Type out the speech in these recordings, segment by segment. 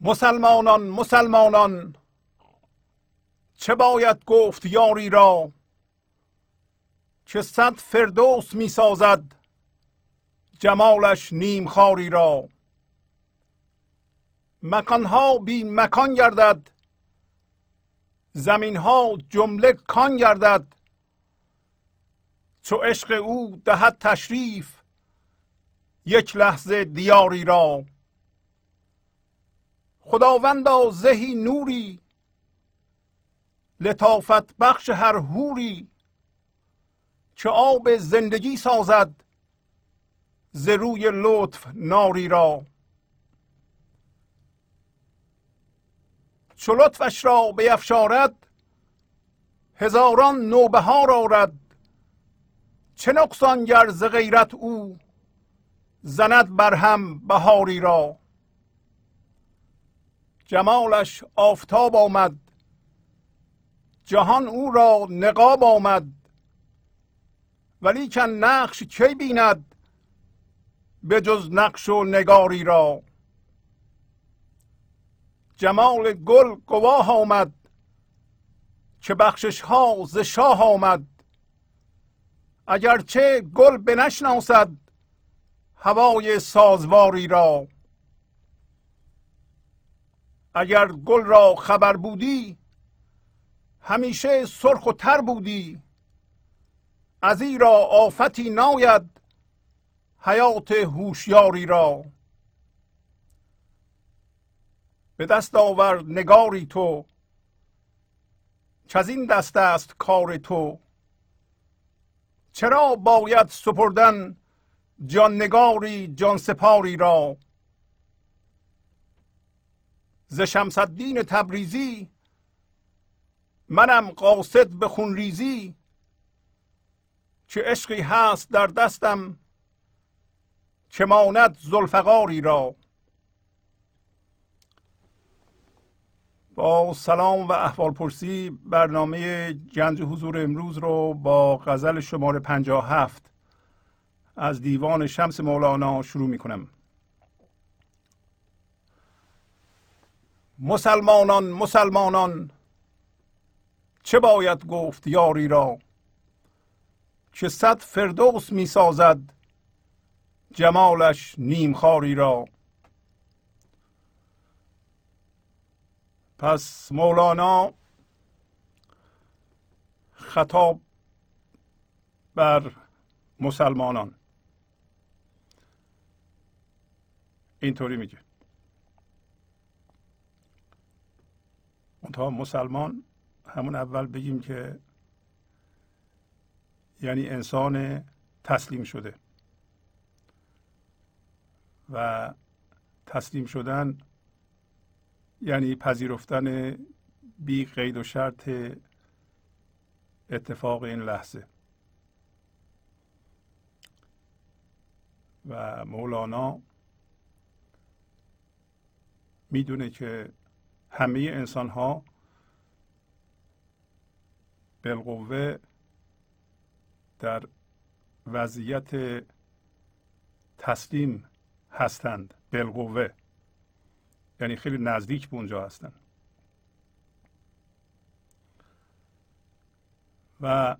مسلمانان مسلمانان چه باید گفت یاری را که صد فردوس می سازد جمالش نیم خاری را؟ مکانها بی مکان گردد زمینها جمله کان گردد. چو عشق او دهد تشریف یک لحظه دیاری را؟ خداوندا زهی نوری لطافت بخش هر هوری که آب زندگی سازد ز روی لطف ناری را. چو لطفش را بیفشارد هزاران نوبهار آرد. چه نقصان گر ز غیرت او زند بر هم بهاری را. جمالش آفتاب آمد. جهان او را نقاب آمد. ولی چند نقش کی بیند به جز نقش و نگاری را؟ جمال گل گواه آمد. که بخشش ها ز شاه آمد. اگرچه گل بنشناسد هوای سازواری را. اگر گل را خبر بودی همیشه سرخ و تر بودی. از را آفتی ناید حیات هوشیاری را. به دست آور نگاری تو از این دست است کار تو؟ چرا باید سپردن جان نگاری جان سپاری را؟ ز شمس الدین تبریزی منم قاصد به خونریزی که عشقی هست در دستم که ماند زلفقاری را. با سلام و احوال پرسی برنامه گنج حضور امروز رو با غزل شماره 57 از دیوان شمس مولانا شروع می کنم مسلمانان مسلمانان چه باید گفت یاری را که صد فردوس می سازد جمالش نیمخاری را؟ پس مولانا خطاب بر مسلمانان. اینطوری میگه. منتها مسلمان همون اول بگیم که یعنی انسان تسلیم شده. و تسلیم شدن یعنی پذیرفتن بی قید و شرط اتفاق این لحظه. و مولانا می‌دونه که همه انسان ها بالقوه در وضعیت تسلیم هستند. بالقوه. یعنی خیلی نزدیک به اونجا هستن. و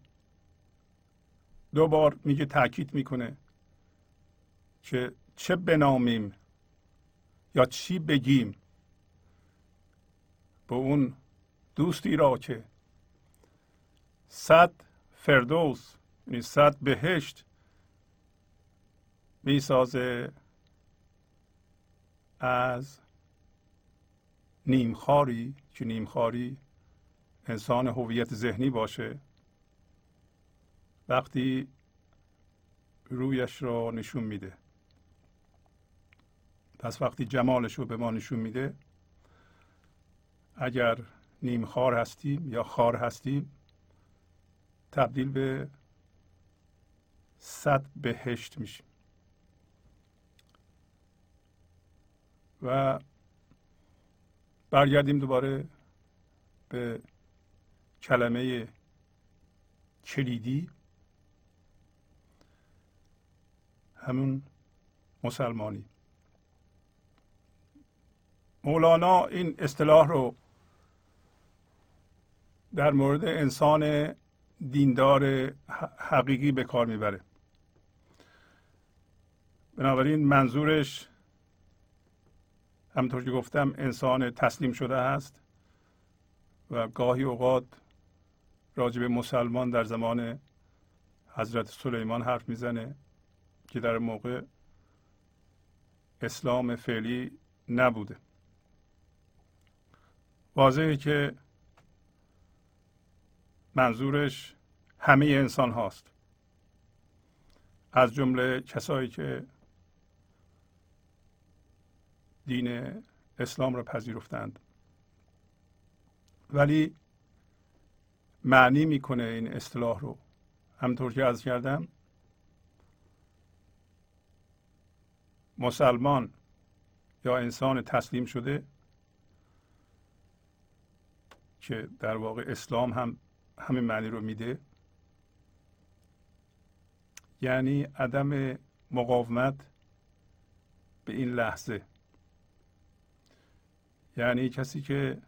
دو بار میگه تاکید می‌کنه که چه بنامیم یا چی بگیم به اون دوستی را که صد فردوس یعنی صد بهشت می‌سازه از نیمخاری که نیمخاری انسان هویت ذهنی باشه. وقتی رویش را نشون میده. پس وقتی جمالش رو به ما نشون میده اگر نیمخار هستیم یا خار هستیم تبدیل به صد بهشت میشیم. و برگردیم دوباره به کلمه کلیدی. همون مسلمانی. مولانا این اصطلاح رو در مورد انسان دیندار حقیقی به کار می‌بره. بنابراین منظورش همطور که گفتم انسان تسلیم شده است و گاهی اوقات راجب مسلمان در زمان حضرت سلیمان حرف می‌زنه که در موقع اسلام فعلی نبوده. واضحه که منظورش همه انسان هاست. از جمله کسایی که دین اسلام را پذیرفتند. ولی معنی می‌کنه این اصطلاح رو. همطور که از کردم مسلمان یا انسان تسلیم شده که در واقع اسلام هم همین معنی رو میده. یعنی عدم مقاومت به این لحظه. یعنی کسی که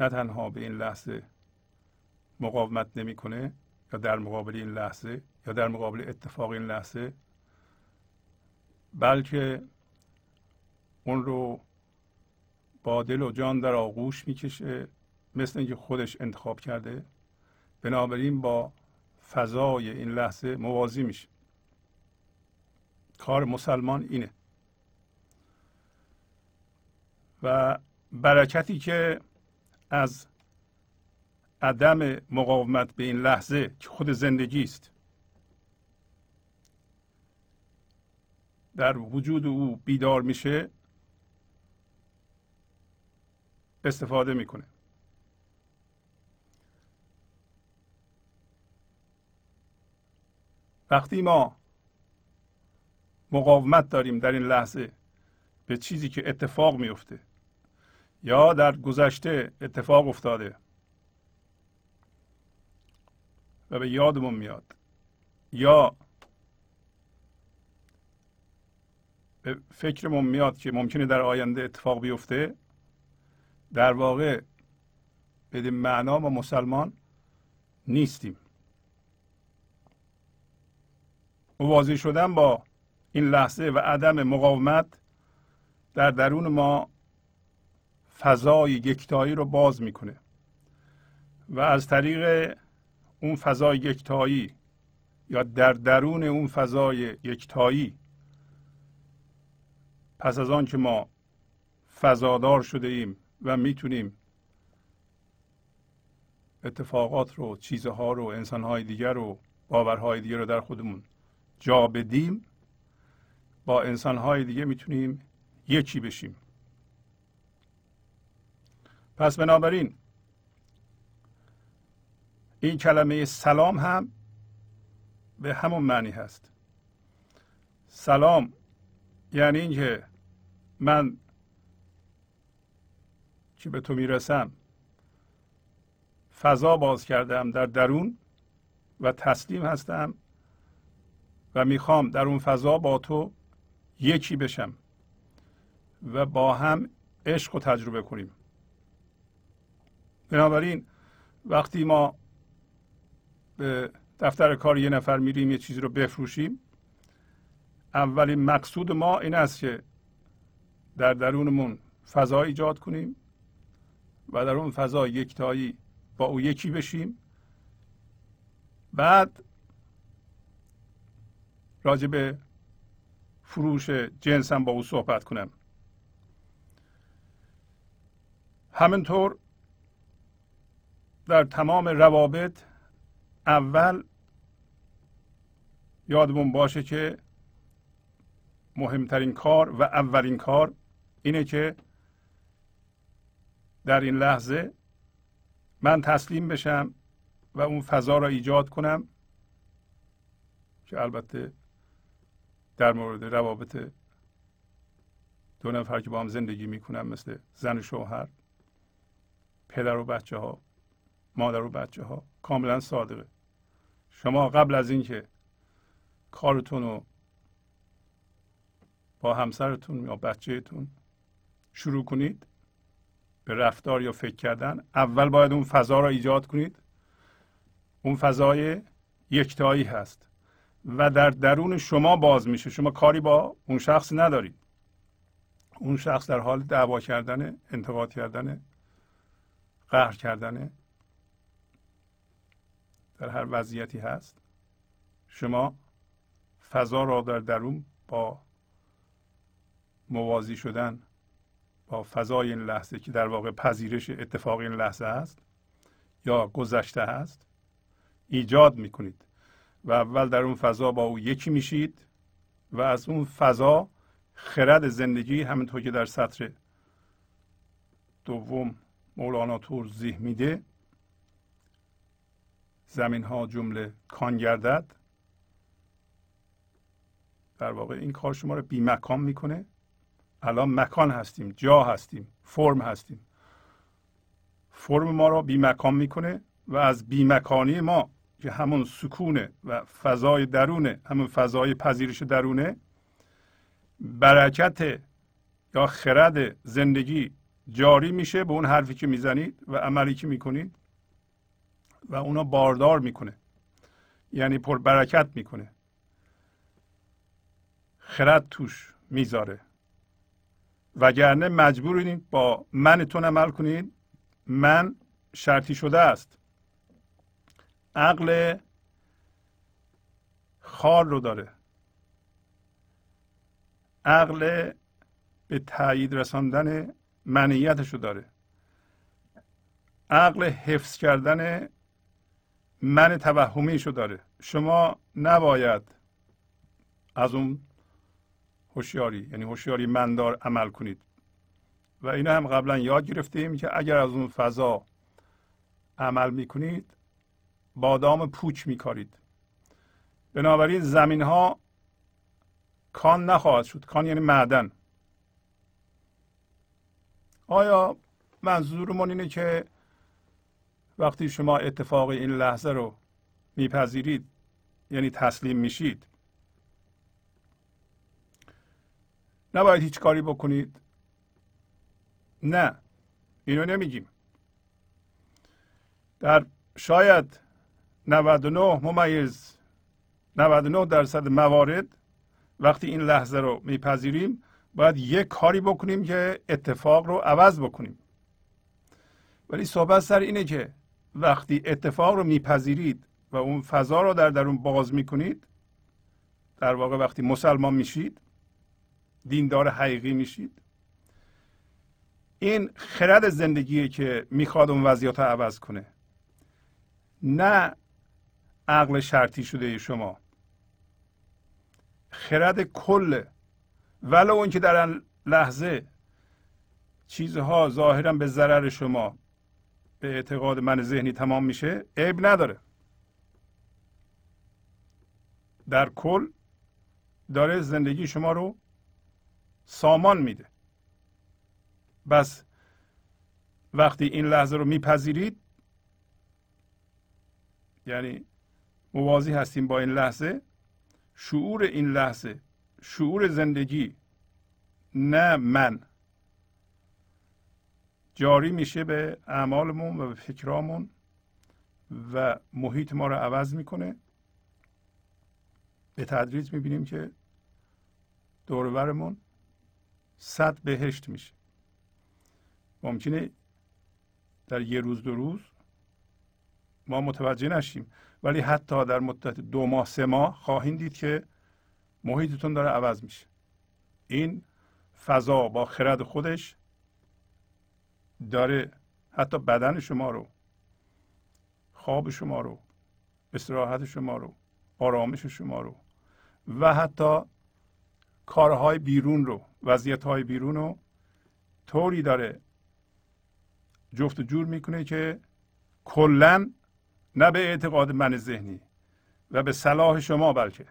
نه تنها به این لحظه مقاومت نمی‌کنه یا در مقابل این لحظه یا در مقابل اتفاق این لحظه بلکه اون رو با دل و جان در آغوش می‌کشه. مثل اینکه خودش انتخاب کرده بنابراین با فضای این لحظه موازی میشه. کار مسلمان اینه. و برکتی که از عدم مقاومت به این لحظه که خود زندگی است در وجود او بیدار میشه استفاده می‌کنه. وقتی ما مقاومت داریم در این لحظه به چیزی که اتفاق میفته یا در گذشته اتفاق افتاده و به یادمون میاد یا به فکرمون میاد که ممکنه در آینده اتفاق بیفته در واقع بدین معنا ما مسلمان نیستیم. موازی شدن با این لحظه و عدم مقاومت در درون ما فضای یکتایی رو باز می‌کنه و از طریق اون فضای یکتایی یا در درون اون فضای یکتایی پس از آن که ما فضادار شده ایم و می‌تونیم اتفاقات رو چیزها رو انسانهای دیگر رو باورهای دیگر رو در خودمون جا بدیم با انسانهای دیگه می‌تونیم یکی بشیم. پس بنابراین این کلمه سلام هم به همون معنی هست. سلام یعنی اینکه من که به تو می‌رسم؟ فضا باز کردم در درون و تسلیم هستم و می‌خوام در اون فضا با تو یکی بشم و با هم عشق رو تجربه کنیم. بنابراین وقتی ما به دفتر کار یه نفر میریم یه چیزی رو بفروشیم اولین مقصود ما این است که در درونمون فضا ایجاد کنیم و در اون فضا یکتایی با او یکی بشیم. بعد راجع به فروش جنس هم با او صحبت کنم. همینطور در تمام روابط اول یادمون باشه که مهمترین کار و اولین کار اینه که در این لحظه من تسلیم بشم و اون فضا را ایجاد کنم که البته در مورد روابط دو نفر که با هم زندگی می‌کنن مثل زن و شوهر پدر و بچه ها مادر و بچه ها کاملا صادقه. شما قبل از اینکه کارتون رو با همسرتون یا بچهتون شروع کنید به رفتار یا فکر کردن اول باید اون فضا را ایجاد کنید. اون فضای یکتایی هست. و در درون شما باز میشه. شما کاری با اون شخص ندارید. اون شخص در حال دعوا کردن انتقاد کردن قهر کردن در هر وضعیتی هست. شما فضا را در درون با موازی شدن با فضای این لحظه که در واقع پذیرش اتفاق این لحظه است یا گذشته هست ایجاد می‌کنید. و اول در اون فضا با او یکی میشید و از اون فضا خرد زندگی همینطور که در سطر دوم مولانا توضیح میده. زمین ها جمله کان گردد. در واقع این کار شما رو بی مکان می‌کنه. الان مکان هستیم جا هستیم فرم هستیم. فرم ما رو بی مکان می‌کنه و از بی مکانی ما که همون سکونه و فضای درونه همون فضای پذیرش درونه برکت یا خرد زندگی جاری میشه به اون حرفی که می‌زنید و عملی که می‌کنید و اونا باردار می‌کنه. یعنی پر برکت می‌کنه. خرد توش می‌ذاره. وگرنه مجبورید با منتون عمل کنید. من شرطی شده است. عقل خار رو داره. عقل به تایید رساندن منیتش رو داره. عقل حفظ کردن من توهمیشو داره. شما نباید از اون هوشیاری یعنی هوشیاری مندار عمل کنید. و اینا هم قبلا یاد گرفتیم که اگر از اون فضا عمل می‌کنید بادام پوچ میکارید. بنابراین زمین ها کان نخواهد شد. کان یعنی معدن. آیا منظورمون اینه که وقتی شما اتفاق این لحظه رو میپذیرید یعنی تسلیم میشید نباید هیچ کاری بکنید؟ نه. اینو نمیگیم. در شاید 99 ممیز 99 درصد موارد. وقتی این لحظه رو میپذیریم باید یک کاری بکنیم که اتفاق رو عوض بکنیم. ولی صحبت سر اینه که وقتی اتفاق رو میپذیرید و اون فضا رو در درون باز می‌کنید در واقع وقتی مسلمان میشید دیندار حقیقی میشید این خرد زندگی که می‌خواد اون وضعیت رو عوض کنه. نه عقل شرطی شده شما. خرد کل ولو اینکه در لحظه چیزها ظاهرا به ضرر شما به اعتقاد من ذهنی تمام میشه عیب نداره. در کل داره زندگی شما رو سامان میده. بس وقتی این لحظه رو میپذیرید یعنی موازی هستیم با این لحظه. شعور این لحظه شعور زندگی نه من. جاری میشه به اعمالمون و به فکرامون و محیط ما رو عوض می‌کنه. به تدریج می‌بینیم که دورورمون صد بهشت میشه. ممکنه در یه روز دو روز ما متوجه نشیم. ولی حتی در مدت دو ماه سه ماه خواهید دید که محیطتون داره عوض میشه. این فضا با خرد خودش داره حتی بدن شما رو خواب شما رو استراحت شما رو آرامش شما رو و حتی کارهای بیرون رو وضعیت های بیرون رو طوری داره جفت و جور می‌کنه که کلا نه به اعتقاد من ذهنی و به صلاح شما بلکه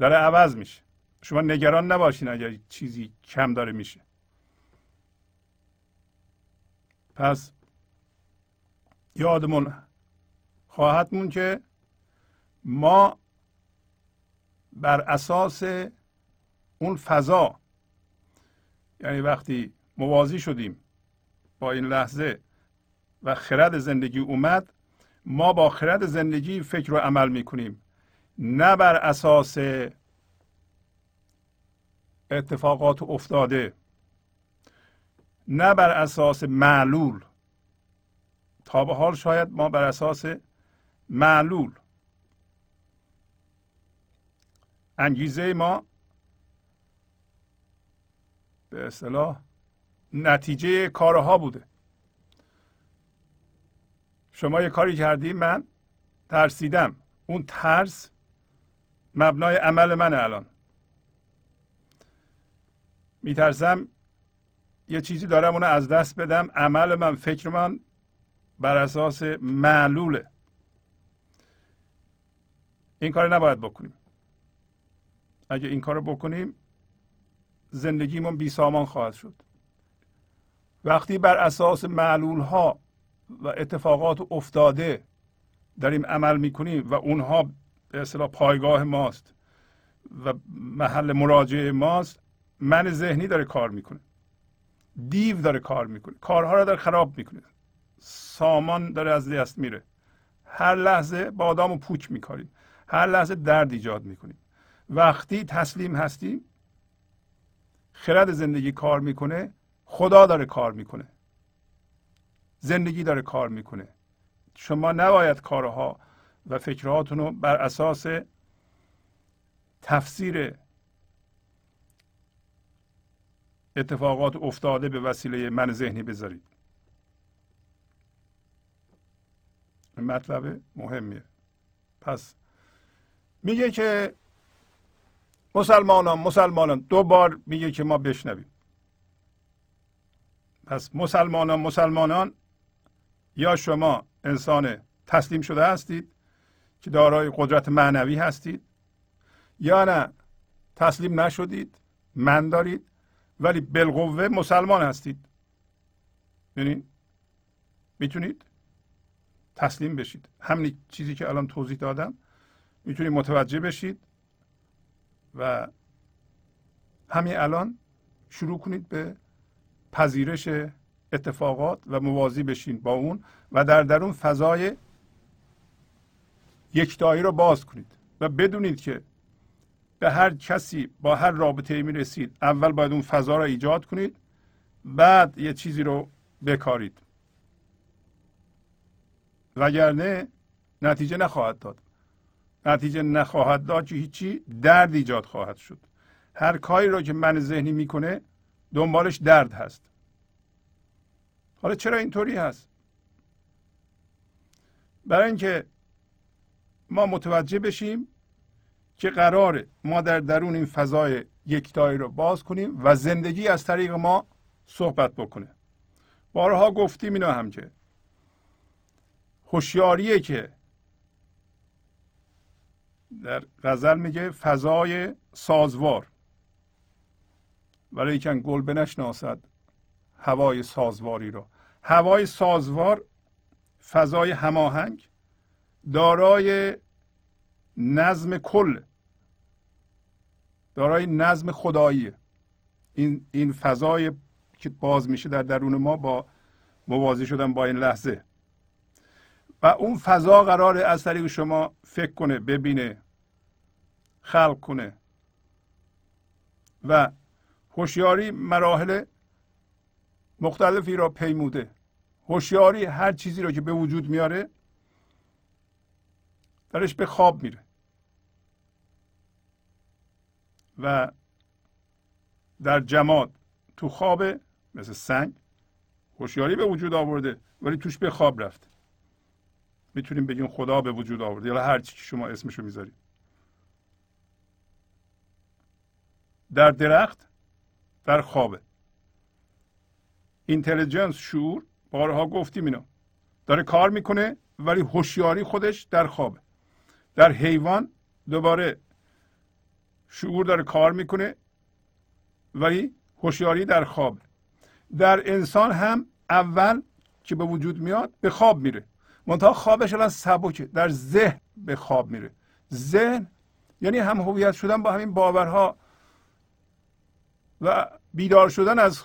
داره عوض میشه. شما نگران نباشین اگر چیزی کم داره میشه. پس یادمون خواهد مون که ما بر اساس اون فضا یعنی وقتی موازی شدیم با این لحظه و خرد زندگی اومد ما با خرد زندگی فکر و عمل می‌کنیم. نه بر اساس اتفاقات افتاده. نه بر اساس معلول. تا به حال شاید ما بر اساس معلول. انگیزه ما به اصطلاح نتیجه کارها بوده. شما یه کاری کردی من ترسیدم. اون ترس مبنای عمل من الان. میترسم یه چیزی دارم اونو از دست بدم. عمل من فکر من بر اساس معلوله. این کار نباید بکنیم. اگه این کار بکنیم زندگیمون بی سامان خواهد شد. وقتی بر اساس معلول ها و اتفاقات افتاده داریم عمل می‌کنیم و اونها به اصطلاح پایگاه ماست و محل مراجعه ماست من ذهنی داره کار می‌کنه. دیو داره کار می‌کنه. کارها رو داره خراب می‌کنه. سامان داره از دست میره. هر لحظه بادام و پوچ میکاریم. هر لحظه درد ایجاد می‌کنیم. وقتی تسلیم هستیم خرد زندگی کار می‌کنه خدا داره کار می‌کنه. زندگی داره کار می‌کنه. شما نباید کارها و فکرهاتون رو بر اساس تفسیر اتفاقات افتاده به وسیله من ذهنی بذارید. مطلب مهمیه. پس میگه که مسلمانان مسلمانان دو بار میگه که ما بشنویم. پس مسلمانان مسلمانان یا شما انسان تسلیم شده هستید که دارای قدرت معنوی هستید یا نه تسلیم نشدید من دارید ولی بالقوه مسلمان هستید. ببینید می‌تونید تسلیم بشید. همین چیزی که الان توضیح دادم می‌تونید متوجه بشید و همین الان شروع کنید به پذیرش اتفاقات و موازی بشین با اون و در درون فضای یکتایی رو باز کنید و بدونید که به هر کسی با هر رابطه می رسید اول باید اون فضا رو ایجاد کنید بعد یه چیزی رو بکارید. وگرنه نتیجه نخواهد داد. نتیجه نخواهد داد که هیچی درد ایجاد خواهد شد. هر کاری رو که من ذهنی می‌کنه دنبالش درد هست. حالا چرا اینطوری هست؟ برای اینکه ما متوجه بشیم که قراره ما در درون این فضای یکتایی رو باز کنیم و زندگی از طریق ما صحبت بکنه. بارها گفتیم اینا هم که. هوشیاریه که در غزل میگه فضای سازوار. ولی کن گل بنشناسد. هوای سازواری رو. هوای سازوار فضای هماهنگ دارای نظم کل دارای نظم خدایی. این این فضای که باز میشه در درون ما با موازی شدن با این لحظه. و اون فضا قراره از طریق شما فکر کنه ببینه خلق کنه. و هوشیاری مراحل مختلفی را پیموده. هوشیاری هر چیزی را که به وجود میاره درش به خواب میره. و در جماد تو خواب مثل سنگ هوشیاری به وجود آورده ولی توش به خواب رفته. می‌تونیم بگیم خدا به وجود آورده یا هر چی که شما اسمشو می‌ذارید در درخت در خوابه. اینتلیجنس شعور بارها گفتیم اینا داره کار می‌کنه ولی هوشیاری خودش در خوابه. در حیوان دوباره شعور داره کار می‌کنه ولی هوشیاری در خواب. در انسان هم اول که به وجود میاد به خواب میره. منتها خوابش الان سبکه. در ذهن به خواب میره. ذهن یعنی هم هویت شدن با همین باورها و بیدار شدن از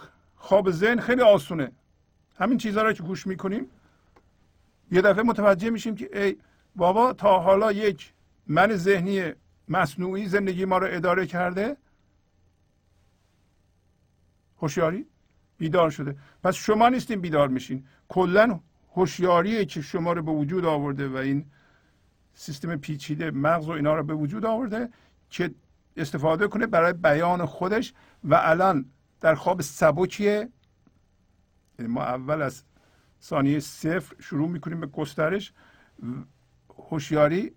خواب ذهن خیلی آسونه. همین چیزها رو که گوش می‌کنیم یه دفعه متوجه میشیم که ای بابا تا حالا یک من ذهنی مصنوعی زندگی ما رو اداره کرده هوشیاری بیدار شده. پس شما نیستین بیدار میشین. کلا هوشیاری که شما رو به وجود آورده و این سیستم پیچیده مغز و اینا رو به وجود آورده که استفاده کنه برای بیان خودش و الان در خواب سبکیه یعنی ما اول از ثانیه صفر شروع می‌کنیم به گسترش. هوشیاری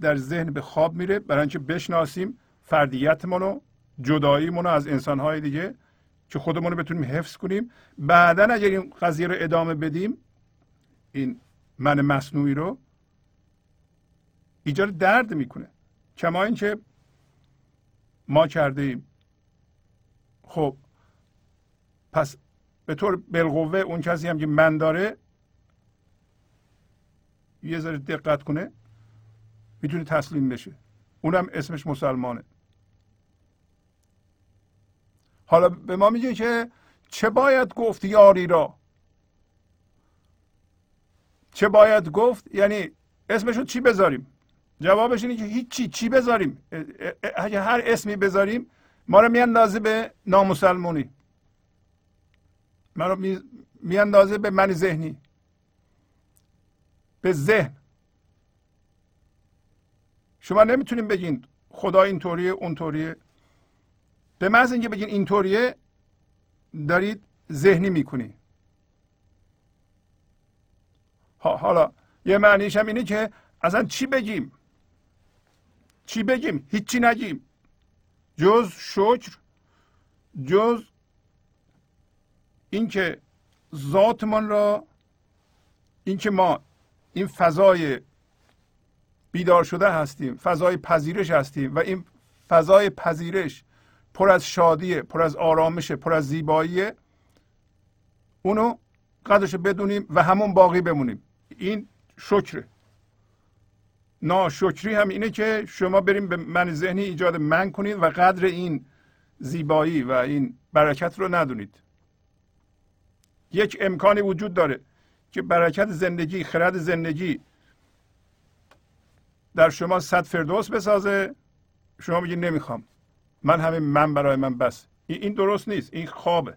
در ذهن به خواب میره. برای اینکه بشناسیم فردیتمون رو جداییمون رو از انسانهای دیگه که خودمون رو بتونیم حفظ کنیم. بعدا اگر این قضیه رو ادامه بدیم این من مصنوعی رو ایجاد درد می‌کنه. کما اینکه ما کرده ایم خب پس به طور بالقوه اون کسی هم که من داره یه ذره دقت کنه می‌تونه تسلیم بشه. اونم اسمش مسلمانه. حالا به ما میگه که چه باید گفت یاری را؟ چه باید گفت؟ یعنی اسمشو چی بذاریم؟ جوابش اینه که هیچی چی بذاریم؟ اگه هر اسمی بذاریم ما رو میاندازه به نامسلمونی. ما رو میاندازه به من ذهنی. به ذهن. شما نمی‌تونیم بگین خدا اینطوریه اونطوریه. به محض اینکه بگین اینطوریه دارید ذهنی می‌کنی. حالا یه معنیش هم اینه که اصلا چی بگیم؟ چی بگیم؟ هیچی نگیم. جز شکر جز اینکه ذاتمان را اینکه ما این فضای بیدار شده هستیم فضای پذیرش هستیم و این فضای پذیرش پر از شادیه پر از آرامشه پر از زیباییه اونو قدرش بدونیم و همون باقی بمونیم. این شکره. ناشکری هم اینه که شما بریم به من ذهنی ایجاد من کنید و قدر این زیبایی و این برکت رو ندونید. یک امکانی وجود داره که برکت زندگی خرد زندگی در شما صد فردوس بسازه. شما میگید نمی‌خوام. من همه من برای من بس. این درست نیست. این خوابه.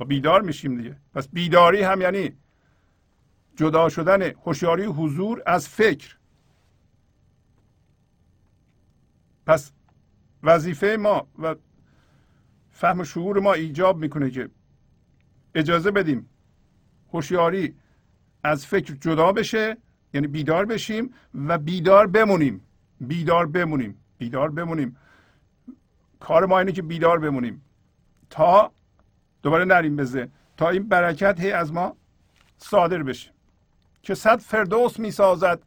و بیدار میشیم دیگه. پس بیداری هم یعنی جدا شدن هوشیاری حضور از فکر. پس وظیفه ما و فهم شعور ما ایجاب می‌کنه که اجازه بدیم هوشیاری از فکر جدا بشه یعنی بیدار بشیم و بیدار بمونیم. بیدار بمونیم. بیدار بمونیم. کار ما اینه که بیدار بمونیم. تا دوباره نریم بزه. تا این برکت هی از ما صادر بشه. که صد فردوس می‌سازد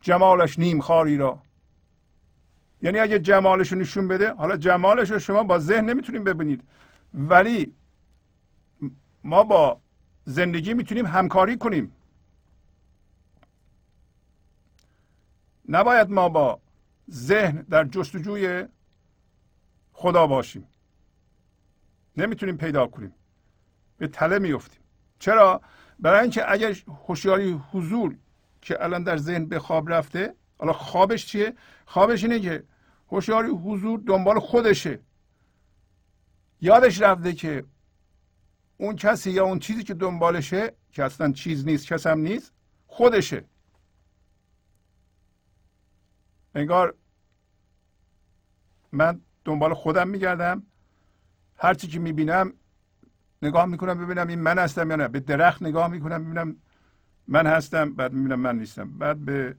جمالش نیم خاری را. یعنی اگه جمالش رو نشون بده حالا جمالش رو شما با ذهن نمی‌تونیم ببینید. ولی ما با زندگی می‌تونیم همکاری کنیم. نباید ما با ذهن در جستجوی خدا باشیم. نمی‌تونیم پیدا کنیم. به تله میفتیم چرا؟ برای اینکه اگر هوشیاری حضور که الان در ذهن به خواب رفته حالا خوابش چیه؟ خوابش اینه که هوشیاری حضور دنبال خودشه. یادش رفته که اون کسی یا اون چیزی که دنبالشه که اصلا چیز نیست کس هم نیست خودشه. انگار من دنبال خودم میگردم. هرچی که می‌بینم نگاه می‌کنم ببینم این من هستم یا نه. به درخت نگاه می‌کنم ببینم من هستم بعد می‌بینم من نیستم. بعد به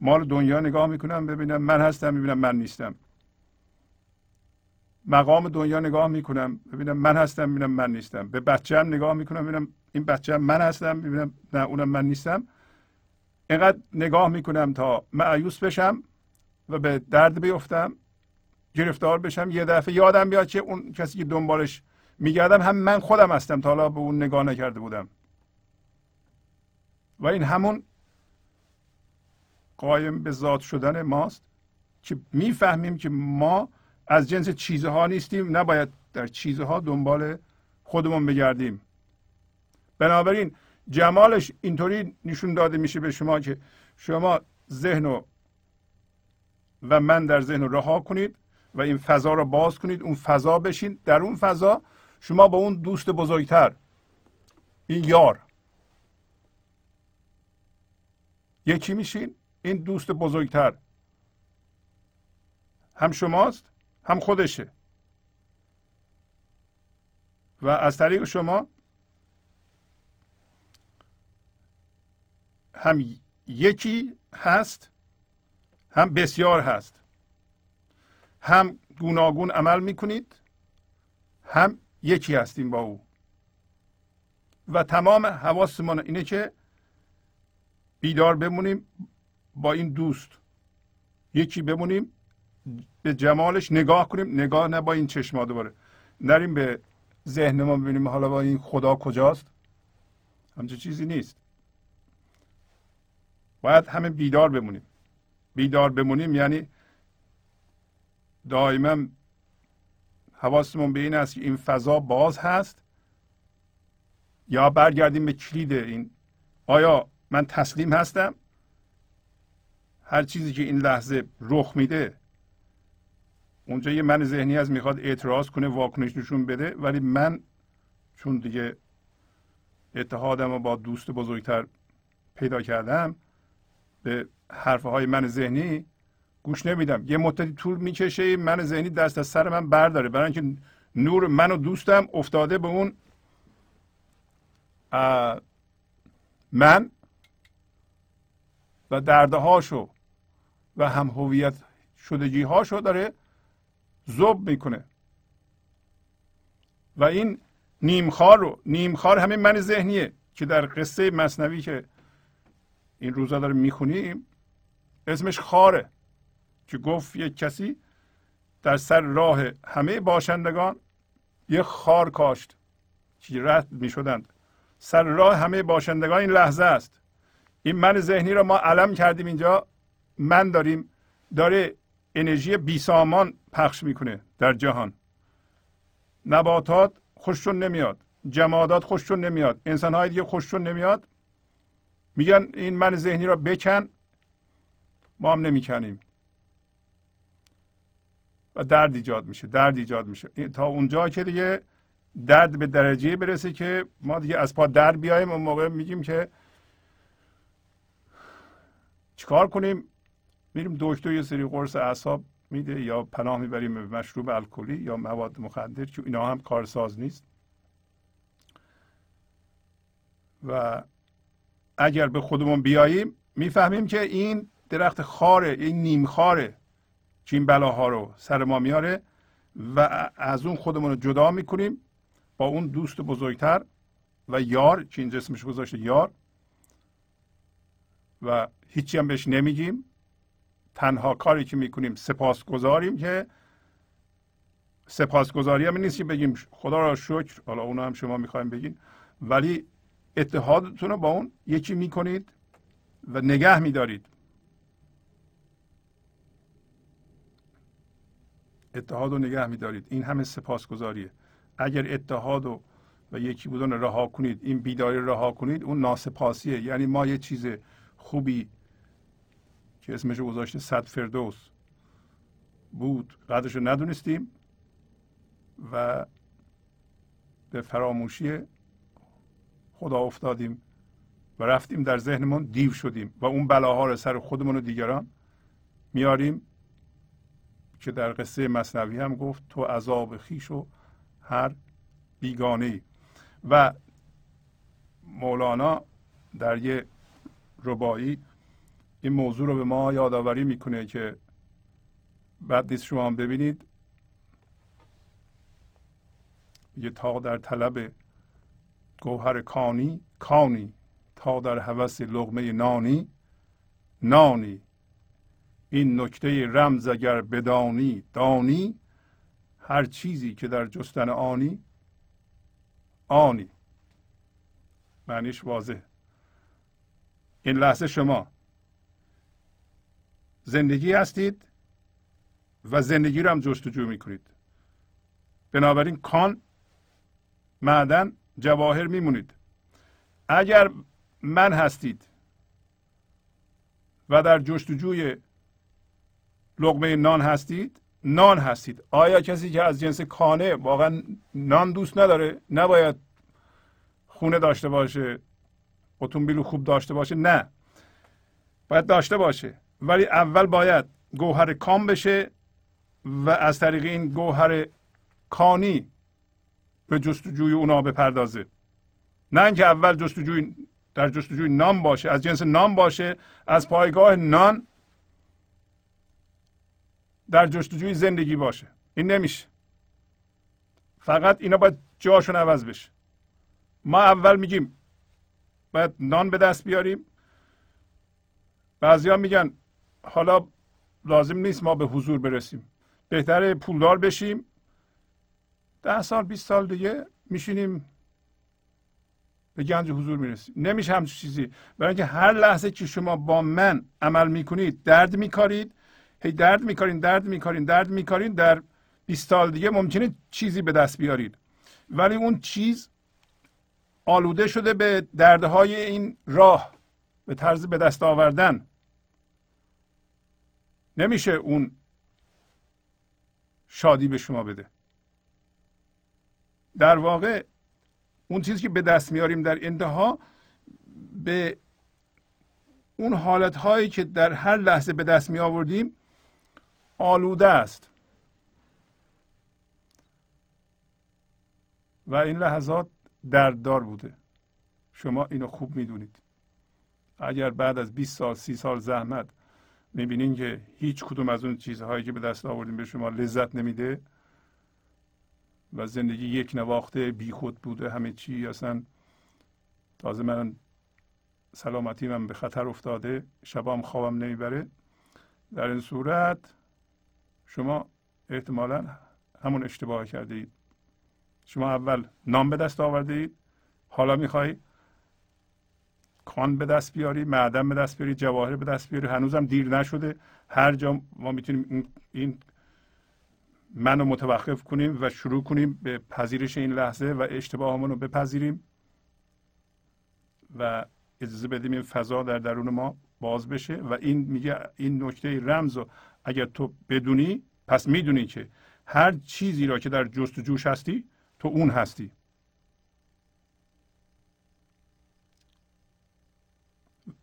مال دنیا نگاه می‌کنم ببینم من هستم می‌بینم من نیستم. مقام دنیا نگاه می‌کنم ببینم من هستم می‌بینم من نیستم. به بچه هم نگاه می‌کنم ببینم این بچه هم من هستم می‌بینم نه اونم من نیستم. اینقدر نگاه می‌کنم تا معیوس بشم و به درد بیفتم گرفتار بشم. یه دفعه یادم بیاد که اون کسی که دنبالش میگردم هم من خودم هستم تا حالا به اون نگاه نکرده بودم. و این همون قایم به ذات شدن ماست که می‌فهمیم که ما از جنس چیزها نیستیم نباید در چیزها دنبال خودمون بگردیم. بنابراین جمالش اینطوری نشون داده میشه به شما که شما ذهن و, و من در ذهن رها کنید و این فضا رو باز کنید اون فضا بشین. در اون فضا شما با اون دوست بزرگتر این یار. یکی میشین این دوست بزرگتر. هم شماست هم خودشه. و از طریق شما هم یکی هست هم بسیار هست. هم گوناگون عمل می‌کنید هم یکی هستیم با او. و تمام حواسمون اینه که بیدار بمونیم با این دوست. یکی بمونیم به جمالش نگاه کنیم. نگاه نه با این چشما دوباره. نریم به ذهن ما ببینیم حالا با این خدا کجاست. همچه چیزی نیست. باید همه بیدار بمونیم. بیدار بمونیم یعنی دائما حواسمون به این است که این فضا باز هست یا برگردیم به کلید این. آیا من تسلیم هستم؟ هر چیزی که این لحظه رخ میده اونجا یه من ذهنی از می‌خواد اعتراض کنه واکنش نشون بده ولی من چون دیگه اتحادم رو با دوست بزرگتر پیدا کردم به حرفهای های من ذهنی گوش نمیدم. یه مدتی طول می‌کشه من ذهنی دست از سر من برداره. برای اینکه نور من و دوستم افتاده به اون من و دردهاشو و هم هویت شدگی هاشو داره زوب می‌کنه. و این نیمخار رو نیمخار همین من ذهنیه که در قصه مصنوی که این روزا داره می‌خونیم اسمش خاره که گفت یک کسی در سر راه همه باشندگان یه خار کاشت که رد می شدند سر راه همه باشندگان این لحظه است. این من ذهنی را ما علم کردیم اینجا. من داریم داره انرژی بیسامان پخش می‌کنه در جهان. نباتات خوششون نمیاد. جمادات خوششون نمیاد. انسان های دیگه خوششون نمیاد. میگن این من ذهنی را بکن. ما هم نمی‌کنیم. و درد ایجاد میشه درد ایجاد میشه. تا اونجا که دیگه درد به درجه برسه که ما دیگه از پا در بیایم. اون موقع میگیم که چیکار کنیم؟ میریم دکتر یه سری قرص اعصاب میده یا پناه می‌بریم به مشروب الکلی یا مواد مخدر که اینا هم کارساز نیست. و اگر به خودمون بیاییم می‌فهمیم که این درخت خاره این نیم خاره. که این بلاها رو سر ما میاره و از اون خودمون رو جدا می‌کنیم با اون دوست بزرگتر و یار که این جسمش گذاشته یار. و هیچی هم بهش نمیگیم. تنها کاری که می‌کنیم سپاس گذاریم که سپاسگزاری هم نیست که بگیم خدا را شکر حالا اونو هم شما می‌خوایم بگین ولی اتحادتون رو با اون یکی می‌کنید و نگه میدارید. اتحاد رو نگه میدارید. این همه سپاسگزاریه. اگر اتحاد و, و یکی بودن رها کنید این بیداری رها کنید اون ناسپاسیه. یعنی ما یه چیز خوبی که اسمش گذاشته صد فردوس بود. قدرش رو ندونستیم و به فراموشی خدا افتادیم و رفتیم در ذهنمون دیو شدیم و اون بلاها رو سر خودمون و دیگران میاریم که در قصه مصنوی هم گفت تو عذاب خیش و هر بیگانه ای و مولانا در یه ربایی این موضوع رو به ما یادآوری می‌کنه که بعد نیست شما ببینید. یه تا در طلب گوهر کانی کانی. تا در هوس لغمه نانی نانی. این نکته رمز اگر بدانی دانی. هر چیزی که در جستن آنی آنی. معنیش واضح این لحظه شما زندگی هستید و زندگی رو هم جستجو می‌کنید. بنابراین کان معدن جواهر میمونید. اگر من هستید و در جستجوی لغمه نان هستید نان هستید. آیا کسی که از جنس کانه واقعا نان دوست نداره نباید خونه داشته باشه اتومبیل خوب داشته باشه؟ نه. باید داشته باشه. ولی اول باید گوهر کام بشه و از طریق این گوهر کانی به جستجوی اونا بپردازه. نه اینکه اول جستجوی در جستجوی نام باشه از جنس نام باشه از پایگاه نان در جستجوی زندگی باشه. این نمیشه. فقط اینا باید جاشون عوض بشه. ما اول میگیم باید نان به دست بیاریم. بعضیا میگن حالا لازم نیست ما به حضور برسیم. بهتره پولدار بشیم. ده سال 20 سال دیگه میشینیم به گنج حضور می‌رسیم. نمیشه همچین چیزی. برای اینکه هر لحظه که شما با من عمل می‌کنید درد میکارید. هی درد میکارین درد میکارین درد میکارین. در 20 سال دیگه ممکنه چیزی به دست بیارید. ولی اون چیز آلوده شده به دردهای این راه به طرز به دست آوردن. نمیشه اون شادی به شما بده. در واقع اون چیزی که به دست میاریم در انتها به اون حالت هایی که در هر لحظه به دست می آوردیم آلوده است. و این لحظات درددار بوده. شما اینو خوب می‌دونید. اگر بعد از 20 سال 30 سال زحمت می‌بینین که هیچ کدوم از اون چیزهایی که به دست آوردیم به شما لذت نمیده و زندگی یک نواخته بیخود بوده همه چی اصلا تازه من سلامتی من به خطر افتاده شبام خوابم نمی‌بره. در این صورت شما احتمالا همون اشتباه کرده اید شما اول نام به دست آورده اید حالا می‌خوای کان به دست بیاری معدن به دست بیاری جواهر به دست بیاری. هنوزم دیر نشده. هر جا ما می‌تونیم این منو متوقف کنیم و شروع کنیم به پذیرش این لحظه و اشتباهمون رو بپذیریم و اجازه بدیم این فضا در درون ما باز بشه. و این میگه این نکته رمز رو اگر تو بدونی پس می‌دونی که هر چیزی را که در جستجوش هستی تو اون هستی.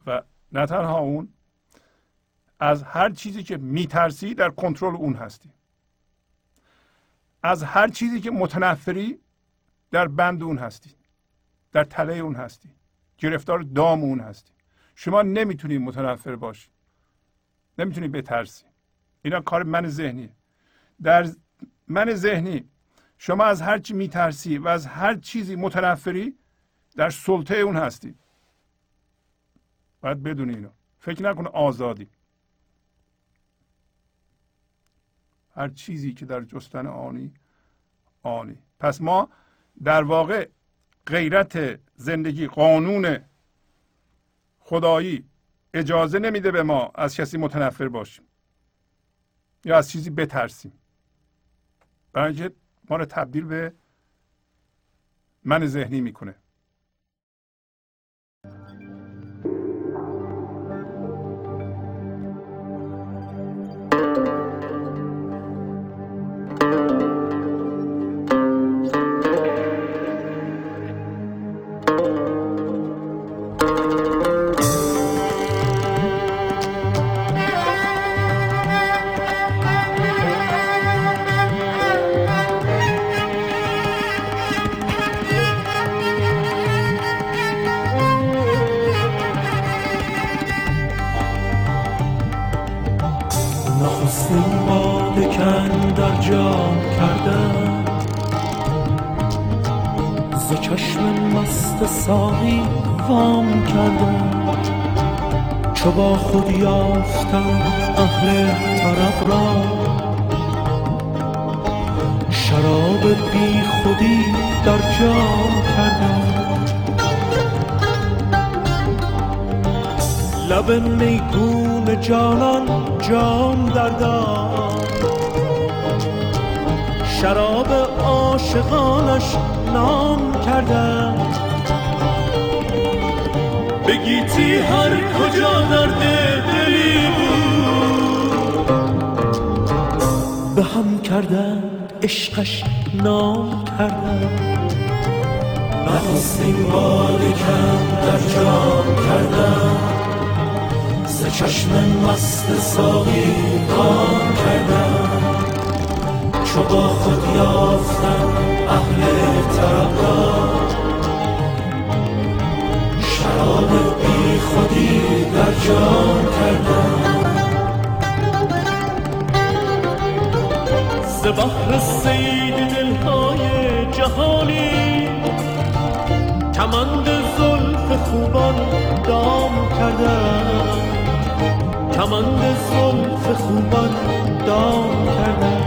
و نه تنها اون از هر چیزی که میترسی در کنترل اون هستی. از هر چیزی که متنفری در بند اون هستی در تله اون هستی گرفتار دام اون هستی. شما نمی‌تونی متنفر باشی. نمی‌تونی بترسی. اینا کار من ذهنی در من ذهنی شما از هر چی میترسی و از هر چیزی متنفری در سلطه اون هستی. باید بدونی اینو. فکر نکن آزادی. هر چیزی که در جستن آنی آنی. پس ما در واقع غیرت زندگی قانون خدایی اجازه نمیده به ما از کسی متنفر باشیم یا از چیزی بترسیم. برای اینکه ما رو تبدیل به من ذهنی می‌کنه. خود یافتم اهل طرب را. شراب بی خودی در جام کردم. لب میگون جانان جام دردم شراب عاشقانش نام کردم. بگیتی هر کجا درد دلی بود؟ به هم کردن عشقش نام کردن. نخستین باده کم در جام کردن. ز چشم مست ساقی کام کردن. چو با خود یافتن اهل بحر کردم. زبهر سید دلهای جهانی کمند زلف خوبان دام کردم. کمند زلف خوبان دام کردم.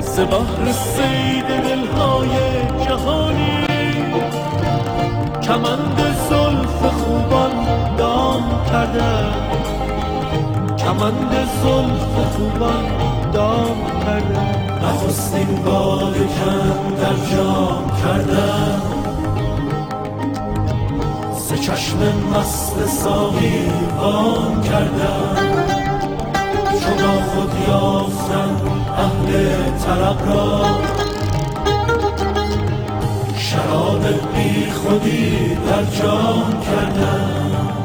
بحر سید دلهای جهانی کمند کردم. کمند زلف خوبان دام کردم نخستین باد کم در جام کردم. سه چشم مست ساقی وام کردم. چون خود یافتم اهل طرب را. شراب بی خودی در جام کردم.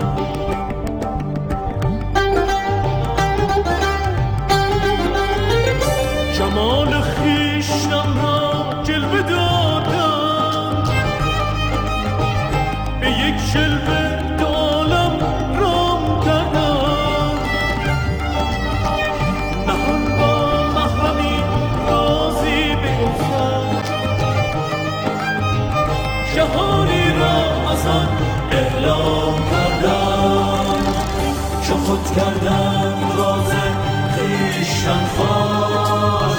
خود کردم راز خویشتن فاش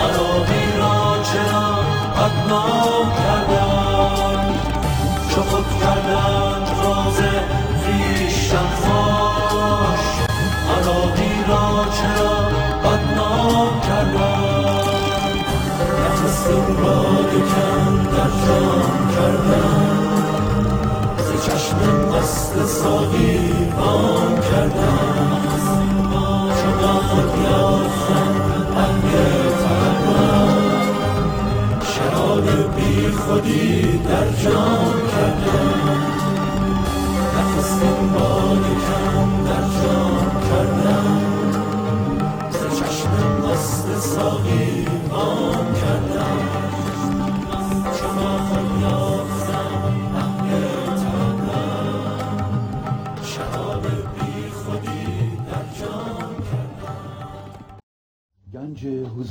عراقی را چرا بدنام کردم؟ چو خود کردم راز خویشتن فاش عراقی را چرا بدنام کردم؟ نفس این باد کم در جام کردم. چشم مست ساقی وام کردم. چون خود یافتم اهل طربم شراب بی خودی در جام کردم. نفس این باد کم در جام کردم. ز چشم مست ساقی وام کردم.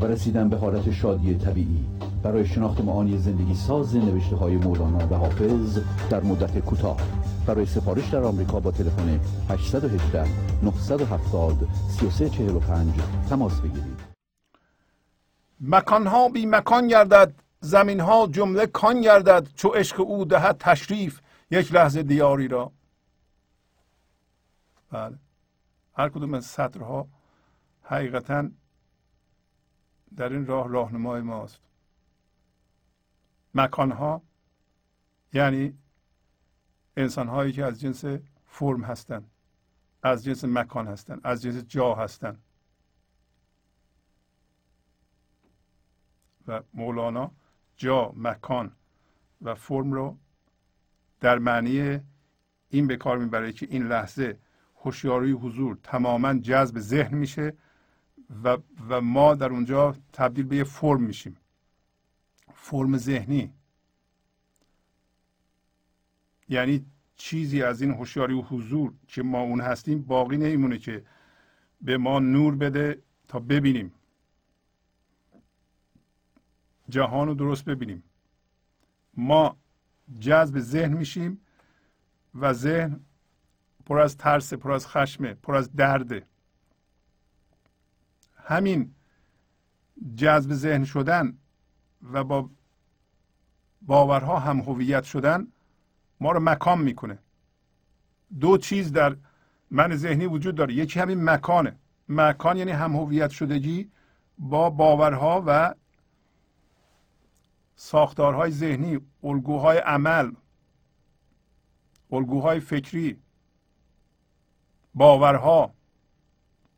و رسیدن به حالت شادی طبیعی. برای شناخت معانی زندگی ساز نوشته های مولانا و حافظ در مدت کوتاه. برای سفارش در آمریکا با تلفن 818 970 3345 تماس بگیرید. مکانها بی مکان گردد زمینها جمله کان گردد چو عشق او دهد تشریف یک لحظه دیاری را. بله. هر کدوم از سطرها حقیقتا در این راه راهنمای ماست. مکانها یعنی انسان هایی که از جنس فرم هستند از جنس مکان هستند از جنس جا هستند و مولانا جا مکان و فرم رو در معنی این به کار می‌بره که این لحظه هوشیاری حضور تماما جذب ذهن میشه و, و ما در اونجا تبدیل به یه فرم میشیم. فرم ذهنی. یعنی چیزی از این هوشیاری و حضور که ما اون هستیم باقی نمیمونه که به ما نور بده تا ببینیم. جهان رو درست ببینیم. ما جذب ذهن میشیم و ذهن پر از ترس پر از خشمه پر از درده همین جذب ذهن شدن و با باورها هم هویت شدن ما رو مکان می‌کنه. دو چیز در من ذهنی وجود داره. یکی همین مکانه. مکان یعنی هم هویت شدگی با باورها و ساختارهای ذهنی الگوهای عمل الگوهای فکری باورها.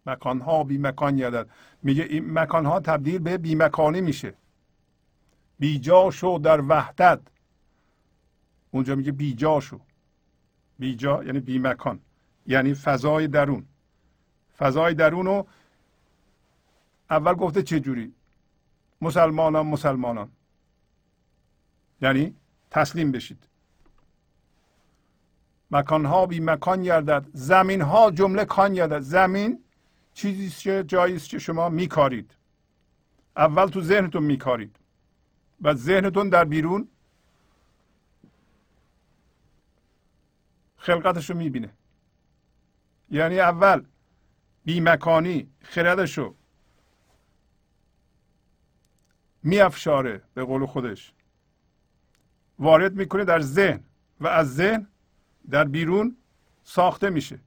مکانها بی مکان گردد میگه این مکانها تبدیل به بی مکانی میشه. بیجا شو در وحدت. اونجا میگه بیجا شو بیجا یعنی بی مکان یعنی فضای درون. فضای درون رو اول گفته چه جوری؟ مسلمانان مسلمانان. یعنی تسلیم بشید. مکان ها بی مکان گردد زمین ها جمله کان گردد زمین چیزی که جایی است که شما میکارید. اول تو ذهنتون میکارید. و ذهنتون در بیرون خلقتش رو می‌بینه. یعنی اول بیمکانی خردش رو میافشاره به قول خودش. وارد می‌کنه در ذهن و از ذهن در بیرون ساخته میشه.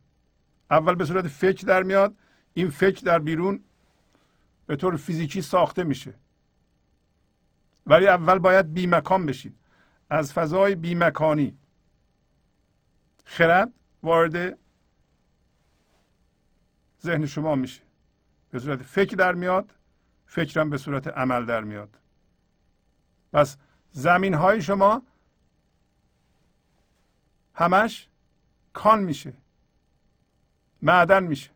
اول به صورت فکر در میاد این فکر در بیرون به طور فیزیکی ساخته میشه. ولی اول باید بیمکان بشید. از فضای بیمکانی خرد وارد ذهن شما میشه. به صورت فکر در میاد فکرم به صورت عمل در میاد. پس زمین های شما همش کان میشه. معدن میشه.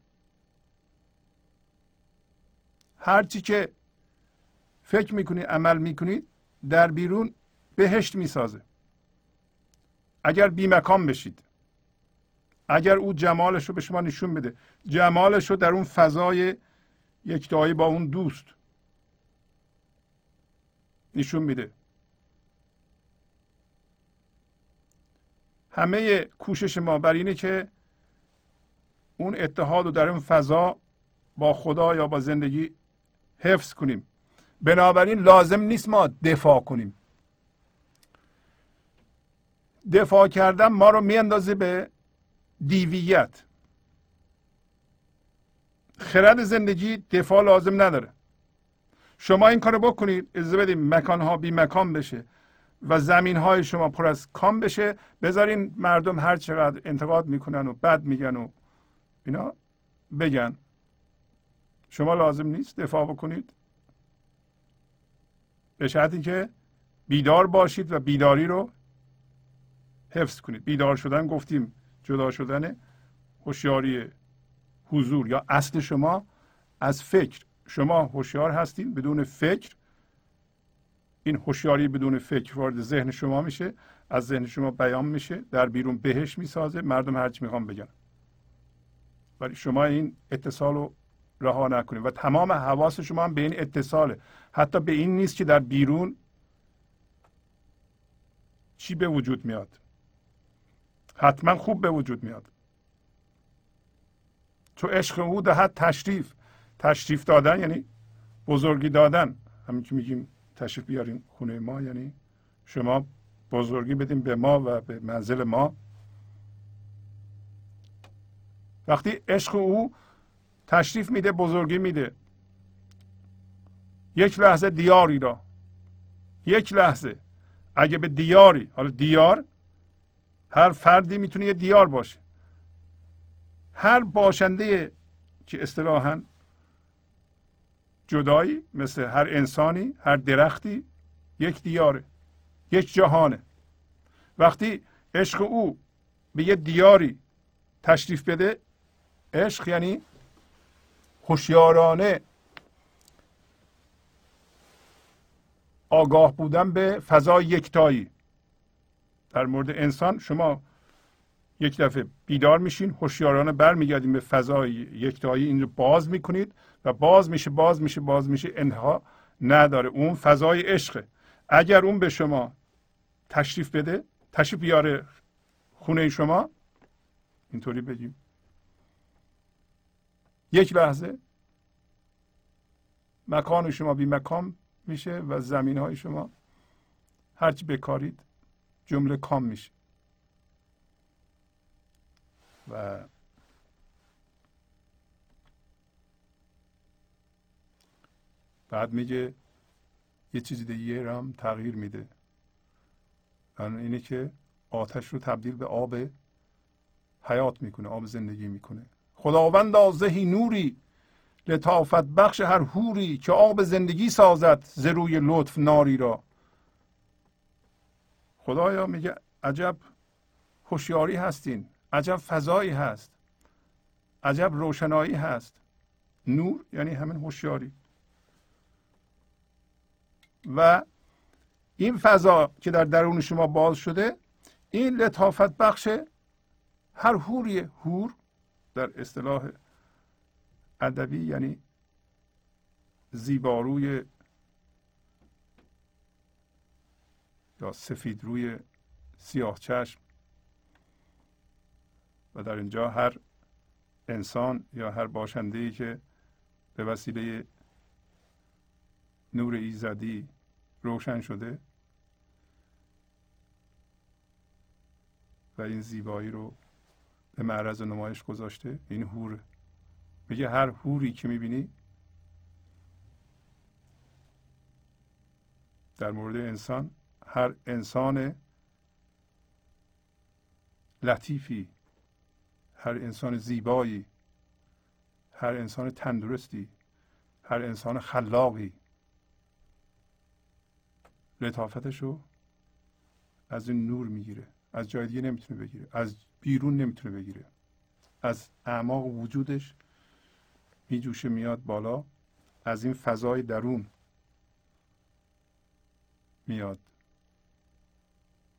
هرچی که فکر می‌کنید عمل می‌کنید در بیرون بهشت می‌سازه. اگر بیمکان بشید اگر او جمالش رو به شما نشون بده جمالش رو در اون فضای یکتایی با اون دوست نشون میده. همه کوشش ما بر اینه که اون اتحاد رو در اون فضا با خدا یا با زندگی حفظ کنیم. بنابراین لازم نیست ما دفاع کنیم. دفاع کردن ما رو میاندازه به دیویت. خرد زندگی دفاع لازم نداره. شما این کارو بکنید اجازه بدیم مکان ها بی مکان بشه و زمین های شما پر از کام بشه. بذارین مردم هر چقدر انتقاد می‌کنن و بد میگن و اینا بگن. شما لازم نیست دفاع بکنید. به شرطی که بیدار باشید و بیداری رو حفظ کنید. بیدار شدن گفتیم جدا شدن هوشیاری حضور یا اصل شما از فکر. شما هوشیار هستید بدون فکر. این هوشیاری بدون فکر وارد ذهن شما میشه. از ذهن شما بیان میشه. در بیرون بهش می‌سازه. مردم هرچی می‌خوان بگن. ولی شما این اتصال رو رها نکنید و تمام حواس شما هم به این اتصاله. حتی به این نیست که در بیرون چی به وجود میاد. حتما خوب به وجود میاد. تو عشق او دهد تشریف. تشریف دادن یعنی بزرگی دادن. همین که میگیم تشریف بیارین خونه ما یعنی شما بزرگی بدیم به ما و به منزل ما. وقتی عشق او تشریف میده بزرگی میده. یک لحظه دیاری را. یک لحظه. اگه به دیاری حالا دیار هر فردی می‌تونه یه دیار باشه. هر باشنده که اصطلاحا جدایی مثل هر انسانی هر درختی یک دیاره یک جهانه. وقتی عشق او به یه دیاری تشریف بده عشق یعنی هوشیارانه آگاه بودن به فضای یکتایی. در مورد انسان شما یک دفعه بیدار میشین هوشیارانه برمیگردین به فضای یکتایی این رو باز می‌کنید و باز میشه باز میشه باز میشه انها نداره. اون فضای عشقه. اگر اون به شما تشریف بده تشریف بیاره خونه شما اینطوری بگیم. یک لحظه. مکان شما بی مکان میشه و زمین های شما هرچی بکارید جمله کام میشه. و بعد میگه یه چیزی دیگه هم تغییر میده. اینه که آتش رو تبدیل به آب حیات می‌کنه آب زندگی می‌کنه. خداوند زهی نوری لطافت بخش هر هوری که آب زندگی سازد ز روی لطف ناری را. خدایا میگه عجب هوشیاری هستین عجب فضایی هست عجب روشنایی هست. نور یعنی همین هوشیاری. و این فضا که در درون شما باز شده این لطافت بخش هر هوری هور در اصطلاح ادبی یعنی زیباروی یا سفید روی سیاه چشم. و در اینجا هر انسان یا هر باشنده ای که به وسیله نور ایزدی روشن شده و این زیبایی رو به معرض نمایش گذاشته. این هور میگه هر هوری که می‌بینی در مورد انسان هر انسان لطیفی هر انسان زیبایی هر انسان تندرستی هر انسان خلاقی. لطافتش رو از این نور می‌گیره. از جای دیگه نمی‌تونه بگیره. از بیرون نمی‌تونه بگیره. از اعماق وجودش میجوشه میاد بالا. از این فضای درون میاد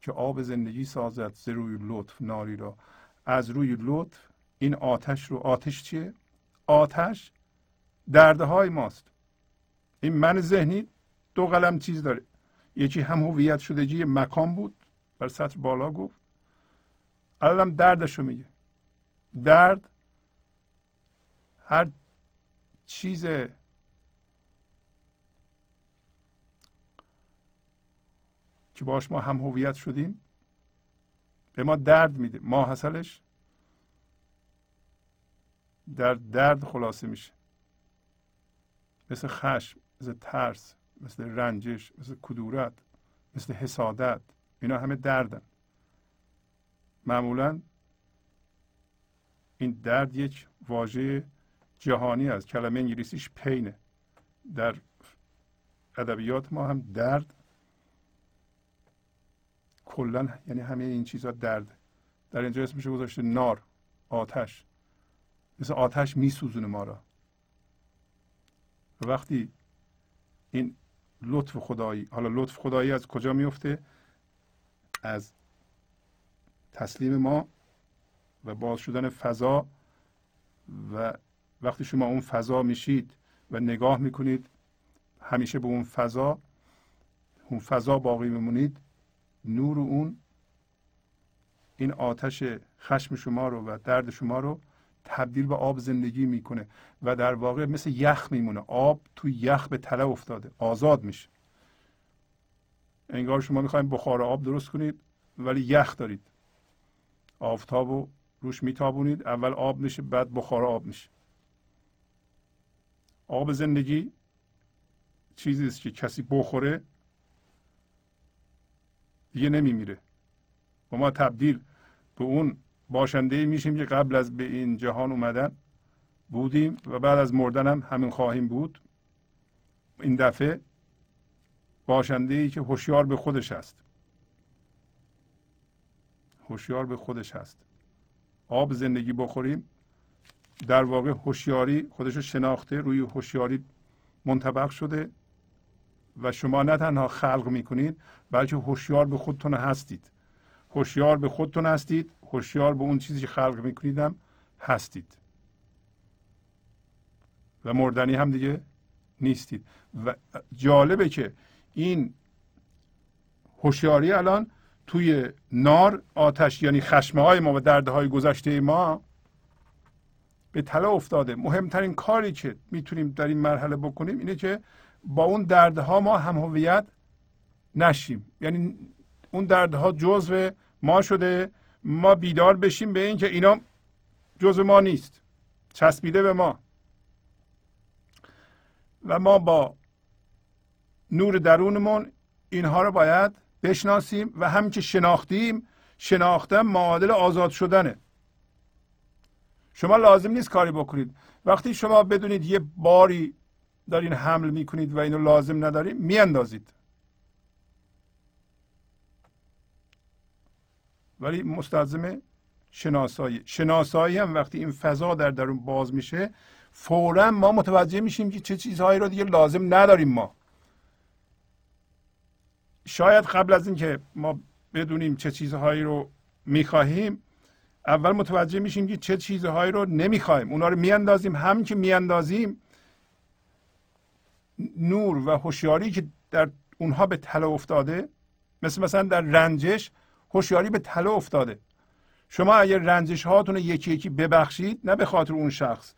که آب زندگی سازد ز روی لطف ناری را. از روی لطف این آتش رو آتش چیه؟ آتش درده های ماست. این من ذهنی دو قلم چیز داره. یکی هم هویت شدگی مکان بود. بر سطح بالا گفت. الانم دردش رو میگه. درد هر چیز که باش ما هم هویت شدیم به ما درد میده. ما حسلش در درد خلاصه میشه. مثل خشم مثل ترس مثل رنجش مثل کدورت مثل حسادت. اینا همه دردن. معمولا این درد یک واژه جهانی است. کلمه انگلیسیش پینه در ادبیات ما هم درد کلا یعنی همه این چیزها درد. در اینجا اسمش گذاشته نار آتش. مثل آتش میسوزونه ما را. و وقتی این لطف خدایی حالا لطف خدایی از کجا میفته از تسلیم ما و باز شدن فضا و وقتی شما اون فضا میشید و نگاه می‌کنید همیشه به اون فضا اون فضا باقی میمونید نور اون این آتش خشم شما رو و درد شما رو تبدیل به آب زندگی می‌کنه و در واقع مثل یخ میمونه. آب تو یخ به تله افتاده آزاد میشه. انگار شما می‌خوایم بخار آب درست کنید ولی یخ دارید. آفتاب رو روش میتابونید. اول آب میشه بعد بخار آب میشه. آب زندگی چیزی است که کسی بخوره دیگه نمیمیره. و ما تبدیل به اون باشنده میشیم که قبل از به این جهان اومدن بودیم و بعد از مردن هم همین خواهیم بود. این دفعه باشنده ای که هوشیار به خودش هست. هوشیار به خودش هست. آب زندگی بخوریم در واقع هوشیاری خودش رو شناخته روی هوشیاری منطبق شده و شما نه تنها خلق می‌کنید بلکه هوشیار به خودتون هستید. هوشیار به خودتون هستید هوشیار به اون چیزی که خلق میکنیدم هستید. و مردنی هم دیگه نیستید. و جالبه که این هوشیاری الان توی نار آتش یعنی خشمه های ما و درده های گذشته ما به تله افتاده. مهمترین کاری که می‌تونیم در این مرحله بکنیم اینه که با اون دردها ما هم هویت نشیم. یعنی اون دردها جزو ما شده. ما بیدار بشیم به اینکه اینا جزو ما نیست. چسبیده به ما. و ما با نور درونمون اینها رو باید بشناسیم و هم که شناختیم شناختن معادل آزاد شدنه. شما لازم نیست کاری بکنید. وقتی شما بدونید یه باری دارین حمل می‌کنید و اینو لازم ندارید میاندازید. ولی مستلزم شناسایی. شناسایی هم وقتی این فضا در درون باز میشه فورا ما متوجه میشیم که چه چیزهایی رو دیگه لازم نداریم ما. شاید قبل از اینکه ما بدونیم چه چیزهایی رو می‌خواهیم اول متوجه میشیم که چه چیزهایی رو نمی‌خوایم اونا رو میاندازیم. هم که میاندازیم نور و هوشیاری که در اونها به تله افتاده مثل مثلا در رنجش هوشیاری به تله افتاده. شما اگر رنجش هاتون یکی یکی ببخشید نه به خاطر اون شخص.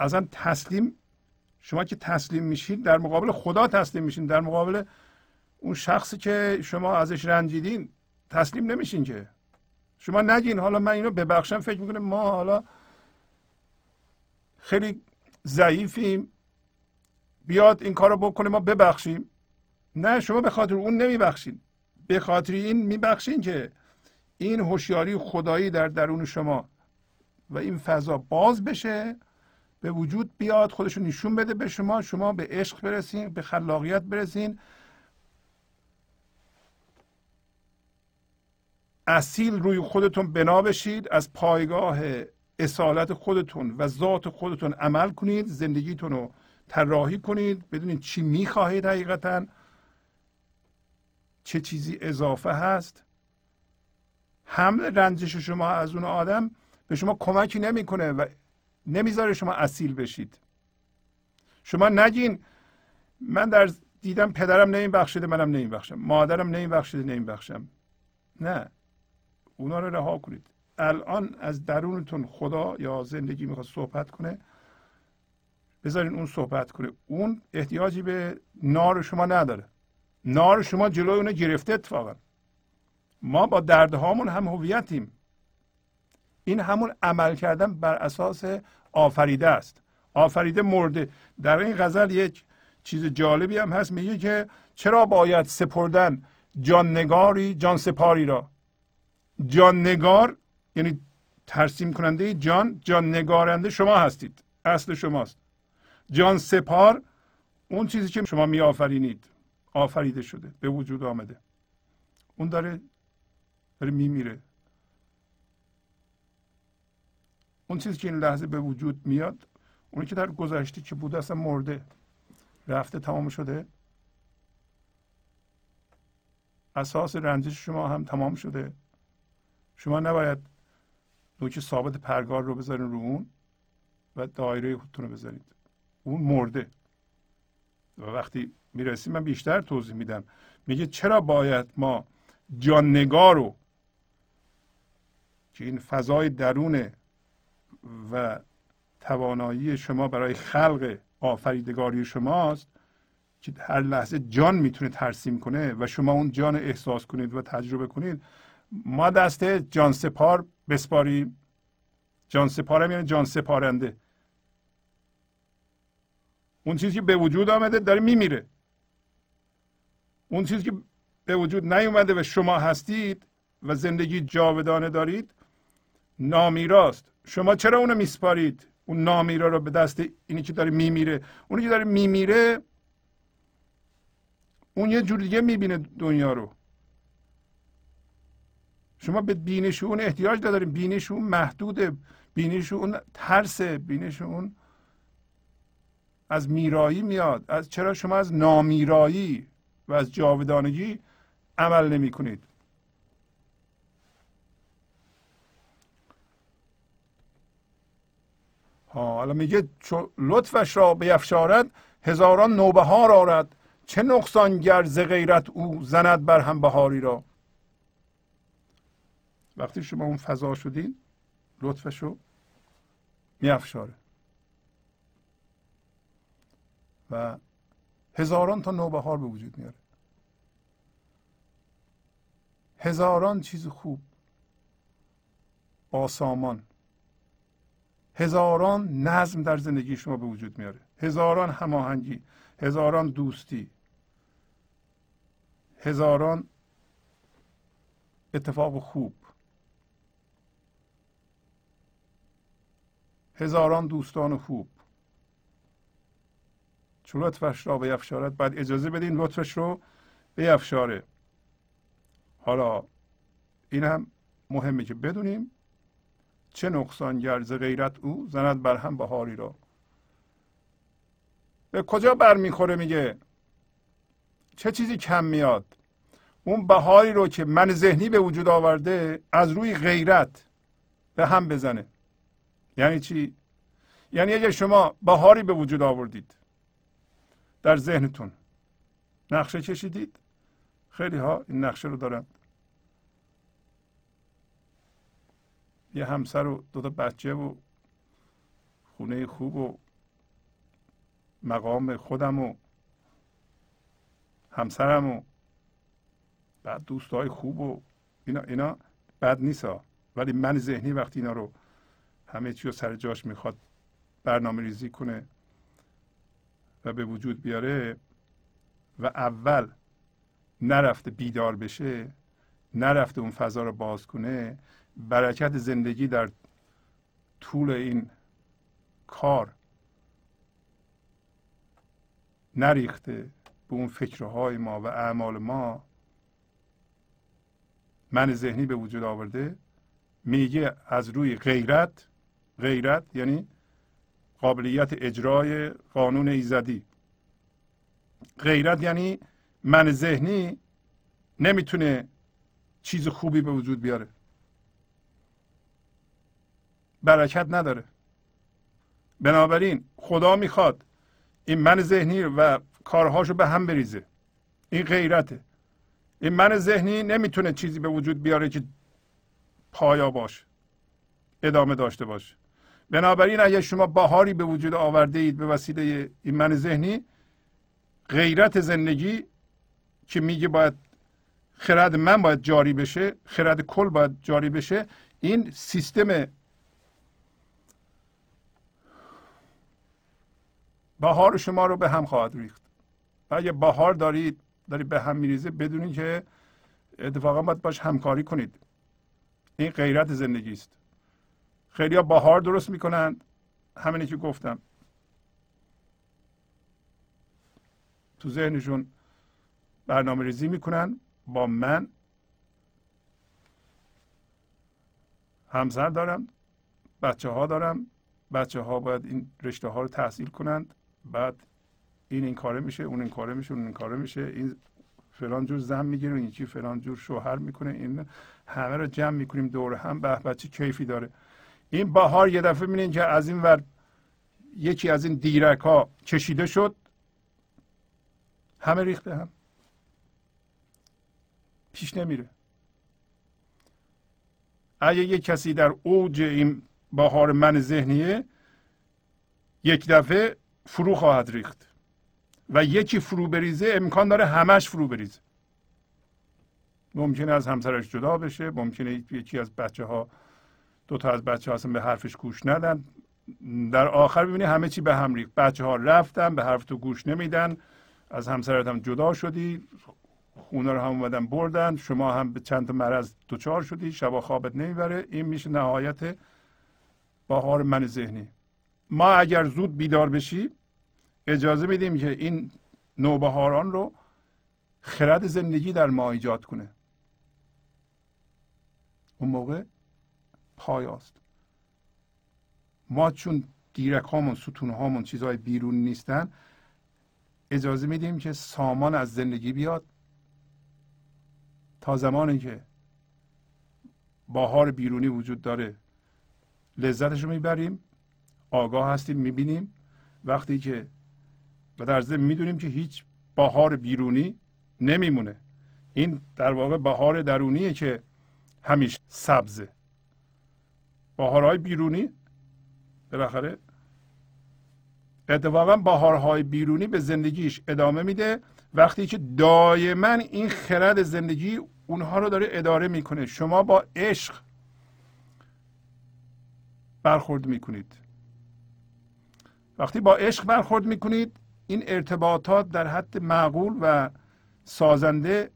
اصلا تسلیم شما که تسلیم میشید در مقابل خدا تسلیم میشین. در مقابل اون شخصی که شما ازش رنجیدین تسلیم نمیشین که. شما نگین حالا من اینو ببخشم فکر می‌کنه ما حالا خیلی ضعیفیم. بیاد این کار رو بکنه ما ببخشیم. نه شما به خاطر اون نمیبخشین. به خاطر این میبخشین که این هوشیاری خدایی در درون شما و این فضا باز بشه به وجود بیاد خودشون نشون بده به شما شما به عشق برسین به خلاقیت برسین. اصیل روی خودتون بنا بشید از پایگاه اصالت خودتون و ذات خودتون عمل کنید زندگیتون رو طراحی کنید. بدونید چی می‌خواهید حقیقتا. چه چیزی اضافه هست. حمل رنجش شما از اون آدم به شما کمکی نمی‌کنه و نمی‌ذاره شما اصیل بشید. شما نگین من در دیدم پدرم نمی بخشیده منم نمی بخشم مادرم نمی بخشیده نمی بخشم نه. اونا رو رها کنید. الان از درونتون خدا یا زندگی می‌خواد صحبت کنه بذارین اون صحبت کنه. اون احتیاجی به نار شما نداره. نار شما جلوی اونو گرفته اتفاقا. ما با دردهامون هم هویتیم. این همون عمل کردن بر اساس آفریده است. آفریده مرده. در این غزل یک چیز جالبی هم هست. میگه که چرا باید سپردن جان نگاری جان سپاری را؟ جان نگار یعنی ترسیم کننده جان جان نگارنده شما هستید. اصل شماست. جان سپار اون چیزی که شما می آفرینید آفریده شده به وجود آمده. اون داره داره میمیره. اون چیزی که این لحظه به وجود میاد اونی که در گذشته که بوده اصلا مرده. رفته تمام شده. اساس رنجش شما هم تمام شده. شما نباید نوک ثابت پرگار رو بذارین رو اون و دایره خودتون رو بذارید. اون مرده. و وقتی می‌رسیم من بیشتر توضیح میدم. میگه چرا باید ما جاننگار رو که این فضای درونه و توانایی شما برای خلق آفریدگاری شماست که هر لحظه جان می‌تونه ترسیم کنه و شما اون جان احساس کنید و تجربه کنید ما دست جان سپار بسپاریم جان سپارم یعنی جان سپارنده. اون چیزی که به وجود آمده داره میمیره. اون چیزی که به وجود نیومده و شما هستید و زندگی جاودانه دارید نامیراست شما چرا اونو میسپارید؟ اون نامیرا رو به دست اینی که داره میمیره. اونی که داره میمیره اون یه جور دیگه می‌بینه دنیا رو. شما به بینش اون احتیاج نداریم. بینش اون محدوده. بینش اون ترس بینش اون از میرایی میاد. از چرا شما از نامیرایی و از جاودانگی عمل نمی کنید حالا میگه لطفش را بیفشارد هزاران نوبهار آرد. چه نقصان ز غیرت او زند بر هم بهاری را. وقتی شما اون فضا شدین لطفش رو میافشاره. و هزاران تا نوبهار به وجود میاره. هزاران چیز خوب با سامان هزاران نظم در زندگی شما به وجود میاره. هزاران هماهنگی هزاران دوستی. هزاران اتفاق خوب. هزاران دوستان خوب. چون لطفش را بیفشارد بعد اجازه بدین لطفش رو بیفشاره. حالا این هم مهمه که بدونیم چه نقصان گرز غیرت او زند بر هم بهاری را. به کجا برمیخوره میگه؟ چه چیزی کم میاد؟ اون بهاری رو که من ذهنی به وجود آورده از روی غیرت به هم بزنه. یعنی چی؟ یعنی اگر شما بهاری به وجود آوردید در ذهنتون نقشه کشیدید خیلی ها این نقشه رو دارن. یه همسر و دو تا بچه و خونه خوب و مقام خودم و همسرم و بعد دوستای خوب و اینا اینا بد نیست ولی من ذهنی وقتی اینا رو همه چی رو سر جاش می‌خواد برنامه ریزی کنه و به وجود بیاره و اول نرفته بیدار بشه نرفته اون فضا رو باز کنه برکت زندگی در طول این کار نریخته به اون فکرهای ما و اعمال ما. من ذهنی به وجود آورده میگه از روی غیرت غیرت یعنی قابلیت اجرای قانون ایزدی. غیرت یعنی من ذهنی نمی‌تونه چیز خوبی به وجود بیاره. برکت نداره. بنابراین خدا می‌خواد این من ذهنی و کارهاشو به هم بریزه. این غیرته. این من ذهنی نمی‌تونه چیزی به وجود بیاره که پایا باشه ادامه داشته باشه. بنابراین اگر شما بهاری به وجود آورده اید به وسیله این من ذهنی غیرت زندگی که میگه باید خرد من باید جاری بشه خرد کل باید جاری بشه این سیستم بهار شما رو به هم خواهد ریخت. و اگه بهار دارید دارید به هم میریزه بدونید که اتفاقا باید باش همکاری کنید. این غیرت زندگی است. خیلی ها بهار درست می‌کنند همینی که گفتم. تو ذهنشون برنامه ریزی می‌کنن با من. همسر دارم. بچه ها دارم. بچه ها باید این رشته ها رو تحصیل کنند. بعد این این کاره میشه اون این کاره میشه اون این کاره میشه. این فلان جور زن می‌گیره این یکی فلان جور شوهر می‌کنه این همه رو جمع می‌کنیم دور هم. به بچه کیفی داره؟ این بهار یه دفعه می‌بینین که از این ور یکی از این دیرک ها کشیده شد. همه ریخته هم. پیش نمیره. اگه یک کسی در اوج این بهار من ذهنیه یک دفعه فرو خواهد ریخت و یکی فرو بریزه امکان داره همش فرو بریزه. ممکنه از همسرش جدا بشه ممکنه یکی از بچه ها دو تا از بچه ها به حرفش گوش ندن. در آخر ببینی همه چی به هم ریخت. بچه ها رفتن به حرف تو گوش نمیدن. از همسرت هم جدا شدی. خونه رو هم اومدن بردن. شما هم به چند تا مرض دچار شدی. شبا خوابت نمی‌بره. این میشه نهایت بهار من ذهنی. ما اگر زود بیدار بشی اجازه میدیم که این نوبهاران رو خرد زندگی در ما ایجاد کنه. اون موقع پایاست. ما چون دیرک هامون ستون هامون چیزهای بیرون نیستن اجازه میدیم که سامان از زندگی بیاد تا زمانی که باهار بیرونی وجود داره. لذتش رو می‌بریم آگاه هستیم می‌بینیم. وقتی که و در ضمن می‌دونیم که هیچ بهار بیرونی نمیمونه. این در واقع بهار درونیه که همیشه سبزه. بهارهای بیرونی. بالاخره اتفاقا بهارهای بیرونی به زندگیش ادامه میده. وقتی که دائما این خرد زندگی اونها رو داره اداره می‌کنه. شما با عشق برخورد می‌کنید. وقتی با عشق برخورد می‌کنید این ارتباطات در حد معقول و سازنده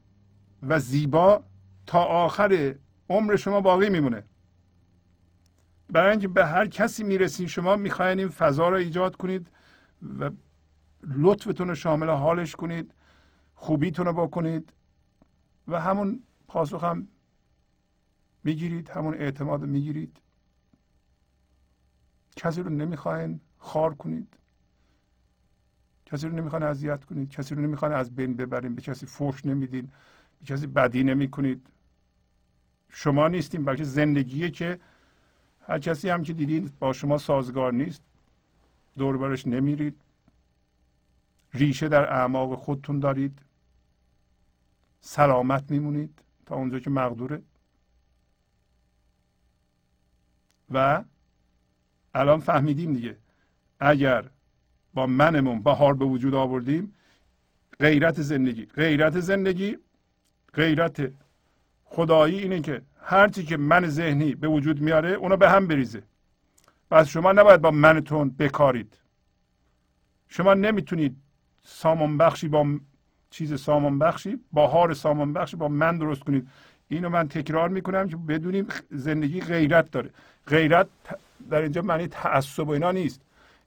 و زیبا تا آخر عمر شما باقی میمونه. برای اینکه به هر کسی می‌رسید شما می‌خواین این فضا رو ایجاد کنید و لطفتون رو شامل حالش کنید خوبیتون رو بکنید و همون پاسخ هم می‌گیرید همون اعتماد می‌گیرید. کسی رو نمی‌خواین خار کنید. کسی رو نمی‌خواین اذیت کنید. کسی رو نمی‌خواین از بین ببرین. به کسی فوش نمیدین. به کسی بدی نمی‌کنید. شما نیستیم بلکه زندگیه که هر کسی هم که دیدین با شما سازگار نیست دور برش نمیرید. ریشه در اعماق خودتون دارید. سلامت میمونید تا اونجا که مقدوره. و الان فهمیدیم دیگه. اگر با منمون بهار به وجود آوردیم غیرت زندگی. غیرت زندگی غیرت خدایی اینه که هرچی که من ذهنی به وجود میاره اونو به هم بریزه. پس شما نباید با منتون بکارید. شما نمی‌تونید سامان بخشی با چیز سامان بخشی بهار سامان بخشی با من درست کنید. اینو من تکرار می‌کنم که بدونیم زندگی غیرت داره. غیرت در اینجا معنی تعصب و اینا نیست.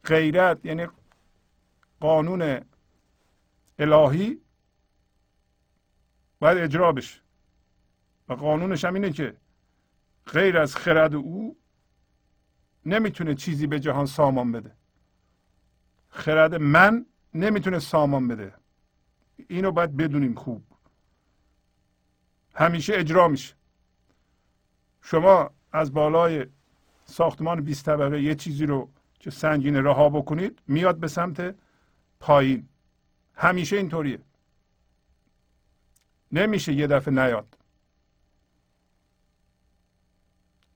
غیرت یعنی قانون الهی باید اجرا بشه. قانونش هم اینه که غیر از خرد او نمی‌تونه چیزی به جهان سامان بده. خرد من نمی‌تونه سامان بده. اینو باید بدونیم خوب. همیشه اجرا میشه. شما از بالای ساختمان 20 طبقه یه چیزی رو که سنگین رها بکنید میاد به سمت پایین. همیشه اینطوریه. نمیشه یه دفعه نیاد.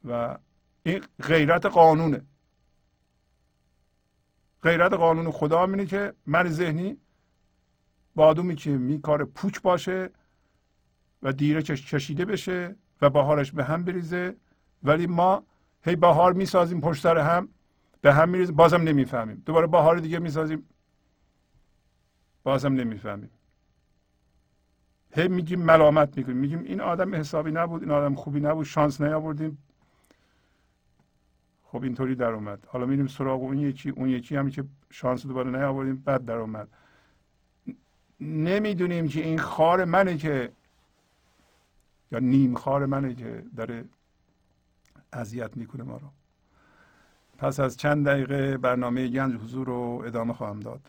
و این غیرت قانونه. غیرت قانون خدا اینه که من ذهنی بادومی که می کار پوچ باشه و دیره کشیده بشه و بهارش به هم بریزه ولی ما هی بهار می‌سازیم پشت سر هم به هم میریزیم بازم نمی‌فهمیم. دوباره بهار دیگه می‌سازیم. بازم نمی‌فهمیم. هی میگیم ملامت می‌کنیم. میگیم این آدم حسابی نبود این آدم خوبی نبود شانس نیاوردیم. خب اینطوری در اومد. حالا میریم سراغ اون یکی اون یکی هم که شانس دوباره نیاوردیم بد در اومد. نمی‌دونیم که این خار منه که یا نیم خار منه که داره اذیت می‌کنه ما رو. پس از چند دقیقه برنامه گنج حضور رو ادامه خواهم داد.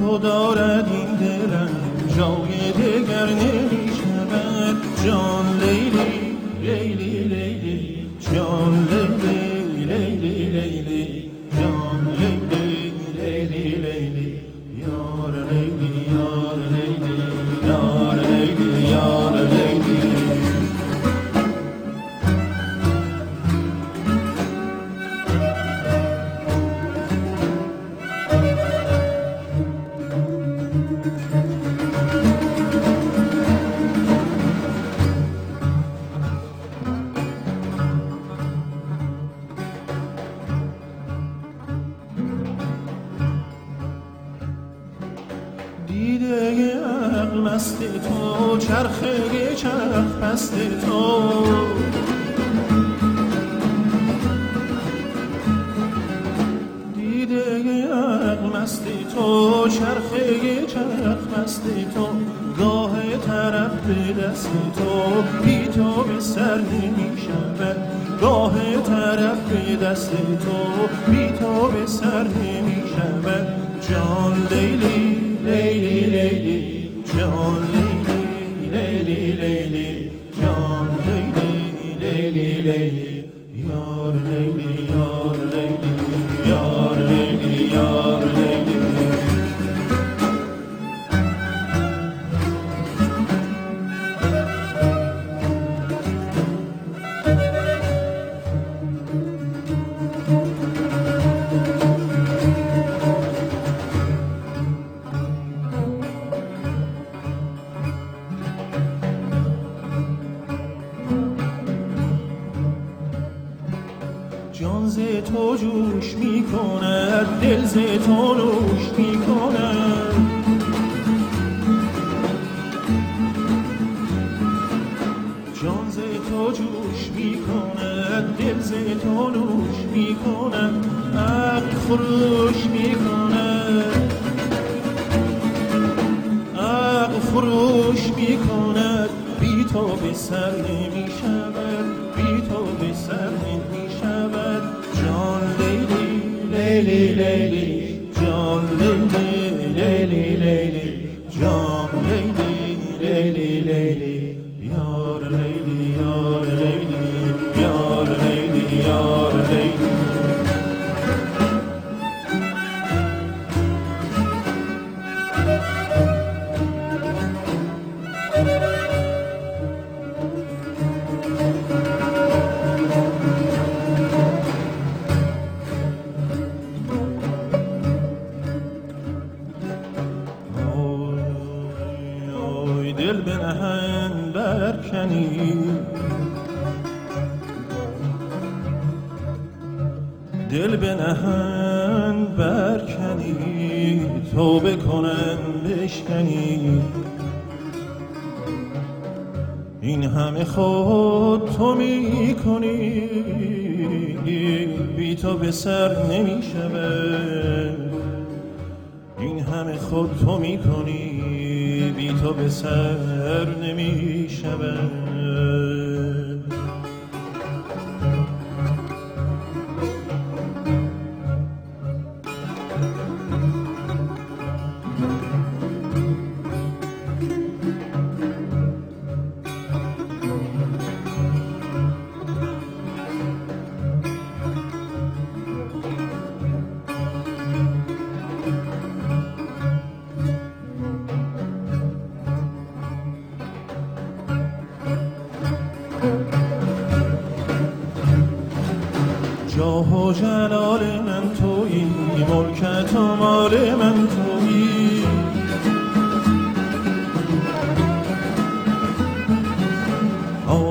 تو دارد این دلم جای دگر نمی‌شود. جان لیلی لیلی.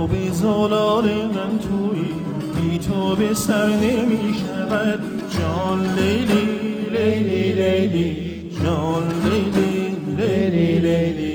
آب زلال من تویی بی تو به سر نمی شود جان لیلی لیلی لیلی جان لیلی لیلی لیلی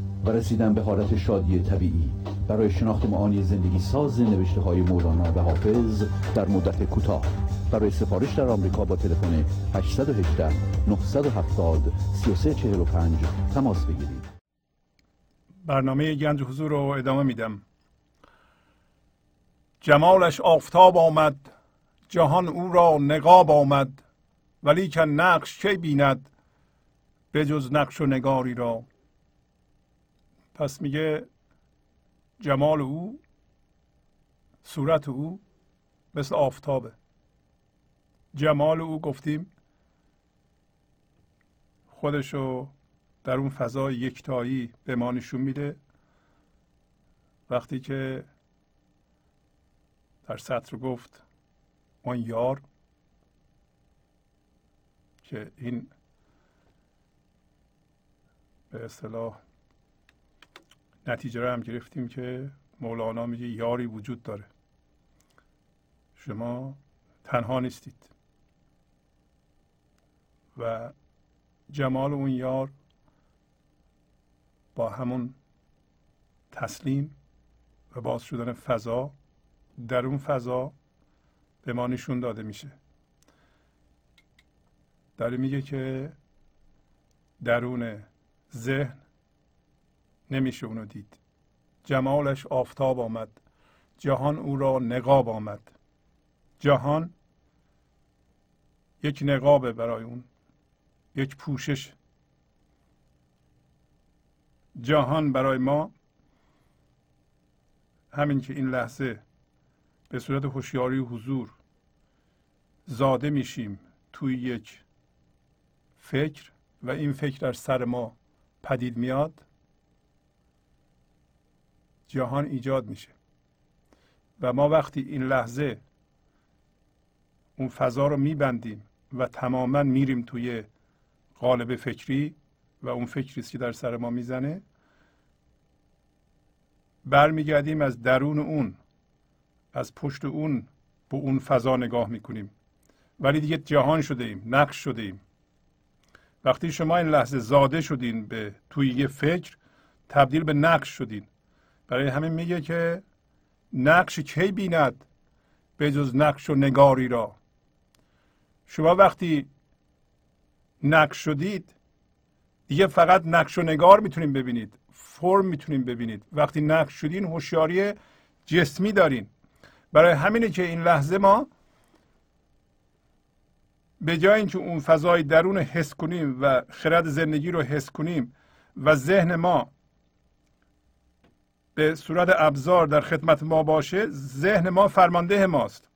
و رسیدن به حالت شادی طبیعی. برای شناخت معانی زندگی ساز نوشته های مولانا و حافظ در مدت کوتاه. برای سفارش در آمریکا با تلفن 818 970 3345 تماس بگیرید. برنامه گنج حضور رو ادامه میدم. جمالش آفتاب آمد جهان او را نقاب آمد ولی که نقش کی بیند بجز نقش و نگاری را؟ پس میگه جمال او صورت او مثل آفتابه. جمال او گفتیم خودشو در اون فضای یکتایی به ما نشون میده. وقتی که در سطر گفت آن یار که این به اصطلاح نتیجه رو هم گرفتیم که مولانا میگه یاری وجود داره. شما تنها نیستید. و جمال اون یار با همون تسلیم و باز شدن فضا در اون فضا به ما نشون داده میشه. داره میگه که درون ذهن نمیشه اونو دید. جمالش آفتاب آمد. جهان او را نقاب آمد. جهان یک نقابه برای اون. یک پوشش. جهان برای ما همین که این لحظه به صورت هوشیاری حضور زاده میشیم توی یک فکر و این فکر در سر ما پدید میاد جهان ایجاد میشه. و ما وقتی این لحظه اون فضا رو میبندیم و تماما میریم توی قالب فکری و اون فکری که در سر ما می‌زنه برمیگردیم از درون اون از پشت اون به اون فضا نگاه می‌کنیم. ولی دیگه جهان شده ایم نقش شده ایم. وقتی شما این لحظه زاده شدین به توی یه فکر تبدیل به نقش شدین. برای همین میگه که نقش کی بیند به جز نقش و نگاری را؟ شما وقتی نقش شدید دیگه فقط نقش و نگار می‌تونید ببینید فرم می‌تونید ببینید. وقتی نقش شدین هوشیاری جسمی دارین. برای همینه که این لحظه ما به جای اینکه اون فضای درون حس کنیم و خرد زندگی رو حس کنیم و ذهن ما به صورت ابزار در خدمت ما باشه ذهن ما فرمانده ماست.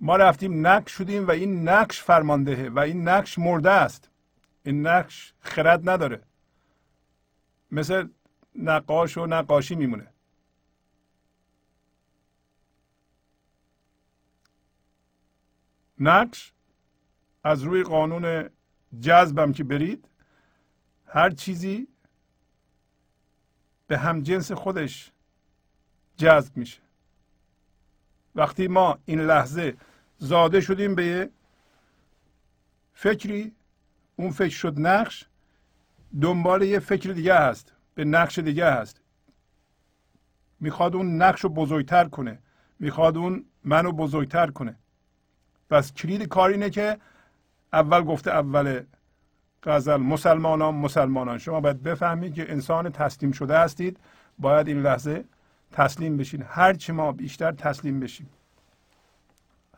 ما رفتیم نقش شدیم و این نقش فرماندهه و این نقش مرده است. این نقش خرد نداره. مثل نقاش و نقاشی میمونه. نقش از روی قانون جذبم که برید هر چیزی به هم جنس خودش جذب میشه. وقتی ما این لحظه زاده شدیم به فکری اون فکر شد نقش دنبال یه فکر دیگه هست به نقش دیگه هست. می‌خواد اون نقش رو بزرگتر کنه. می‌خواد اون منو بزرگتر کنه. پس کلید کار اینه که اول گفته اول غزل. مسلمانان مسلمانان. شما باید بفهمید که انسان تسلیم شده هستید. باید این لحظه تسلیم بشین. هرچه ما بیشتر تسلیم بشیم.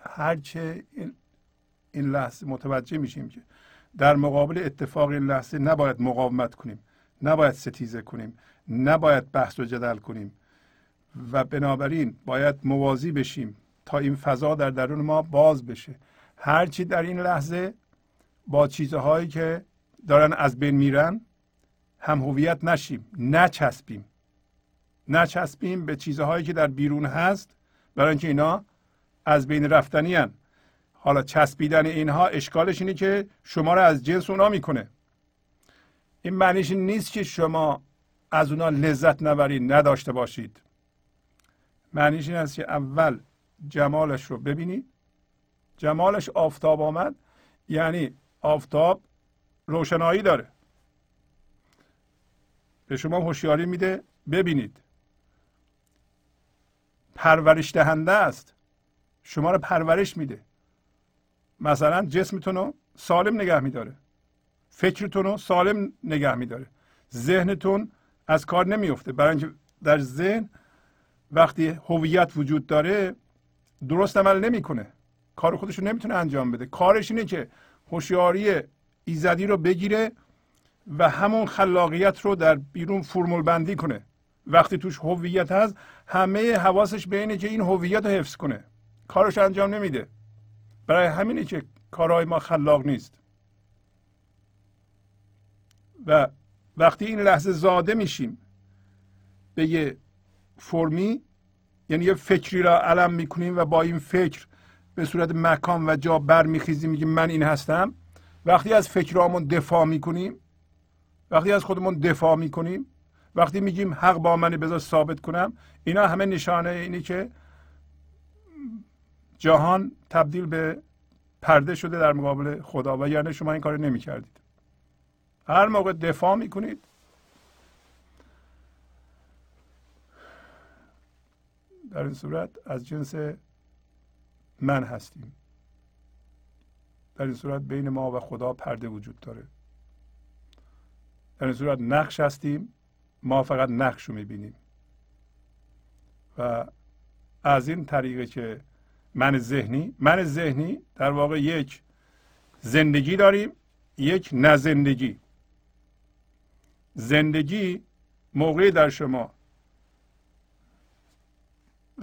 هرچه این, این لحظه متوجه میشیم که در مقابل اتفاق این لحظه نباید مقاومت کنیم. نباید ستیزه کنیم. نباید بحث و جدل کنیم. و بنابراین باید موازی بشیم تا این فضا در درون ما باز بشه. هرچی در این لحظه با چیزهایی که دارن از بین میرن هم هویت نشیم نچسبیم. نچسبیم به چیزهایی که در بیرون هست برای اینکه اینا از بین رفتنی هن. حالا چسبیدن اینها اشکالش اینه که شما رو از جنس اونا می‌کنه. این معنیش نیست که شما از اونا لذت نبرید نداشته باشید. معنیش این است که اول جمالش رو ببینید. جمالش آفتاب آمد یعنی آفتاب روشنایی داره. به شما هوشیاری میده. ببینید. پرورش دهنده است. شما رو پرورش میده. مثلا جسمتون رو سالم نگه میداره. فکرتون رو سالم نگه میداره. ذهنتون از کار نمیفته برای اینکه در ذهن وقتی هویت وجود داره درست عمل نمی‌کنه. کار خودش رو نمی‌تونه انجام بده. کارش اینه که هوشیاری ایزدی رو بگیره و همون خلاقیت رو در بیرون فرمول بندی کنه. وقتی توش هویت هست همه حواسش به اینه که این هویت رو حفظ کنه. کارش انجام نمیده. برای همینه که کارهای ما خلاق نیست. و وقتی این لحظه زاده میشیم به یه فرمی یعنی یه فکری را علم می‌کنیم و با این فکر به صورت مکان و جا برمیخیزیم میگیم من این هستم وقتی از فکرامون دفاع می‌کنیم وقتی از خودمون دفاع می‌کنیم وقتی میگیم حق با منی بذار ثابت کنم اینا همه نشانه اینه که جهان تبدیل به پرده شده در مقابل خدا و یعنی شما این کار نمی کردید هر موقع دفاع می‌کنید در این صورت از جنس من هستیم. در این صورت بین ما و خدا پرده وجود داره. در این صورت نقش هستیم ما فقط نقش رو می‌بینیم. و از این طریقه که من ذهنی من ذهنی در واقع یک زندگی داریم یک نزندگی. زندگی موقعی در شما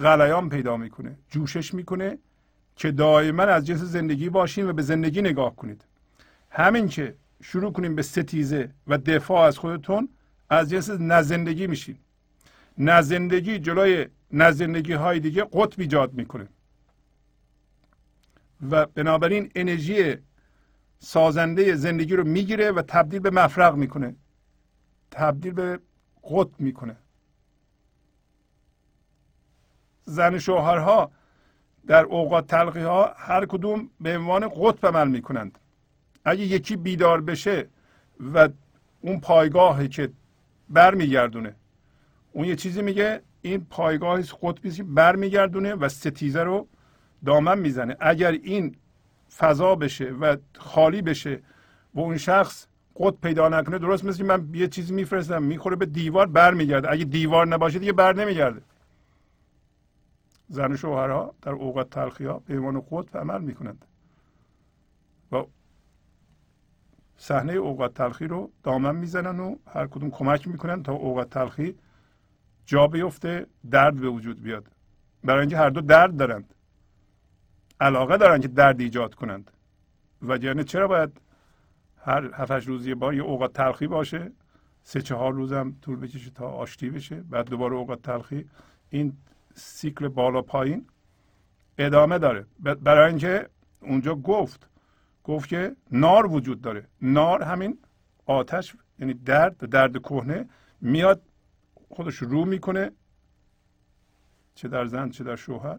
غلیان پیدا می‌کنه جوشش می‌کنه که دائما از جنس زندگی باشین و به زندگی نگاه کنید. همین که شروع کنیم به ستیزه و دفاع از خودتون از جنس نزندگی میشین. نزندگی جلوی نزندگی های دیگه قطب ایجاد می‌کنه. و بنابراین انرژی سازنده زندگی رو می‌گیره و تبدیل به مفرق می‌کنه. تبدیل به قطب می‌کنه. زن شوهرها در اوقات تلقی ها هر کدوم به عنوان قطب عمل می‌کنند. اگه یکی بیدار بشه و اون پایگاهی که برمیگردونه اون یه چیزی میگه این پایگاه قطبی برمیگردونه و ستیزه رو دامن می‌زنه. اگر این فضا بشه و خالی بشه و اون شخص قط پیدا نکنه درست مثل من یه چیزی میفرستم می‌خوره به دیوار برمیگرده. اگه دیوار نباشه دیگه بر نمیگرده. زن شوهرها در اوقات تلخی ها عنوان قطب عمل می‌کنند. و صحنه اوقات تلخی رو دامن می‌زنن و هر کدوم کمک می‌کنن تا اوقات تلخی جا بیفته درد به وجود بیاد. برای اینکه هر دو درد دارند. علاقه دارن که درد ایجاد کنند. و یعنی چرا باید هر هفتش روزی بار یه اوقات تلخی باشه؟ سه چهار روزم طول بکشه تا آشتی بشه. بعد دوباره اوقات تلخی. این سیکل بالا پایین ادامه داره. برای اینکه اونجا گفت گفت که نار وجود داره. نار همین آتش یعنی درد درد کهنه میاد خودش رو می‌کنه. چه در زن چه در شوهر.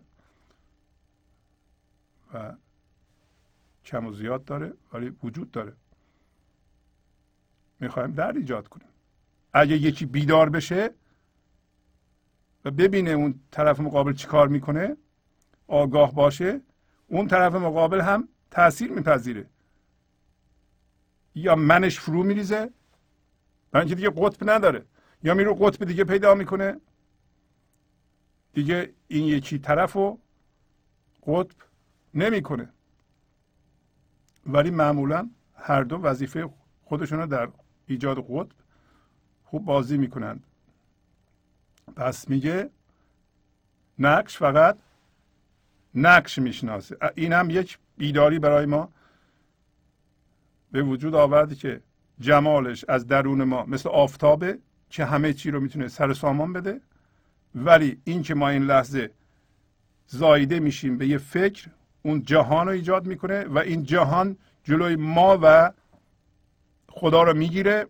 و کم و زیاد داره ولی وجود داره. می‌خوایم درد ایجاد کنیم. اگه یکی بیدار بشه و ببینه اون طرف مقابل چیکار می‌کنه آگاه باشه اون طرف مقابل هم تاثیر میپذیره. یا منش فرو میریزه برای اینکه دیگه قطب نداره. یا میرو قطب دیگه پیدا می‌کنه. دیگه این یکی طرف رو قطب نمی‌کنه. ولی معمولا هر دو وظیفه خودشون رو در ایجاد قطب خوب بازی می‌کنند. پس میگه نقش فقط نقش می‌شناسه. این هم یک بیداری برای ما. به وجود آورده که جمالش از درون ما مثل آفتابه که همه چی رو می‌تونه سر سامان بده. ولی این که ما این لحظه زایده میشیم به یه فکر اون جهان رو ایجاد می‌کنه و این جهان جلوی ما و خدا رو می‌گیره.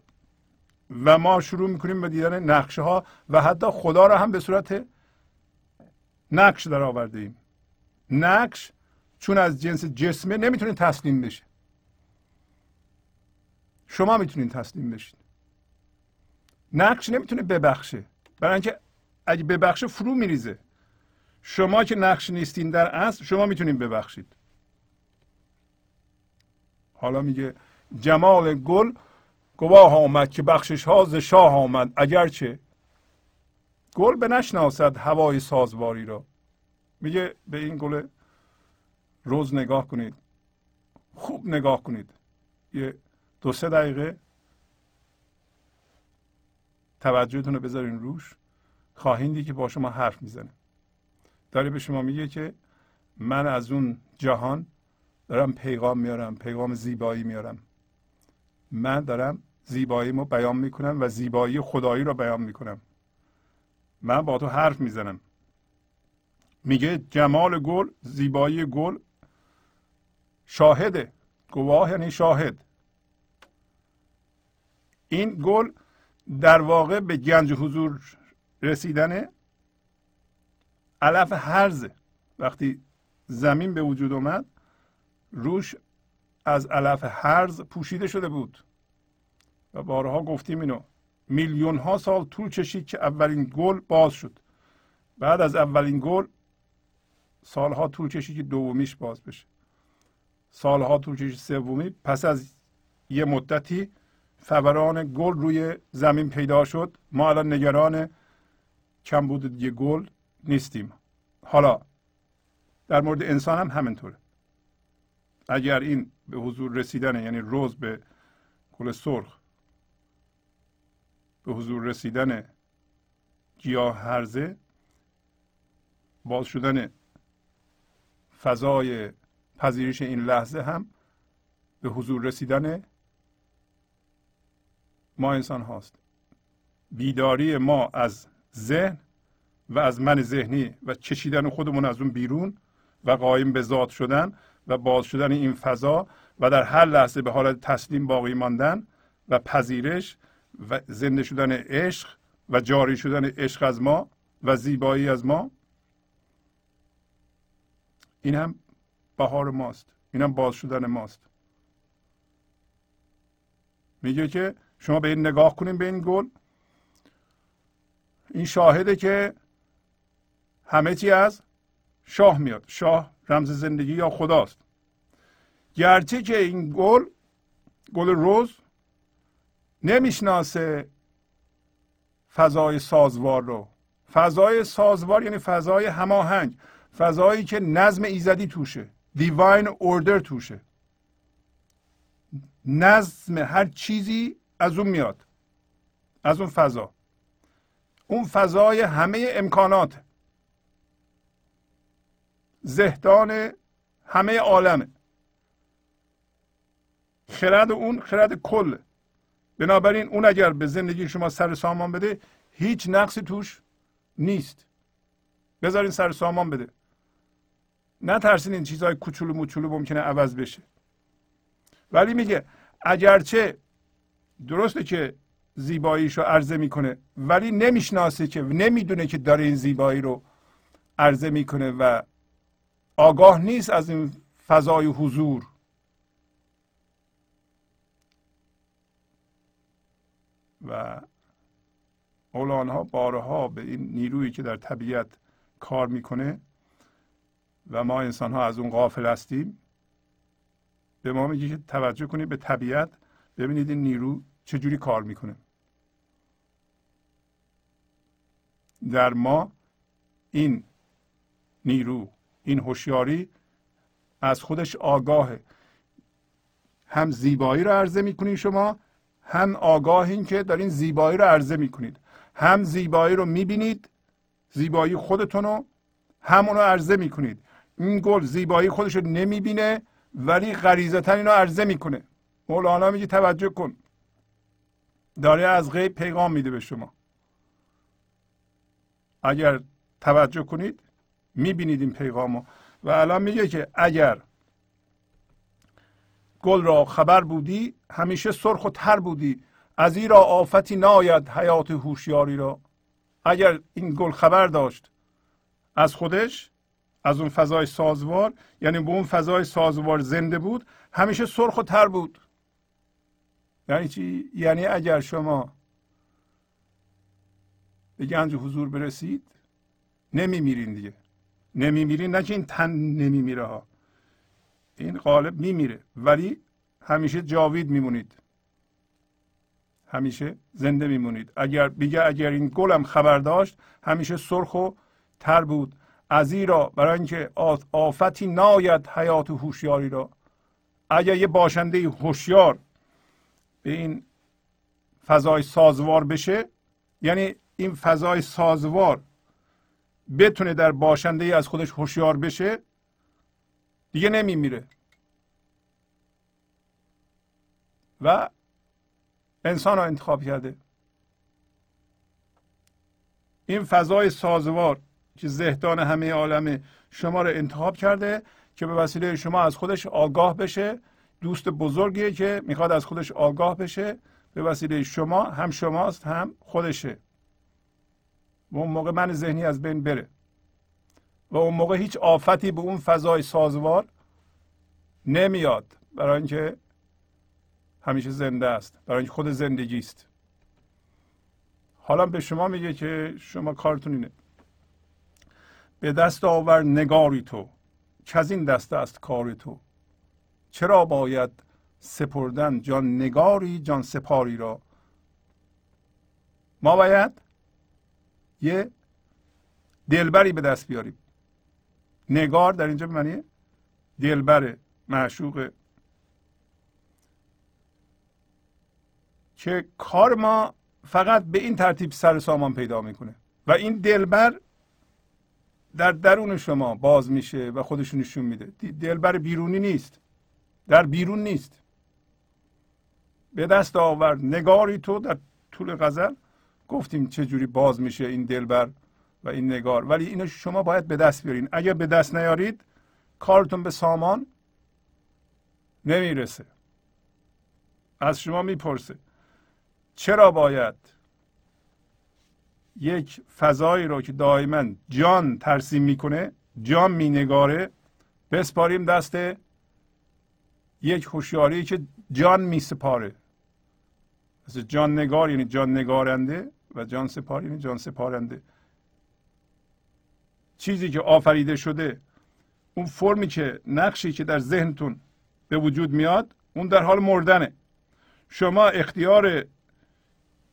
و ما شروع می‌کنیم به دیدن نقشه ها و حتی خدا رو هم به صورت نقش در آورده ایم. نقش چون از جنس جسمه نمی‌تونه تسلیم بشه. شما می‌تونید تسلیم بشید نقش نمی‌تونه ببخشه. برای اینکه اگه ببخشه فرو میریزه. شما که نقش نیستین در اصل شما می‌تونید ببخشید. حالا میگه جمال گل گواه آمد که بخشش ها ز شاه آمد. اگرچه گل به نشناسد هوای سازواری را. میگه به این گل روز نگاه کنید. خوب نگاه کنید. یه دو سه دقیقه. توجهتون رو بذارین روش. خواهید دید که با شما حرف می‌زنه. داره به شما میگه که من از اون جهان دارم پیغام میارم پیغام زیبایی میارم. من دارم زیبایی رو بیان می‌کنم و زیبایی خدایی رو بیان می‌کنم من با تو حرف می‌زنم. میگه جمال گل زیبایی گل شاهده گواه یعنی شاهد. این گل در واقع به گنج حضور رسیدن علف هرزه وقتی زمین به وجود اومد روش از علف هرز پوشیده شده بود. و بارها گفتیم اینو. میلیون ها سال طول کشید که اولین گل باز شد. بعد از اولین گل سالها طول کشید که دومیش باز بشه. سالها طول کشید سومی. پس از یه مدتی فوران گل روی زمین پیدا شد. ما الان نگران کمبود یه گل نیستیم. حالا در مورد انسان هم همینطوره. اگر این به حضور رسیدن یعنی روز به گل سرخ به حضور رسیدن گیاه هرزه باز شدن فضای پذیرش این لحظه هم به حضور رسیدن ما انسان هاست. بیداری ما از ذهن و از من ذهنی و کشیدن خودمون از اون بیرون و قایم به ذات شدن و باز شدن این فضا و در هر لحظه به حالت تسلیم باقی ماندن و پذیرش و زنده شدن عشق و جاری شدن عشق از ما و زیبایی از ما این هم بهار ماست این هم باز شدن ماست. میگه که شما به این نگاه کنیم به این گل. این شاهده که همه چی از شاه میاد شاه رمز زندگی یا خداست. گرچه که این گل گل روز نمی‌شناسه فضای سازوار رو. فضای سازوار یعنی فضای هماهنگ. فضایی که نظم ایزدی توشه. دیواین اوردر توشه. نظم هر چیزی از اون میاد. از اون فضا. اون فضای همه امکانات. زهدان همه عالمه خرد اون خرد کل. بنابراین اون اگر به زندگی شما سر سامان بده هیچ نقصی توش نیست. بذارین سر سامان بده. نترسین این چیزهای کوچولو موچولو ممکنه عوض بشه. ولی میگه اگرچه درسته که زیباییش رو عرضه می‌کنه ولی نمی‌شناسه که نمی‌دونه که داره این زیبایی رو عرضه می‌کنه و آگاه نیست از این فضای حضور. و مولانا بارها به این نیرویی که در طبیعت کار می‌کنه و ما انسان ها از اون غافل هستیم به ما میگه که توجه کنید به طبیعت ببینید این نیرو چجوری کار می‌کنه. در ما این نیرو این هوشیاری از خودش آگاهه. هم زیبایی رو عرضه می‌کنید شما هم آگاهین که دارین زیبایی رو عرضه می‌کنید هم زیبایی رو می‌بینید زیبایی خودتون رو همون رو عرضه می‌کنید. این گل زیبایی خودش رو نمی‌بینه ولی غریزتا اینو عرضه می‌کنه. مولانا میگه توجه کن. داره از غیب پیغام میده به شما. اگر توجه کنید می‌بینید این پیغامو. و الان میگه که اگر گل را خبر بودی همیشه سرخ و تر بودی. از این را آفتی ناید حیات هوشیاری را. اگر این گل خبر داشت از خودش از اون فضای سازوار یعنی به اون فضای سازوار زنده بود همیشه سرخ و تر بود. یعنی چی؟ یعنی اگر شما به گنج حضور برسید نمیمیرین دیگه. نمیمیرین نه که این تن نمیمیره ها. این قالب میمیره. ولی همیشه جاوید میمونید. همیشه زنده میمونید. اگر بگه اگر این گلم خبر داشت همیشه سرخ و تر بود. از را برای اینکه آفتی ناید حیات و هوشیاری را. اگر یه باشنده هوشیار به این فضای سازوار بشه یعنی این فضای سازوار بتونه در باشنده از خودش هوشیار بشه دیگه نمیمیره. و انسان رو انتخاب کرده. این فضای سازوار که زهدان همه عالم شما رو انتخاب کرده که به وسیله شما از خودش آگاه بشه. دوست بزرگیه که می‌خواد از خودش آگاه بشه. به وسیله شما هم شماست هم خودشه. و اون موقع من ذهنی از بین بره. و اون موقع هیچ آفتی به اون فضای سازوار نمیاد. برای اینکه همیشه زنده است. برای اینکه خود زندگی است. حالا به شما میگه که شما کارتون اینه. به دست آور نگاری تو. که از این دست است کار تو. چرا باید سپردن جان نگاری جان سپاری را؟ ما باید یه دلبری به دست بیاریم. نگار در اینجا معنی دلبر معشوق. که کار ما فقط به این ترتیب سر سامان پیدا می‌کنه. و این دلبر در درون شما باز میشه و خودشون نشون میده. دلبر بیرونی نیست. در بیرون نیست. به دست آورد. نگاری تو در طول غزل. گفتیم چه جوری باز میشه این دلبر. و این نگار. ولی اینو شما باید به دست بیارین. اگر به دست نیارید کارتون به سامان نمی‌رسه. از شما می‌پرسه. چرا باید یک فضایی رو که دائما جان ترسیم می‌کنه جان مینگاره بسپاریم دست یک هوشیاری که جان میسپاره. مثل جان نگار یعنی جان نگارنده و جان سپار یعنی جان سپارنده. چیزی که آفریده شده اون فرمی که نقشی که در ذهنتون به وجود میاد اون در حال مردنه. شما اختیار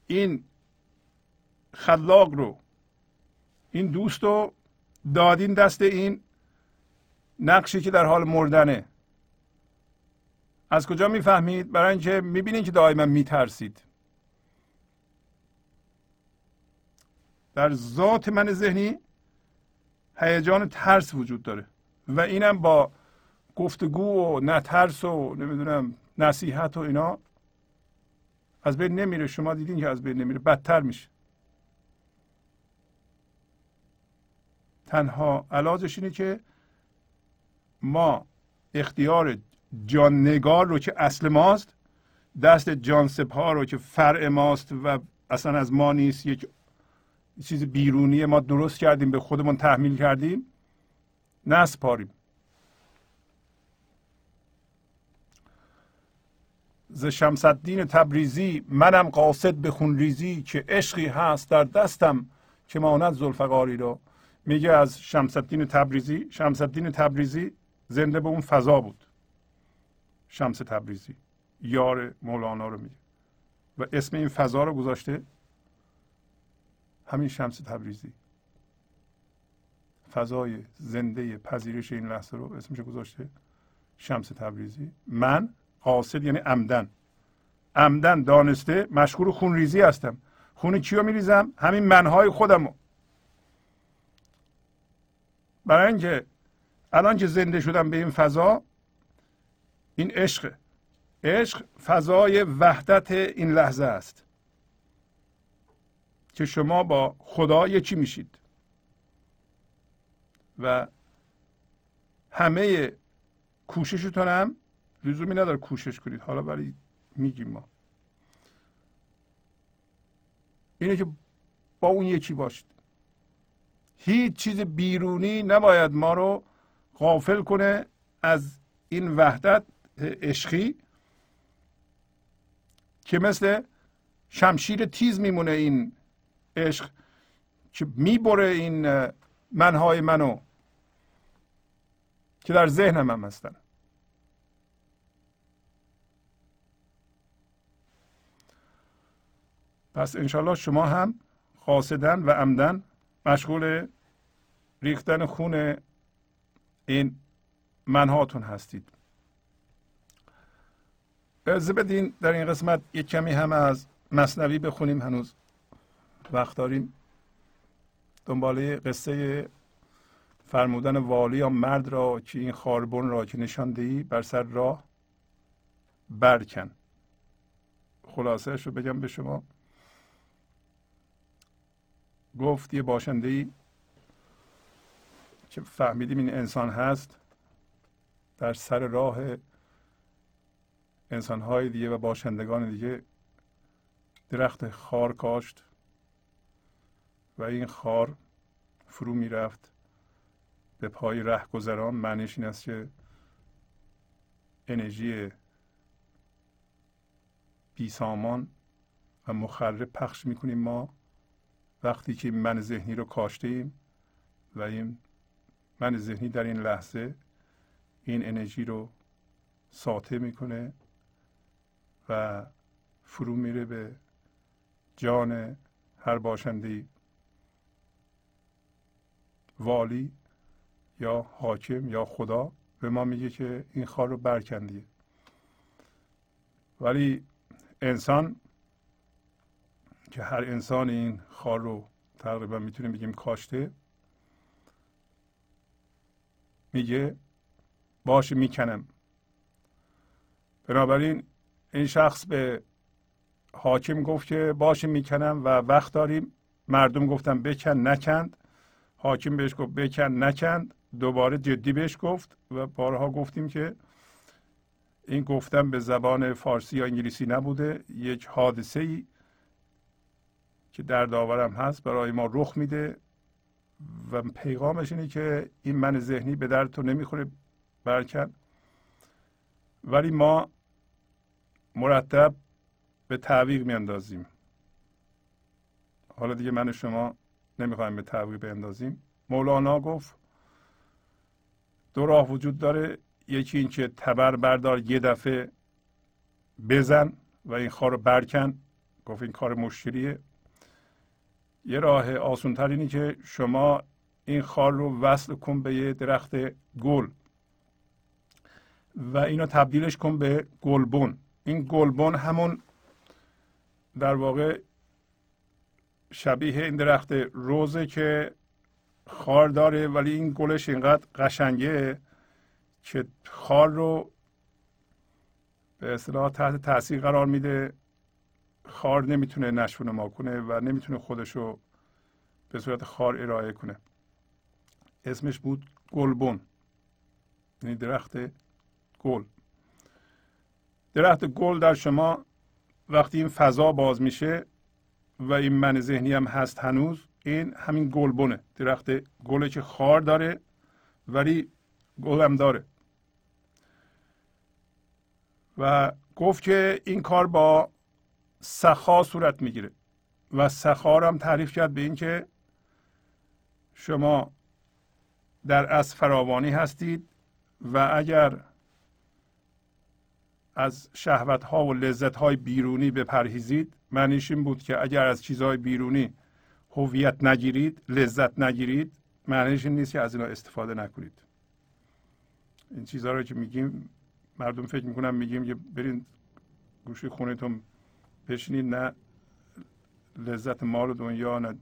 این خلاق رو این دوست رو دادین دست این نقشی که در حال مردنه. از کجا می‌فهمید؟ برای اینکه می‌بینید که دائما میترسید. در ذات من ذهنی هیجان ترس وجود داره. و اینم با گفتگو و نترس و نمی‌دونم نصیحت و اینا از بین نمیره. شما دیدین که از بین نمیره. بدتر میشه. تنها علاجش اینه که ما اختیار جان نگار رو که اصل ماست دست جان سپار رو که فرع ماست و اصلا از ما نیست یک چیز بیرونی ما درست کردیم به خودمون تحمیل کردیم. نسپاریم ز شمس الدین تبریزی منم قاصد به خونریزی که عشقی هست در دستم که ماند زلفقاری رو میگه از شمس الدین تبریزی شمس الدین تبریزی زنده به اون فضا بود. شمس تبریزی. یار مولانا رو میگه. و اسم این فضا رو گذاشته همین شمس تبریزی. فضای زنده پذیرش این لحظه رو اسمش گذاشته. شمس تبریزی. من قاصد یعنی عمدن. عمدن دانسته مشغول خونریزی هستم. خون کیو میریزم؟ همین منهای خودمو. برای اینکه الان که زنده شدم به این فضا این عشق. عشق فضای وحدت این لحظه است. که شما با خدا یکی میشید؟ و همه کوششتون هم لزومی نداره کوشش کنید. حالا ولی میگیم ما. اینه که با اون یکی باشید. هیچ چیز بیرونی نباید ما رو غافل کنه از این وحدت عشقی که مثل شمشیر تیز میمونه این عشق که می‌بره این منهای منو که در ذهنم هم هستن. پس انشالله شما هم قاصدن و عمدن مشغول ریختن خون این منهاتون هستید. ارزه بدین در این قسمت یک کمی هم از مصنوی بخونیم هنوز. وقت داریم دنباله قصه فرمودن والی یا مرد را که این خاربون را که نشان دهی بر سر راه برکن. خلاصهش رو بگم به شما. گفت یه باشنده ای که فهمیدیم این انسان هست در سر راه انسانهای دیگه و باشندگان دیگه درخت خار کاشت. و این خار فرو می‌رفت. به پای گذران معنیش این است که انرژی بیسامان و مخرب پخش می‌کنیم ما. وقتی که من ذهنی رو کاشته ایم و این من ذهنی در این لحظه این انرژی رو ساطع می‌کنه و فرو میره به جان هر باشنده والی یا حاکم یا خدا به ما میگه که این خار رو برکندیه. ولی انسان که هر انسان این خار رو تقریبا می‌تونیم بگیم کاشته میگه باشه می‌کنم. بنابراین این شخص به حاکم گفت که باشه می‌کنم و وقت داریم. مردم گفتن بکن نکند. حاکم بهش گفت بکن نکند. دوباره جدی بهش گفت و بارها گفتیم که این گفتن به زبان فارسی یا انگلیسی نبوده. یک حادثه ای که در داورم هست برای ما رخ میده و پیغامش اینه که این من ذهنی به درد تو نمی‌خوره برکن. ولی ما مرتب به تعویق میاندازیم. حالا دیگه من شما نمی‌خوایم به تعویق بیندازیم مولانا گفت دو راه وجود داره. یکی این که تبر بردار یه دفعه بزن و این خار رو برکن. گفت این کار مشکلیه. یه راه آسونتر اینی که شما این خار رو وصل کن به یه درخت گل و اینو تبدیلش کن به گلبون این گلبون همون در واقع شبیه این درخت روزه که خار داره ولی این گلش اینقدر قشنگه که خار رو به اصطلاح تحت تاثیر قرار میده. خار نمی‌تونه نشو ما کنه و نمی‌تونه خودش رو به صورت خار ارائه کنه. اسمش بود گلبون یعنی درخت گل. درخت گل در شما وقتی این فضا باز میشه و این من ذهنی هم هست هنوز. این همین گلبونه درخت گله که خار داره ولی گل هم داره. و گفت که این کار با سخا صورت می‌گیره. و سخا هم تعریف کرد به اینکه شما در از فراوانی هستید و اگر از شهوت ها و لذت های بیرونی بپرهیزید معنیش این بود که اگر از چیزهای بیرونی هویت نگیرید لذت نگیرید معنیش این نیست که از اینا استفاده نکنید. این چیزها رو که میگیم مردم فکر می‌کنن میگیم که برین گوشی خونتون بشینید نه لذت مال و دنیا نه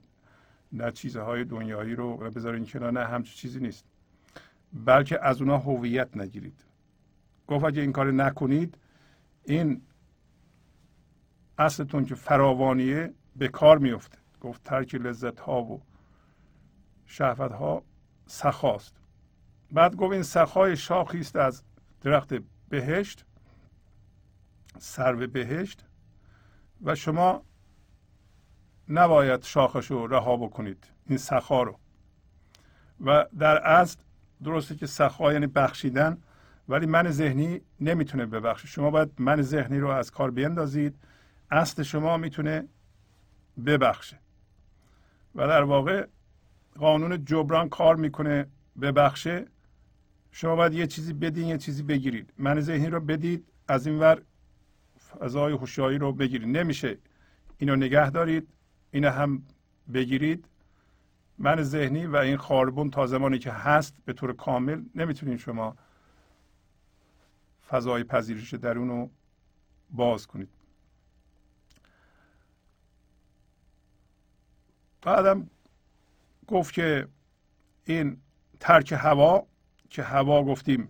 نه چیزهای دنیایی رو بذارین کنار نه همچین چیزی نیست. بلکه از اونها هویت نگیرید. گفت اگه این کار نکنید این اصلتون که فراوانیه به کار میفته. گفت ترک لذت ها و شهوت ها سخاست. بعد گفت این سخای شاخی است از درخت بهشت سرو بهشت و شما نباید شاخش رو رها بکنید این سخا رو. و در اصل درسته که سخا یعنی بخشیدن. ولی من ذهنی نمی‌تونه ببخشه شما باید من ذهنی رو از کار بیندازید. اصل شما می‌تونه ببخشه. و در واقع قانون جبران کار می‌کنه ببخشه. شما باید یه چیزی بدین یه چیزی بگیرید. من ذهنی رو بدید از این ور فضای هوشیاری رو بگیرید. نمیشه اینو نگه دارید اینو هم بگیرید. من ذهنی و این خاربون تا زمانی که هست به طور کامل نمی‌تونید شما فضای پذیرش درون رو باز کنید. بعدم گفت که این ترک هوا که هوا گفتیم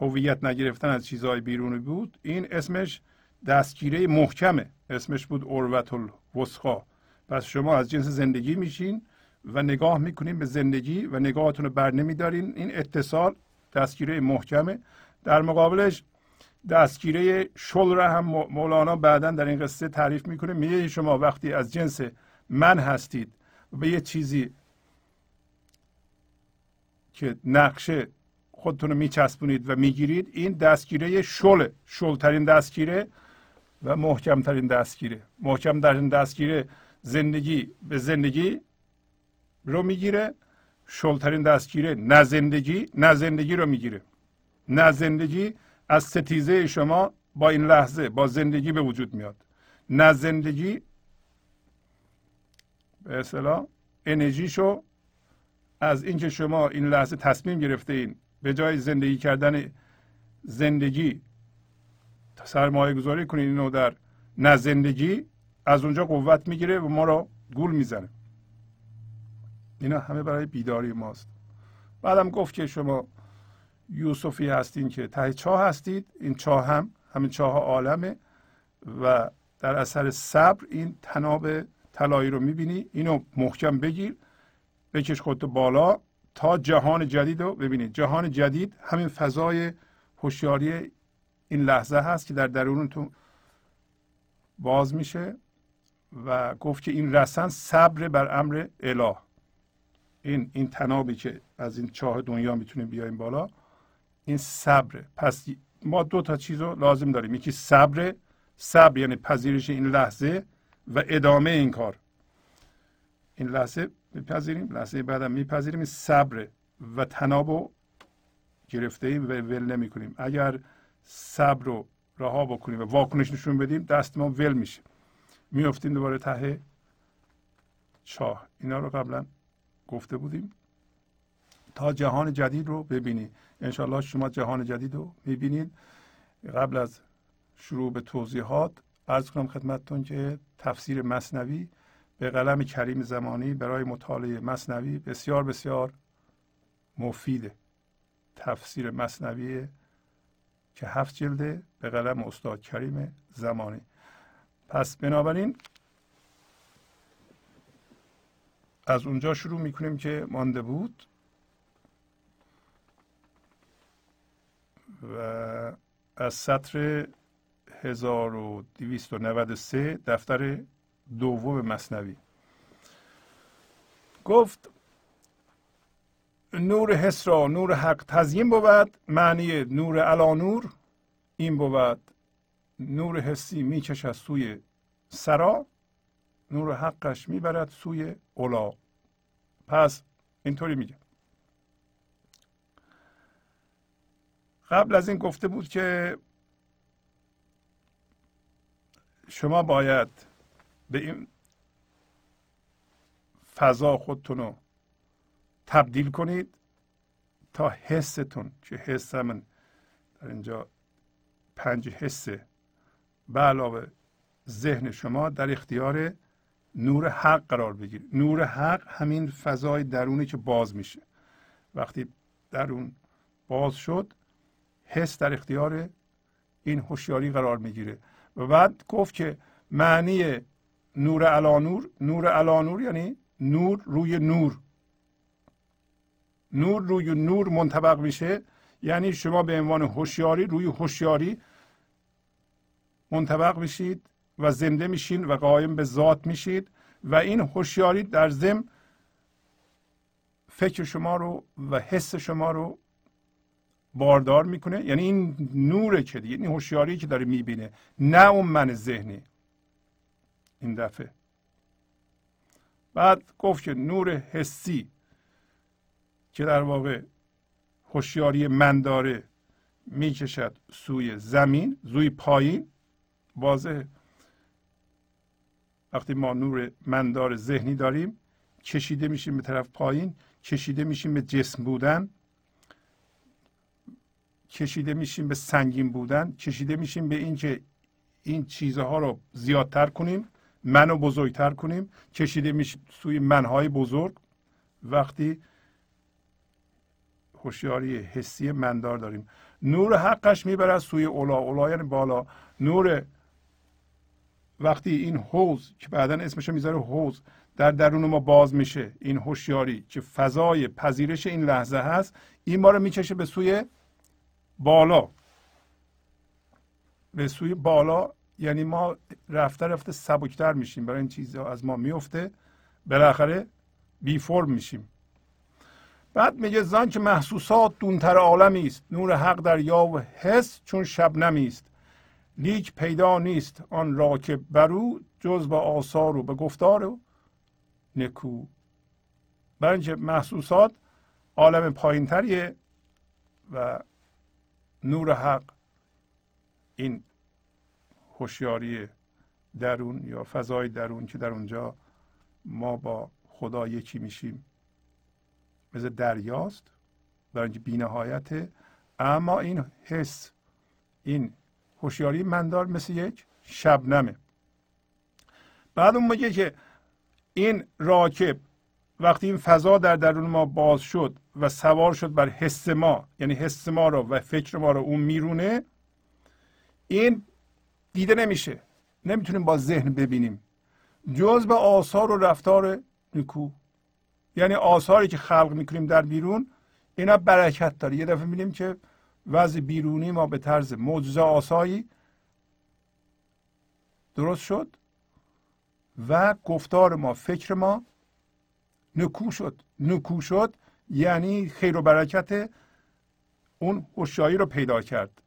هویت نگرفتن از چیزهای بیرونی بود این اسمش دستگیره محکمه. اسمش بود اروت الوسخا پس شما از جنس زندگی میشین و نگاه می‌کنین به زندگی و نگاهتون رو بر نمیدارین. این اتصال دستگیره محکمه. در مقابلش دستگیره شل را هم مولانا بعدا در این قصه تعریف می‌کنه. میگه شما وقتی از جنس من هستید و به یه چیزی که نقشه خودتون رو میچسبونید و می‌گیرید این دستگیره شل شلترین دستگیره و محکمترین دستگیره. محکمترین دستگیره زندگی به زندگی رو می‌گیره شلترین دستگیره نه زندگی نه زندگی رو می‌گیره. نه زندگی از ستیزه شما با این لحظه با زندگی به وجود میاد. نه زندگی به اصطلاح انرژیشو از اینکه شما این لحظه تصمیم گرفته این به جای زندگی کردن زندگی سرمایه گذاری کنید اینو در نه زندگی از اونجا قوت می‌گیره و ما رو گول می‌زنه. اینا همه برای بیداری ماست. بعدم گفت که شما یوسفی هستین که ته چاه هستید. این چاه هم همین چاه عالمه و در اثر صبر این تناب طلایی رو می‌بینی. اینو محکم بگیر بکش خودتو بالا تا جهان جدید رو ببینید. جهان جدید همین فضای هوشیاری این لحظه هست که در درونتون باز میشه و گفت که این رسن صبر بر امر اله. این این تنابی که از این چاه دنیا می‌تونیم بیایم بالا. این صبر پس ما دو تا چیز رو لازم داریم. یکی صبر صبر یعنی پذیرش این لحظه و ادامه این کار. این لحظه میپذیریم لحظه بعدم میپذیریم. این صبر و تناب رو گرفته ایم و ول نمی کنیم اگر صبر رو رها بکنیم و واکنش نشون بدیم دست ما ول میشه. میفتیم دوباره ته چاه. اینا رو قبلا گفته بودیم. تا جهان جدید رو ببینید انشاءالله شما جهان جدید رو می‌بینید. قبل از شروع به توضیحات ارز کنم خدمتتون که تفسیر مصنوی به قلم کریم زمانی برای مطالعه مصنوی بسیار بسیار مفیده تفسیر مصنوی که هفت جلده به قلم استاد کریم زمانی. پس بنابراین از اونجا شروع می‌کنیم که مانده بود. و از سطر 1293 دفتر دوم مصنوی. گفت نور حس را نور حق تزیین بود معنی نور علا نور این بود نور حسی می‌کشد سوی سرا نور حقش می‌برد سوی اولا پس اینطوری میگه. قبل از این گفته بود که شما باید به این فضا خودتون رو تبدیل کنید تا حستون که حس من در اینجا پنج حسه به علاوه ذهن شما در اختیار نور حق قرار بگیرید. نور حق همین فضای درونی که باز میشه. وقتی درون باز شد حس در اختیار این هوشیاری قرار می‌گیره. و بعد گفت که معنی نور علا نور نور علا نور یعنی نور روی نور. نور روی نور منطبق میشه یعنی شما به عنوان هوشیاری روی هوشیاری منطبق میشید و زنده میشین و قایم به ذات میشید و این هوشیاری در ضمن فکر شما رو و حس شما رو باردار می‌کنه. یعنی این نوره که یعنی هوشیاری که داره می‌بینه نه اون من ذهنی. این دفعه. بعد گفت که نور حسی که در واقع هوشیاری من داره می‌کشد سوی زمین سوی پایین واضح وقتی ما نور مندار ذهنی داریم کشیده میشیم به طرف پایین کشیده میشیم به جسم بودن. کشیده میشیم به سنگین بودن کشیده میشیم به اینکه این چیزها رو زیادتر کنیم منو بزرگتر کنیم. کشیده میشه سوی منهای بزرگ. وقتی هوشیاری حسی مندار داریم. نور حقش می‌برد سوی اولا. اولا یعنی بالا. نور وقتی این حوز که بعدا اسمشو می‌ذاره حوز در درون ما باز میشه. این هوشیاری که فضای پذیرش این لحظه هست این ما رو می‌کشه به سوی بالا. به سوی بالا یعنی ما رفته رفته سبکتر میشیم. برای این چیزها از ما میفته. بالاخره بی فرم میشیم. بعد میگه زان که محسوسات دونتر عالمی است. نور حق در یا و حس چون شبنمی است. لیک پیدا نیست. آن را که برو جز با آثار و به گفتار و نکو. برای اینکه محسوسات عالم پایینتریه و نور حق این هوشیاری درون یا فضای درون که در اونجا ما با خدا یکی میشیم مثل دریاست. برای اینکه بینهایته اما این حس این هوشیاری مندار مثل یک شبنمه. بعد اون میگه که این راکب وقتی این فضا در درون ما باز شد و سوار شد بر حس ما یعنی حس ما رو و فکر ما رو اون میرونه این دیده نمیشه. نمی‌تونیم با ذهن ببینیم. جز به آثار و رفتار نیکو. یعنی آثاری که خلق می‌کنیم در بیرون اینا برکت داره. یه دفعه می‌بینیم که وضع بیرونی ما به طرز معجزه آسایی درست شد و گفتار ما فکر ما نکو شد. نکو شد یعنی خیر و برکت اون هوشیاری رو پیدا کرد.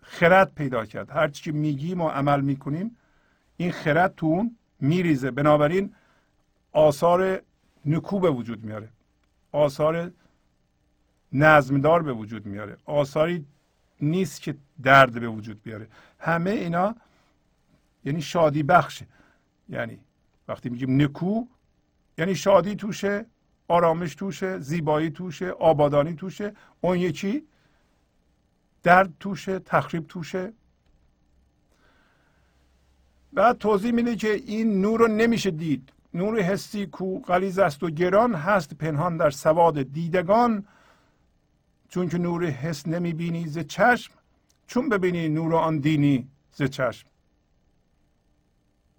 خرد پیدا کرد. هر چی میگیم و عمل می‌کنیم این خرد تو اون میریزه. بنابراین آثار نکو به وجود میاره. آثار نظمدار به وجود میاره. آثاری نیست که درد به وجود بیاره. همه اینا یعنی شادی بخشه. یعنی وقتی میگیم نکو یعنی شادی توشه آرامش توشه زیبایی توشه آبادانی توشه. اون یکی درد توشه تخریب توشه. بعد توضیح میده که این نور رو نمیشه دید. نور حسی کو غلیظ است و گران هست پنهان در سواد دیدگان. چون که نور حس نمی‌بینی ز چشم چون ببینی نور آن دینی ز چشم.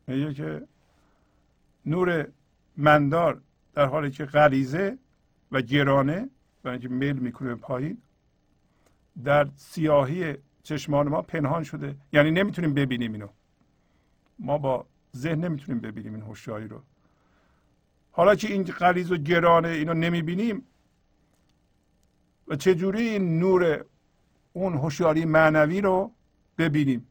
میگه که نور مندار در حالی که غریزه و گرانه و اینکه میل می‌کنه به پایین در سیاهی چشمان ما پنهان شده. یعنی نمی‌تونیم ببینیم اینو. ما با ذهن نمی‌تونیم ببینیم این هوشیاری رو. حالا که این غریز و گرانه اینو نمی‌بینیم و چجوری این نور اون هوشیاری معنوی رو ببینیم؟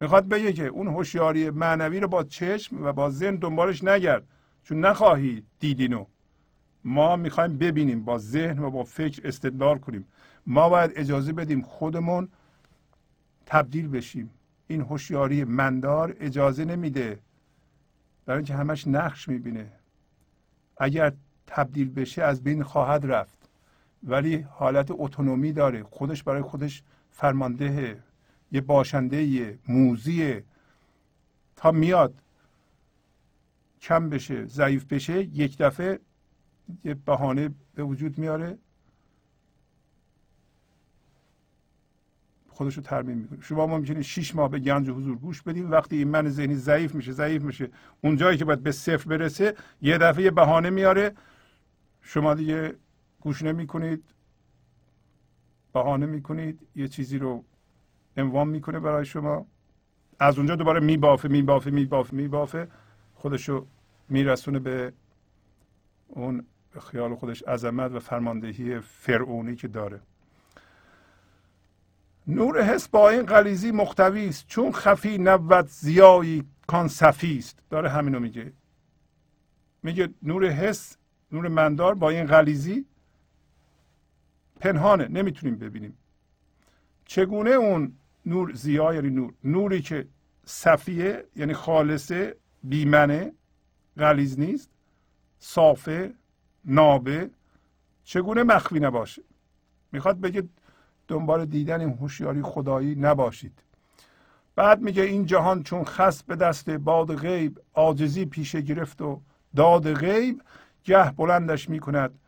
می‌خواد بگه که اون هوشیاری معنوی رو با چشم و با ذهن دنبالش نگرد. چون نخواهی دیدینو. ما می‌خوایم ببینیم با ذهن و با فکر استدلال کنیم. ما باید اجازه بدیم خودمون تبدیل بشیم. این هوشیاری مندار اجازه نمیده. برای اینکه همش نقش می‌بینه. اگر تبدیل بشه از بین خواهد رفت. ولی حالت اتونومی داره. خودش برای خودش فرمانده یه باشنده موزیه. تا میاد کم بشه ضعیف بشه یک دفعه یه بهانه به وجود میاره. خودش رو ترمیم می‌کنه. شما ما می‌تونید شیش ماه به گنج حضور گوش بدیم. وقتی این من ذهنی ضعیف میشه ضعیف میشه اون جایی که باید به صفر برسه یه دفعه یه بهانه میاره. شما دیگه گوش نمی‌کنید. بهانه می‌کنید. یه چیزی رو انوام می‌کنه برای شما. از اونجا دوباره میبافه میبافه میبافه میبافه. خودشو میرسونه به اون خیال خودش عظمت و فرماندهی فرعونی که داره. نور حس با این غلیزی مختوی است چون خفی نبود زیایی کان صفی است. داره همینو میگه. میگه نور حس نور مندار با این غلیزی پنهانه نمی‌تونیم ببینیم. چگونه اون نور زیا یعنی نور نوری که صفیه یعنی خالصه بیمنه غلیز نیست صافه نابه چگونه مخفی نباشه می‌خواد بگه دنبال دیدن این هوشیاری خدایی نباشید. بعد میگه این جهان چون خس به دست باد غیب عاجزی پیشه گرفت و داد غیب گه بلندش می‌کند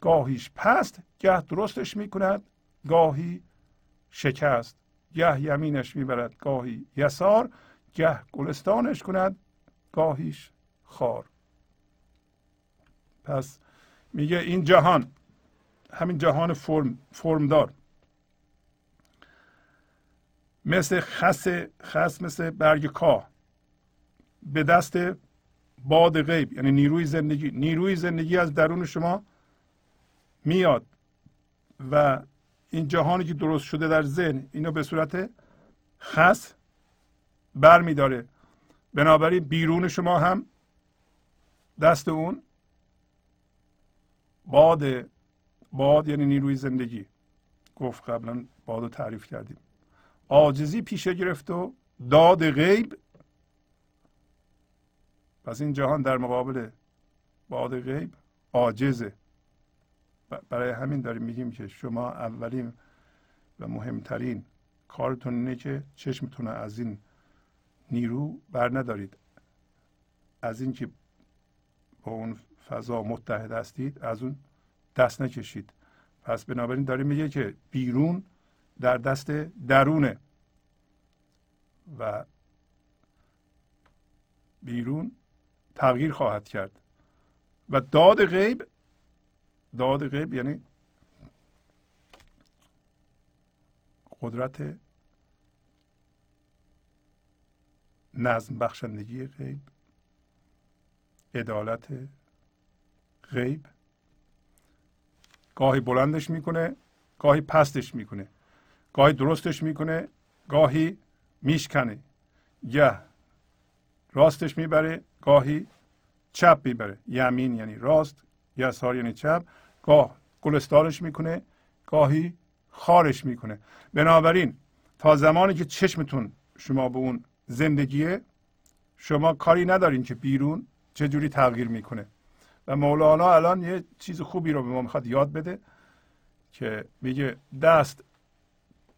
گاهیش پست گه درستش می‌کند گاهی شکست گه یمینش می‌برد گاهی یسار گه گلستانش کند گاهیش خار. پس میگه این جهان همین جهان فرم فرمدار. مثل خس خس مثل برگ کاه. به دست باد غیب یعنی نیروی زندگی نیروی زندگی از درون شما میاد و این جهانی که درست شده در ذهن اینو به صورت خس بر میداره بنابراین بیرون شما هم دست اون باد باد یعنی نیروی زندگی. گفت قبلا باد رو تعریف کردیم. عاجزی پیشه گرفت و داد غیب. پس این جهان در مقابل باد غیب عاجزه. برای همین داریم میگیم که شما اولین و مهمترین کارتون اینه که چشمتون از این نیرو بر ندارید. از اینکه با اون فضا متحد هستید از اون دست نکشید. پس بنابراین داریم میگه که بیرون در دست درونه. و بیرون تغییر خواهد کرد. و داد غیب داد غیب یعنی قدرت نظم بخشندگی غیب عدالت غیب. گاهی بلندش می‌کنه گاهی پستش می‌کنه. گاهی درستش می‌کنه گاهی میشکنه. یا راستش می‌بره گاهی چپ می‌بره. یمین یعنی راست یسار یعنی چپ. گاه گلستانش می‌کنه گاهی خارش می‌کنه. بنابراین تا زمانی که چشمتون شما به اون زندگیه شما کاری ندارین که بیرون چجوری تغییر می‌کنه. و مولانا الان یه چیز خوبی رو به ما می‌خواد یاد بده که میگه دست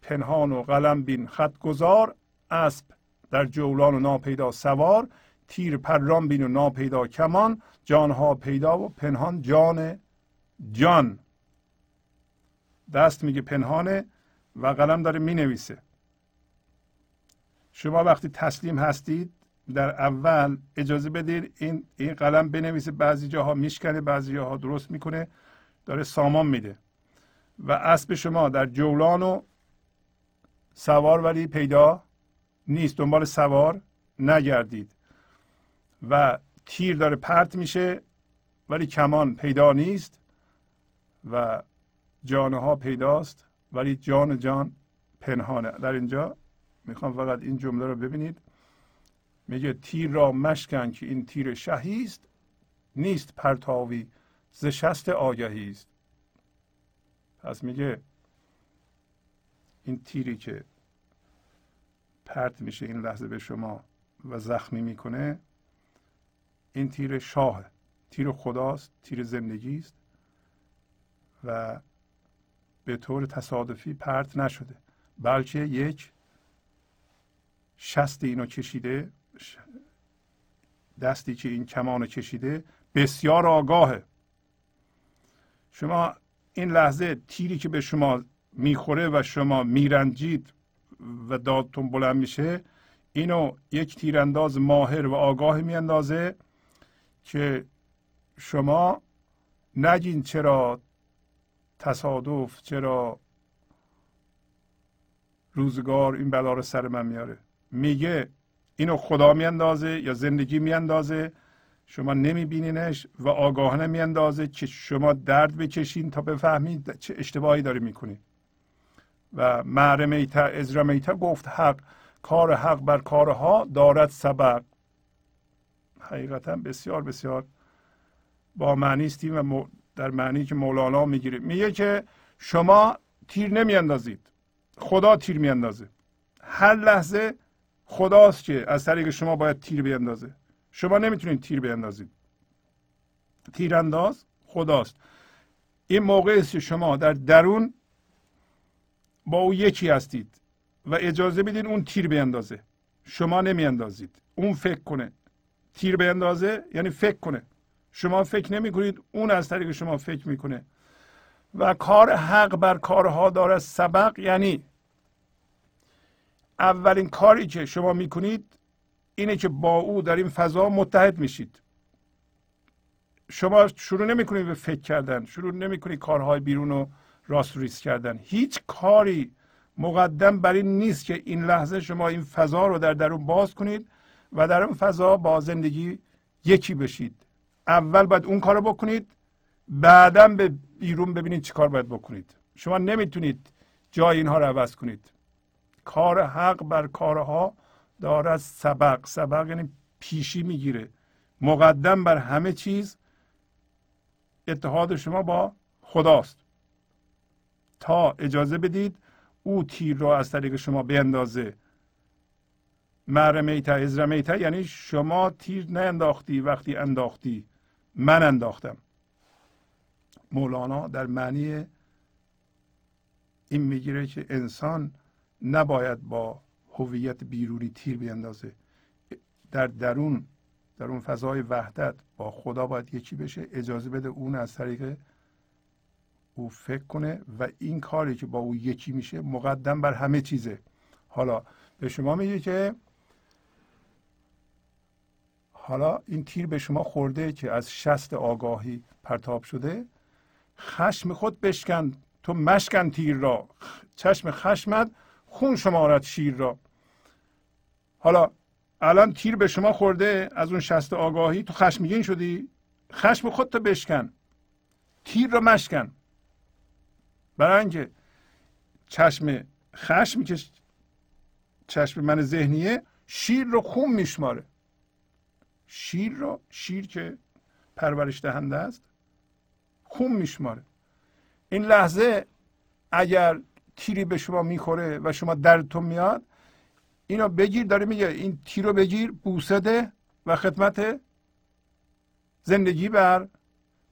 پنهان و قلم بین خط گذار اسب در جولان و ناپیدا سوار تیر پران بین و ناپیدا کمان جانها پیدا و پنهان جان جان. دست میگه پنهانه و قلم داره می‌نویسه. شما وقتی تسلیم هستید در اول اجازه بدید این این قلم بنویسه بعضی جاها میشکنه بعضی جاها درست می‌کنه داره سامان میده. و اسب شما در جولان و سوار ولی پیدا نیست دنبال سوار نگردید. و تیر داره پرت میشه ولی کمان پیدا نیست و جانها پیداست ولی جان جان پنهانه. در اینجا می‌خوام فقط این جمله رو ببینید. میگه تیر را مشکن که این تیر شهی است نیست پرتاوی ز شست آگهی است پس میگه این تیری که پرت میشه این لحظه به شما و زخمی می‌کنه این تیر شاه تیر خداست تیر زندگی است و به طور تصادفی پرت نشده. بلکه یک شست اینو کشیده دستی که این کمان کشیده بسیار آگاهه. شما این لحظه تیری که به شما می‌خوره و شما میرنجید و دادتون بلند میشه اینو یک تیرانداز ماهر و آگاه میاندازه که شما نگین چرا تصادف چرا روزگار این بلا رو سر من میاره. میگه اینو خدا میاندازه یا زندگی میاندازه؟ شما نمیبینینش و آگاهانه میاندازه که شما درد بکشین تا بفهمید چه اشتباهی داری می‌کنید و مهر میتا ازرا میتا گفت حق. کار حق بر کارها دارد سبق. حقیقتا بسیار بسیار با معنی استیم و در معنی که مولانا می‌گیره. میگه که شما تیر نمیاندازید. خدا تیر میاندازه. هر لحظه خداست که از طریق شما باید تیر بیاندازه شما نمی‌تونید تیر بیاندازید تیرانداز خداست. این موقع است که شما در درون با او یکی هستید و اجازه بدین اون تیر بیاندازه شما نمیاندازید. اون فکر کنه. تیر به اندازه یعنی فکر کنه. شما فکر نمی کنید اون از طریق شما فکر می‌کنه. و کار حق بر کارها داره سبق یعنی اولین کاری که شما می‌کنید اینه که با او در این فضا متحد میشید. شما شروع نمی‌کنید به فکر کردن شروع نمی‌کنید کارهای بیرون رو راست ریس کردن. هیچ کاری مقدم بر این نیست که این لحظه شما این فضا رو در درون باز کنید و در اون فضا با زندگی یکی بشید. اول باید اون کار رو بکنید بعدا به بیرون ببینید چی کار باید بکنید. شما نمی‌تونید جای اینها رو عوض کنید. کار حق بر کارها دارد سبق. سبق یعنی پیشی می‌گیره. مقدم بر همه چیز اتحاد شما با خداست. تا اجازه بدید او تیر را از طریق شما بیندازه. مرمیتا ازرمیتا یعنی شما تیر نانداختی وقتی انداختی. من انداختم. مولانا در معنی این می‌گیره که انسان نباید با هویت بیرونی تیر بیندازه. در درون در اون فضای وحدت با خدا باید یکی بشه اجازه بده اون از طریق او فکر کنه و این کاری که با او یکی میشه مقدم بر همه چیزه. حالا به شما میگه که حالا این تیر به شما خورده که از شست آگاهی پرتاب شده. خشم خود بشکن تو مشکن تیر را. چشم خشمت خون شمارت شیر را. حالا الان تیر به شما خورده از اون شست آگاهی. تو خشمگین شدی؟ خشم خودتو بشکن. تیر رو مشکن. برای اینکه چشم خشم که چشم من ذهنیه شیر رو خون میشماره. شیر رو شیر که پرورش دهنده است خون میشماره. این لحظه اگر تیری به شما می‌خوره و شما دردتون میاد. اینو بگیر داره میگه این تیر رو بگیر بوسده و خدمت زندگی بر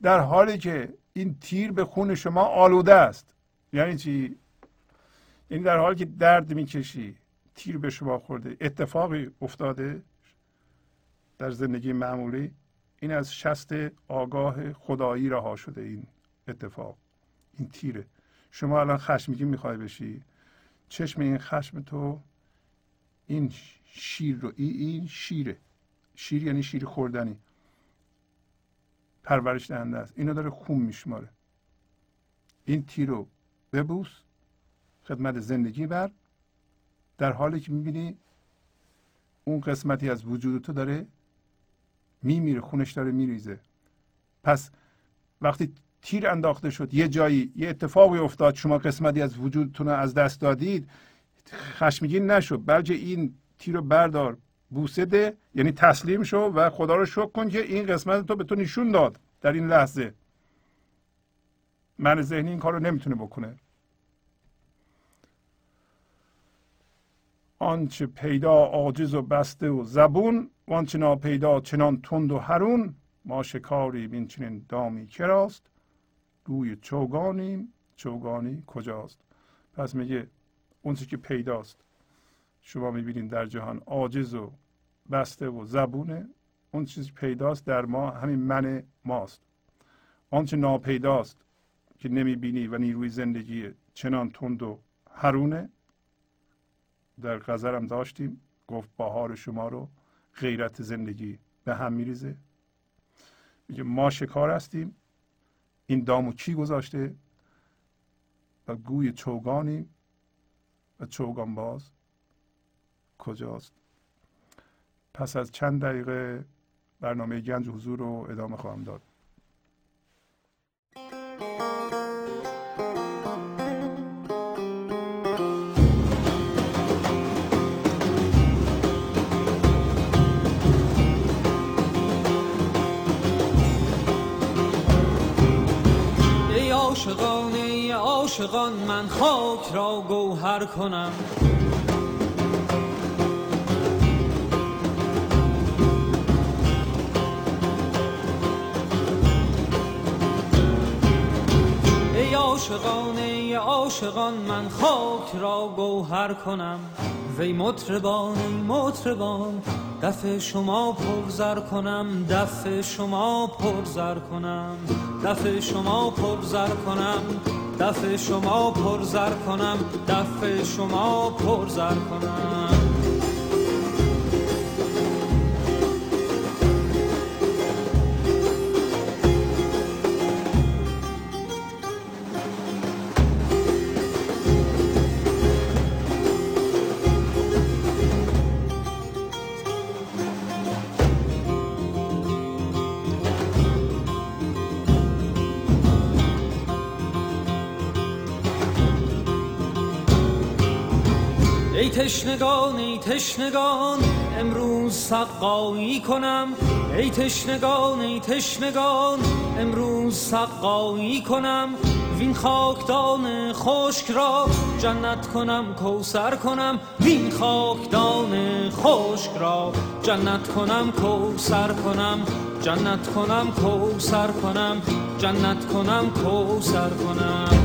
در حالی که این تیر به خون شما آلوده است. یعنی چی؟ یعنی در حالی که درد می‌کشی تیر به شما خورده. اتفاقی افتاده در زندگی معمولی. این از شست آگاه خدایی رها شده این اتفاق این تیره. شما الان خشمگی می‌خوای بشی. چشم این خشم تو این شیر رو این شیره. شیر یعنی شیر خوردنی. پرورش دهنده است. اینو داره خون میشماره. این تیر رو ببوس. خدمت زندگی بر. در حالی که می‌بینی اون قسمتی از وجود تو داره میمیره. خونش داره میریزه. پس وقتی تیر انداخته شد. یه جایی یه اتفاقی افتاد. شما قسمتی از وجودتون از دست دادید. خشمگین نشد. بلکه این تیر رو بردار. بوسه ده یعنی تسلیم شو و خدا رو شکر کن که این قسمت تو به تو نشون داد در این لحظه. من ذهنی این کار رو نمی‌تونه بکنه. آنچه پیدا عاجز و بسته و زبون وانچه ناپیدا چنان تند و هرون ما شکاریم این چنین دامی. کراست گوی چوگانیم. چوگانی کجاست؟ پس میگه اون که پیداست. شما می‌بینید در جهان عاجز و بسته و زبونه. اون چیزی پیداست در ما همین من ماست. آنچه ناپیداست که نمی‌بینی و نیروی زندگی چنان تند و هرونه در غزرم داشتیم گفت بهار شما رو غیرت زندگی به هم میریزه. میگه ما شکار هستیم. این دامو کی گذاشته؟ و گوی چوگانی و چوگان باز کجاست؟ پس از چند دقیقه برنامه گنج حضور رو ادامه خواهم داد. عاشقان من خاک را گوهر کنم. ای عاشقان ای عاشقان من خاک را گوهر کنم. وی مطربان ای مطربان دف شما پرزر کنم. دف شما پرزر کنم. دف شما پرزر کنم. دف شما پرزر کنم دف شما پرزر کنم. تشنگان ای تشنگان امروز سقایی کنم. ای تشنگان ای تشنگان امروز سقایی کنم. وین خاکدان خشک را جنت کنم کوسر کنم. وین خاکدان خشک را جنت کنم کوسر کنم. جنت کنم کوسر کنم. جنت کنم کوسر کنم.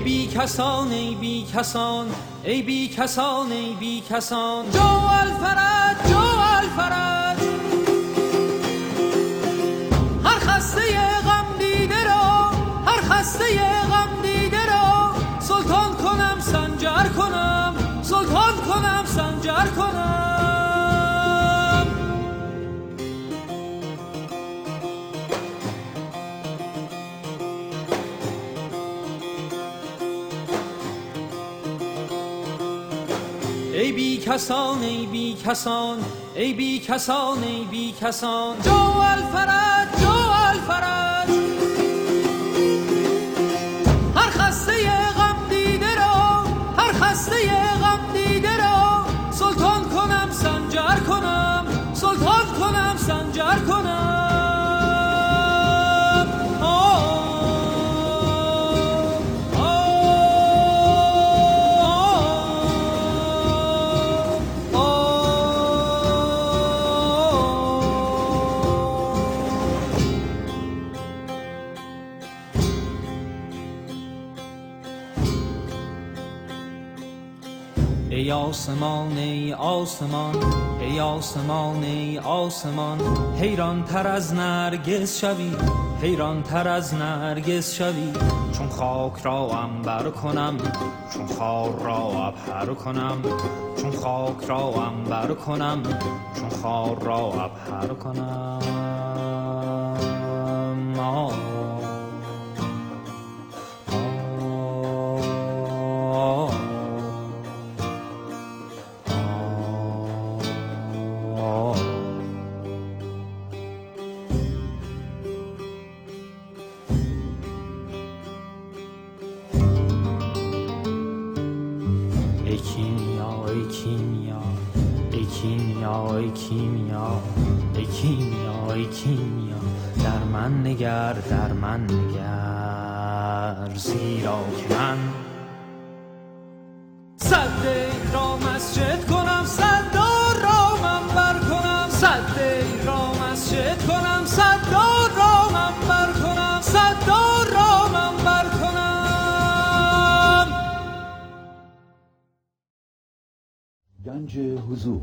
کسان ای بی کسان ای بی کسان ای بی کسان. جو الفرج جو الفرج هر خسته غم دیده را هر خسته کسان ای بی کسان ای بی کسان ای بی کسان جو الفرج جو الفرج آسمان ای آسمان ای آسمان ای آسمان حیران تر از نرگس شوی حیران تر از نرگس شوی. چون خاک را انبر کنم چون خار را ابهر کنم چون خاک را انبر کنم چون خار را ابهر کنم. نگر در من نگر زیرا که من صد را مسجد کنم صد را منبر کنم صد را مسجد کنم صد را منبر کنم صد را منبر کنم. گنج حضور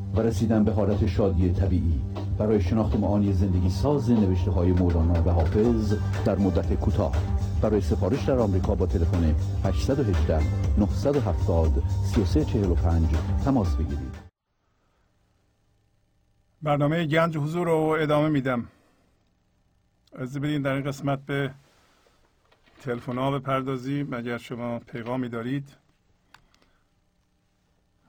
و رسیدن به حالت شادی طبیعی. برای شناخت معانی زندگی ساز نوشته های مولانا و حافظ در مدت کوتاه. برای سفارش در آمریکا با تلفن 818 970 3345 تماس بگیرید. برنامه گنج حضور رو ادامه میدم. از بدین در این قسمت به تلفن ها بپردازیم. اگر شما پیغامی دارید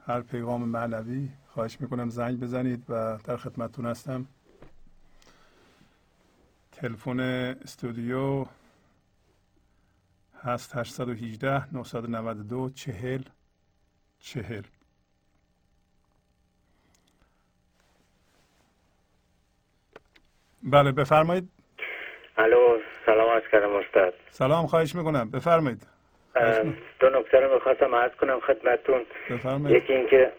هر پیغام معنوی خواهش می‌کنم زنگ بزنید و در خدمتتون هستم. تلفن استودیو هست 818 992 چهل چهل. بله بفرمایید. الو سلام عرض کردم استاد. سلام خواهش می‌کنم. بفرمایید. دو نکته رو می‌خواستم عرض کنم خدمتتون. بفرمایید. یکی اینکه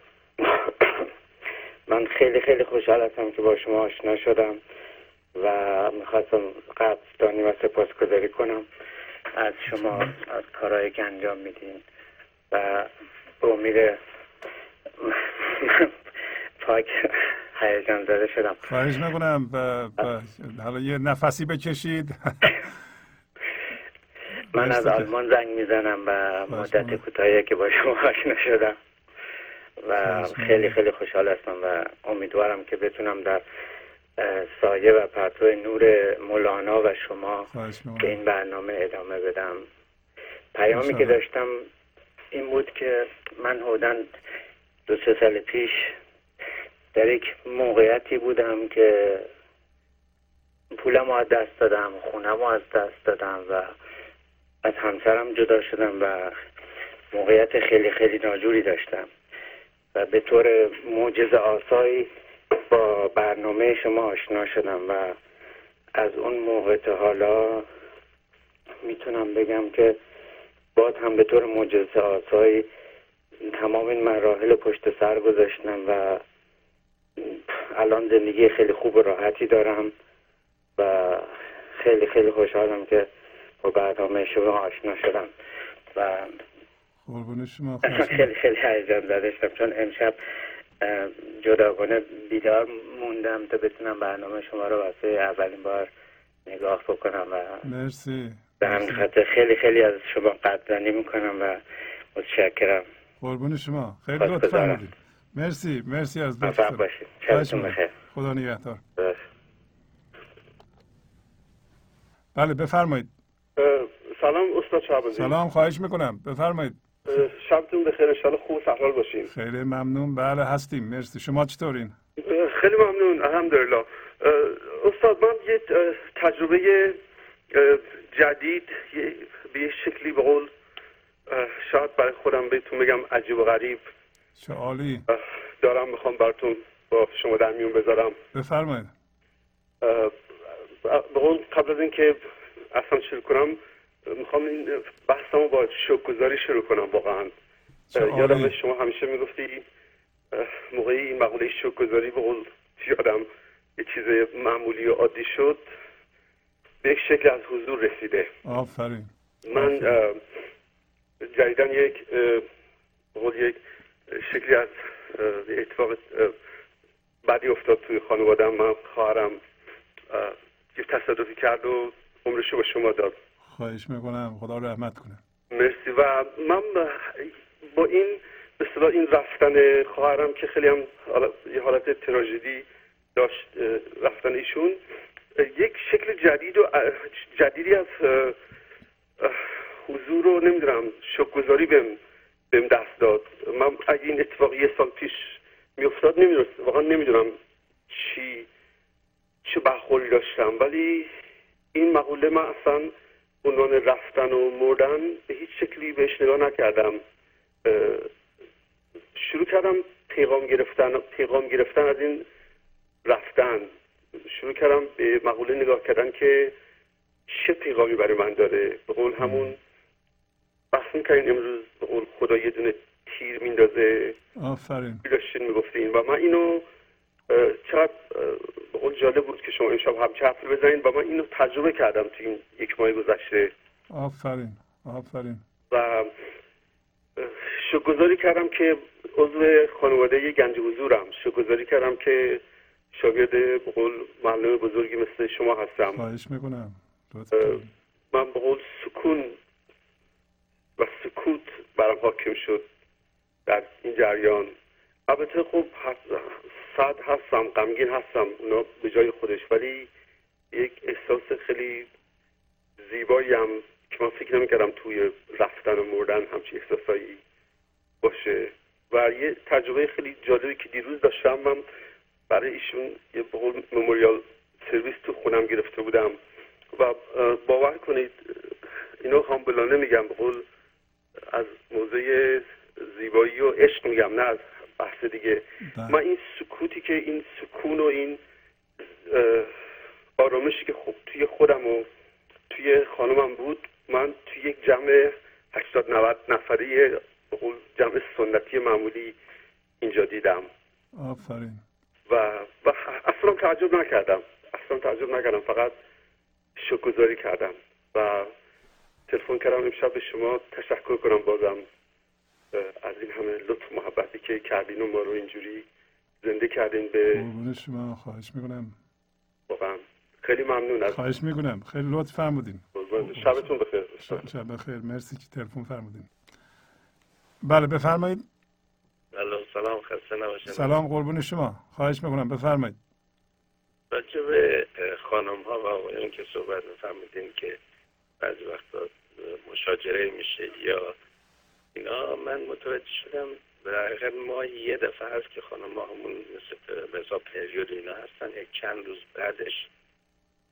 من خیلی خیلی خوشحال هستم که با شما آشنا شدم و می‌خواستم قدردانی و سپاسگزاری کنم از شما از کارهایی که انجام میدین و به امید پاک هیجان زده شدم. خواهش می‌کنم. حالا یه نفسی بکشید. من از آلمان زنگ می‌زنم و مدت کوتاهی که با شما آشنا شدم. و خیلی خیلی خوشحال هستم و امیدوارم که بتونم در سایه و پرتو نور مولانا و شما به این برنامه ادامه بدم. پیامی که داشتم این بود که من حدوداً دو سه سال پیش در یک موقعیتی بودم که پولم از دست دادم خونم از دست دادم و از همسرم جدا شدم و موقعیت خیلی خیلی ناجوری داشتم. و به طور موجز آسایی با برنامه شما آشنا شدم و از اون موقع تا حالا می‌تونم بگم که باز هم به طور موجز آسایی تمام این مراحل پشت سر گذاشتم و الان زندگی خیلی خوب و راحتی دارم و خیلی خیلی خوشحالم که با برنامه شما آشنا شدم و شما. خیلی خیلی هیجان زده شدم چون امشب جداگانه بیدار موندم تا بتونم برنامه شما رو واسه اولین بار نگاه بکنم و مرسی. به همین خاطر خیلی خیلی از شما قدردانی می‌کنم و متشکرم. قربون شما. خیلی لطف فرمودید مرسی مرسی از لطف باشید. خدا نگهدار. بله بفرمایید. سلام استاد شعبازی سلام خواهش می‌کنم. بفرمایید. شبتون بخیر ان خوب سحال باشین. خیلی ممنون. بله هستیم. مرسی. شما چطورین؟ خیلی ممنون. الحمدلله. استاد من یه تجربه جدید به یه شکلی به قول شاید برای خودم بهتون بگم عجیب و غریب. عالی. دارم می‌خوام براتون با شما در میون بذارم. بفرمایید. به قول قبل از اینکه اصلا شروع کنم می‌خوام این بحثمو با شکرگزاری شروع کنم واقعا. یادم شما همیشه می‌گفتی موقعی این مقوله شکرگزاری به قول یادم یه چیز معمولی و عادی شد به یک شکل از حضور رسیده. آفرین. من جدیدن یک قول یک شکلی از اتفاق بدی افتاد توی خانوادم من خواهرم یه تصادفی کرد و عمرشو به شما داد. خواهش می‌کنم. خدا رحمت کنه. مرسی. و من با این به این رفتن خواهرم که خیلی هم یه حالت تراژدی داشت رفتن ایشون یک شکل جدید و جدیدی از حضور رو نمی‌دونم شکرگزاری بهم بهم دست داد. من اگه این اتفاق یه سال پیش میافتاد نمی‌دونم واقعا نمی‌دونم چی چه برخوری داشتم. ولی این مقوله من اصلا عنوان رفتن و مردن به هیچ شکلی بهش نگاه نکردم. شروع کردم پیغام گرفتن پیغام گرفتن از این رفتن. شروع کردم به مقوله نگاه کردن که چه پیغامی برای من داره. به قول همون بحث می‌کنین امروز به قول خدا یه دونه تیر میندازه. آفرین. داشتین می‌گفتین. و من اینو چقدر به قول جالب بود که شما امشب همچه حرفی بزنید و من اینو تجربه کردم تو این یک ماه گذشته. آفرین آفرین. و شکرگزاری کردم که عضو خانواده گنج حضورم. شکرگزاری کردم که شاگرد به قول معلم بزرگی مثل شما هستم. خواهش می‌کنم. من به قول سکون و سکوت برام حاکم شد در این جریان. البته خب سعد هستم غمگین هستم. اونا به جای خودش. ولی یک احساس خیلی زیبایی هم که من فکر نمی‌کردم توی رفتن و مردن همچین احساسایی باشه. و یه تجربه خیلی جالبی که دیروز داشتم من برای ایشون یه بقول مموریال سرویس تو خونم گرفته بودم. و باور کنید اینو هامبلانه میگم به قول از موزه زیبایی و عشق میگم نه از بحث دیگه. بله. من این سکوتی که این سکون و این آرامشی که خوب توی خودم و توی خانمم بود من توی یک جمع 80 90 نفری جمع سنتی معمولی اینجا دیدم. آفرین. و, و اصلا تعجب نکردم. اصلا تعجب نکردم فقط شکرگزاری کردم. و تلفن کردم امشب به شما تشکر کنم بازم. از این همه لطف محبتی که کردین و ما رو اینجوری زنده کردین به شما خواهش می‌کنم. واقعا خیلی ممنون از خواهش می‌کنم. خیلی لطف فرمودین. شبتون بخیر. شب بخیر. مرسی که تلفن فرمودین. بله بفرمایید. سلام. خسته نباشید. سلام قربون شما. خواهش می‌کنم. بفرمایید. بچه به خانم ها و آقایون که صحبت میفرمودین که بعضی وقتا مشاجره میشه یا اینا من متوجه شدم در ما یه دفعه هست که خانم همون مثل به پریود اینا هستن. یک چند روز بعدش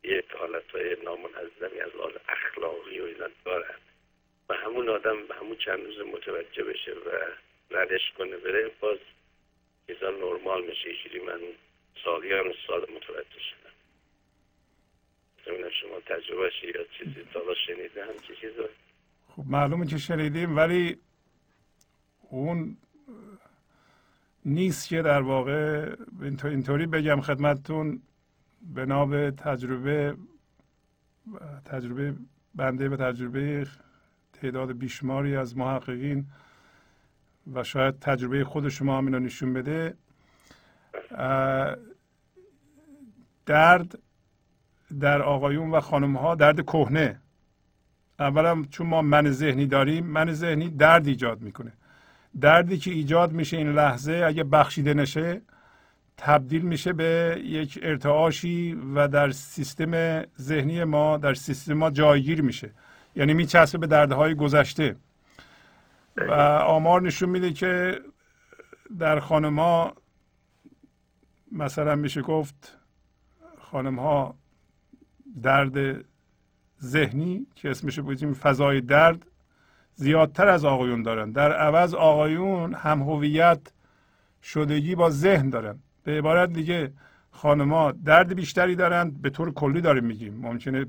یک حالت های نامنظمی از لحاظ اخلاقی و اینا دارن. و همون آدم به همون چند روز متوجه بشه و ردش کنه بره باز چیزا نرمال میشه. اینجوری من سالیان سال متوجه شدم. شما تجربه یا چیزی تا شنیده هم چه چیزا خب معلومه که شنیدیم ولی اون نیست که در واقع اینطوری بگم خدمتتون بنا به تجربه تجربه بنده و تجربه تعداد بیشماری از محققین و شاید تجربه خود شما هم اینو نشون بده. درد در آقایون و خانم ها درد کهنه. اولا چون ما من ذهنی داریم من ذهنی درد ایجاد می‌کنه. دردی که ایجاد میشه این لحظه اگه بخشیده نشه تبدیل میشه به یک ارتعاشی و در سیستم ذهنی ما در سیستم ما جایگیر میشه. یعنی میچسبه به دردهای گذشته. و آمار نشون میده که در خانما مثلا میشه گفت خانم ها درد ذهنی که اسمش بودیم فضای درد زیادتر از آقایون دارن. در عوض آقایون هم هویت شدگی با ذهن دارن. به عبارت دیگه خانما درد بیشتری دارند به طور کلی داریم میگیم. ممکنه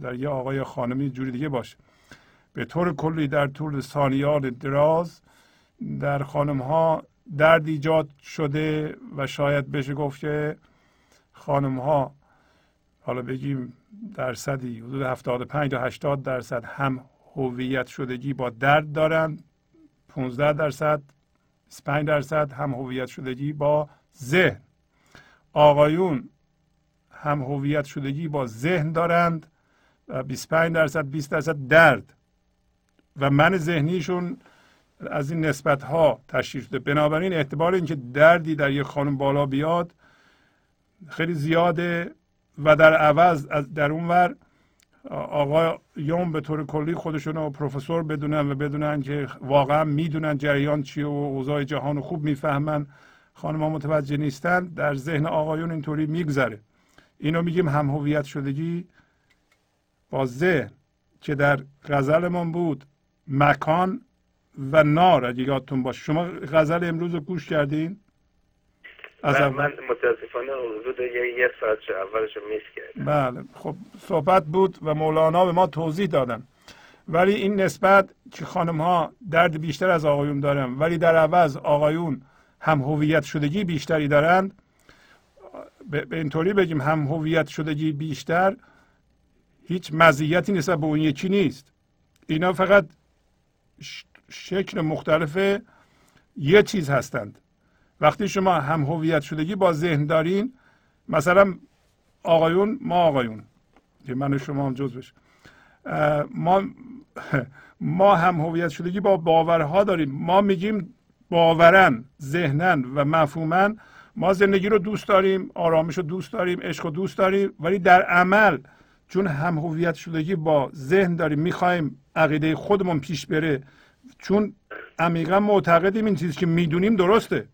در یه آقای خانمی جوری دیگه باشه. به طور کلی در طول ثانیات دراز در خانم ها درد ایجاد شده و شاید بشه گفت که خانم ها حالا بگیم درصدی حدود 75 تا 80 درصد هم هویت شدگی با درد دارند 15 درصد 25 درصد هم هویت شدگی با ذهن. آقایون هم هویت شدگی با ذهن دارند و 25 درصد 20 درصد درد. و من ذهنیشون از این نسبت ها تشکیل شده. بنابراین اعتبار اینکه دردی در یک خانم بالا بیاد خیلی زیاده و در عوض از در اونور یوم به طور کلی خودشون رو پروفسور بدونن و بدونن که واقعا می‌دونن جریان چیه و اوضاع جهان رو خوب می‌فهمن. خانم ها متوجه نیستن. در ذهن آقایون اینطوری میگذره. اینو میگیم هم هویت شدگی. با ذهن که در غزلمون بود مکان و نار اگه یادتون باشه. شما غزل امروز رو گوش کردین؟ از من متاسفانه حدود یه ساعت اولش میس کردم. بله خب صحبت بود و مولانا به ما توضیح دادن. ولی این نسبت که خانم ها درد بیشتر از آقایون دارن. ولی در عوض آقایون هم هویت شدگی بیشتری دارند. به اینطوری بگیم هم هویت شدگی بیشتر هیچ مزیتی نسبت به اون یکی نیست. اینا فقط شکل مختلف یه چیز هستند. وقتی شما هم هویت شدگی با ذهن دارین مثلا آقایون ما آقایون که من و شما هم جز بشه. ما ما هم هویت شدگی با باورها داریم. ما میگیم باورن ذهنن و مفهومن. ما زندگی رو دوست داریم آرامش رو دوست داریم عشق رو دوست داریم ولی در عمل چون هم هویت شدگی با ذهن داریم می‌خوایم عقیده خودمون پیش بره. چون عمیقا معتقدیم این چیزی که می‌دونیم درسته.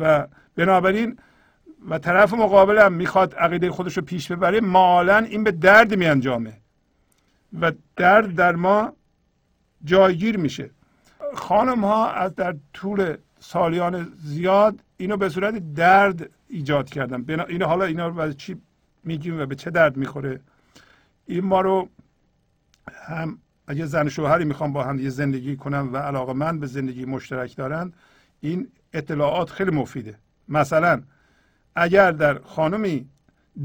و بنابراین و طرف مقابل هم می‌خواد عقیده خودش رو پیش ببره مالا این به درد میانجامه و درد در ما جایگیر میشه. خانم ها از در طول سالیان زیاد اینو به صورت درد ایجاد کردن. اینو حالا اینا رو چی میگیم و به چه درد می‌خوره؟ این ما رو هم اگه زن شوهری می‌خوام با هم زندگی کنم و علاقه من به زندگی مشترک دارن این اطلاعات خیلی مفیده. مثلا اگر در خانمی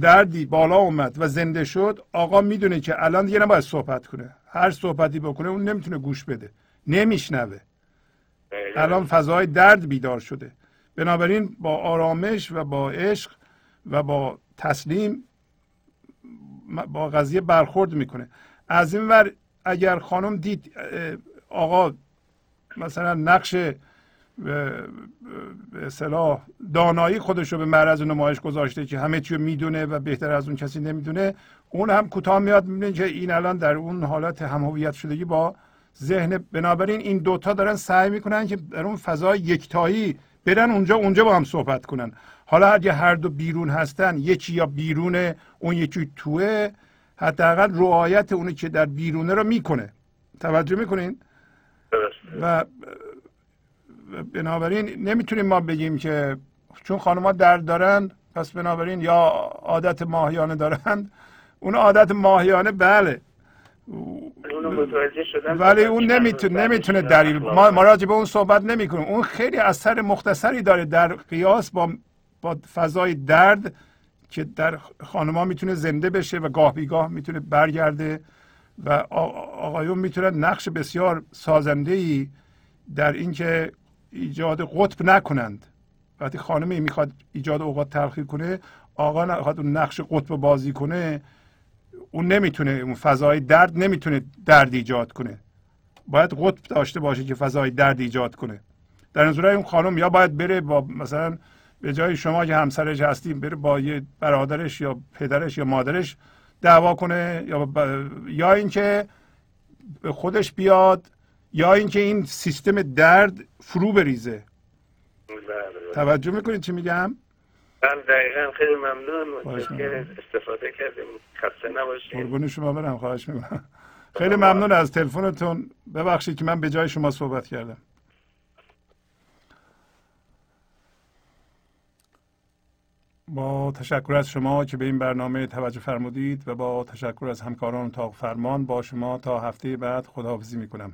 دردی بالا اومد و زنده شد آقا می‌دونه که الان دیگه نباید صحبت کنه. هر صحبتی بکنه اون نمی‌تونه گوش بده. نمیشنوه. الان فضای درد بیدار شده. بنابراین با آرامش و با عشق و با تسلیم با قضیه برخورد می‌کنه. از این ور اگر خانم دید آقا مثلا نقش به اصطلاح دانایی خودش رو به معرض نمایش گذاشته که همه چی می‌دونه و بهتر از اون کسی نمی‌دونه. اون هم کوتاه میاد می‌بینه که این الان در اون حالت هم شدگی با ذهن. بنابراین این دوتا دارن سعی می‌کنن که در اون فضای یکتایی برن اونجا اونجا با هم صحبت کنن. حالا اگه هر دو بیرون هستن یکی یا بیرونه اون یکی توه حداقل رعایت اونی که در بیرونه رو می‌کنه. توجه می‌کنین؟ و بنابراین نمی‌تونیم ما بگیم که چون خانمها درد دارن پس بنابراین یا عادت ماهیانه دارند اون عادت ماهیانه بله. ولی اون نمی‌تونه نمی‌تونه دلیل ما ما به اون صحبت نمی‌کنیم. اون خیلی اثر مختصری داره در قیاس با با فضای درد که در خانما می‌تونه زنده بشه و گاه بیگاه می‌تونه برگرده و آقایون می‌تونن نقش بسیار سازنده ای در اینکه ایجاد قطب نکنند. وقتی خانمی می‌خواد ایجاد اوقات تلخی کنه آقا نخواد اون نقش قطب بازی کنه اون نمی‌تونه اون فضای درد نمی‌تونه درد ایجاد کنه. باید قطب داشته باشه که فضای درد ایجاد کنه. در نظر اون خانم یا باید بره با مثلا به جای شما که همسرش هستیم بره با یه برادرش یا پدرش یا مادرش دعوا کنه یا یا اینکه به خودش بیاد یا اینکه این سیستم درد فرو بریزه. بله. توجه می‌کنید چی میگم؟ بله دقیقا. خیلی ممنون. که استفاده کردیم. خسته نباشید. قربون شما برم. خواهش می‌کنم. خیلی ممنون از تلفنتون. ببخشید که من به جای شما صحبت کردم. با تشکر از شما که به این برنامه توجه فرمودید و با تشکر از همکاران تا فرمان با شما تا هفته بعد خداحافظی می‌کنم.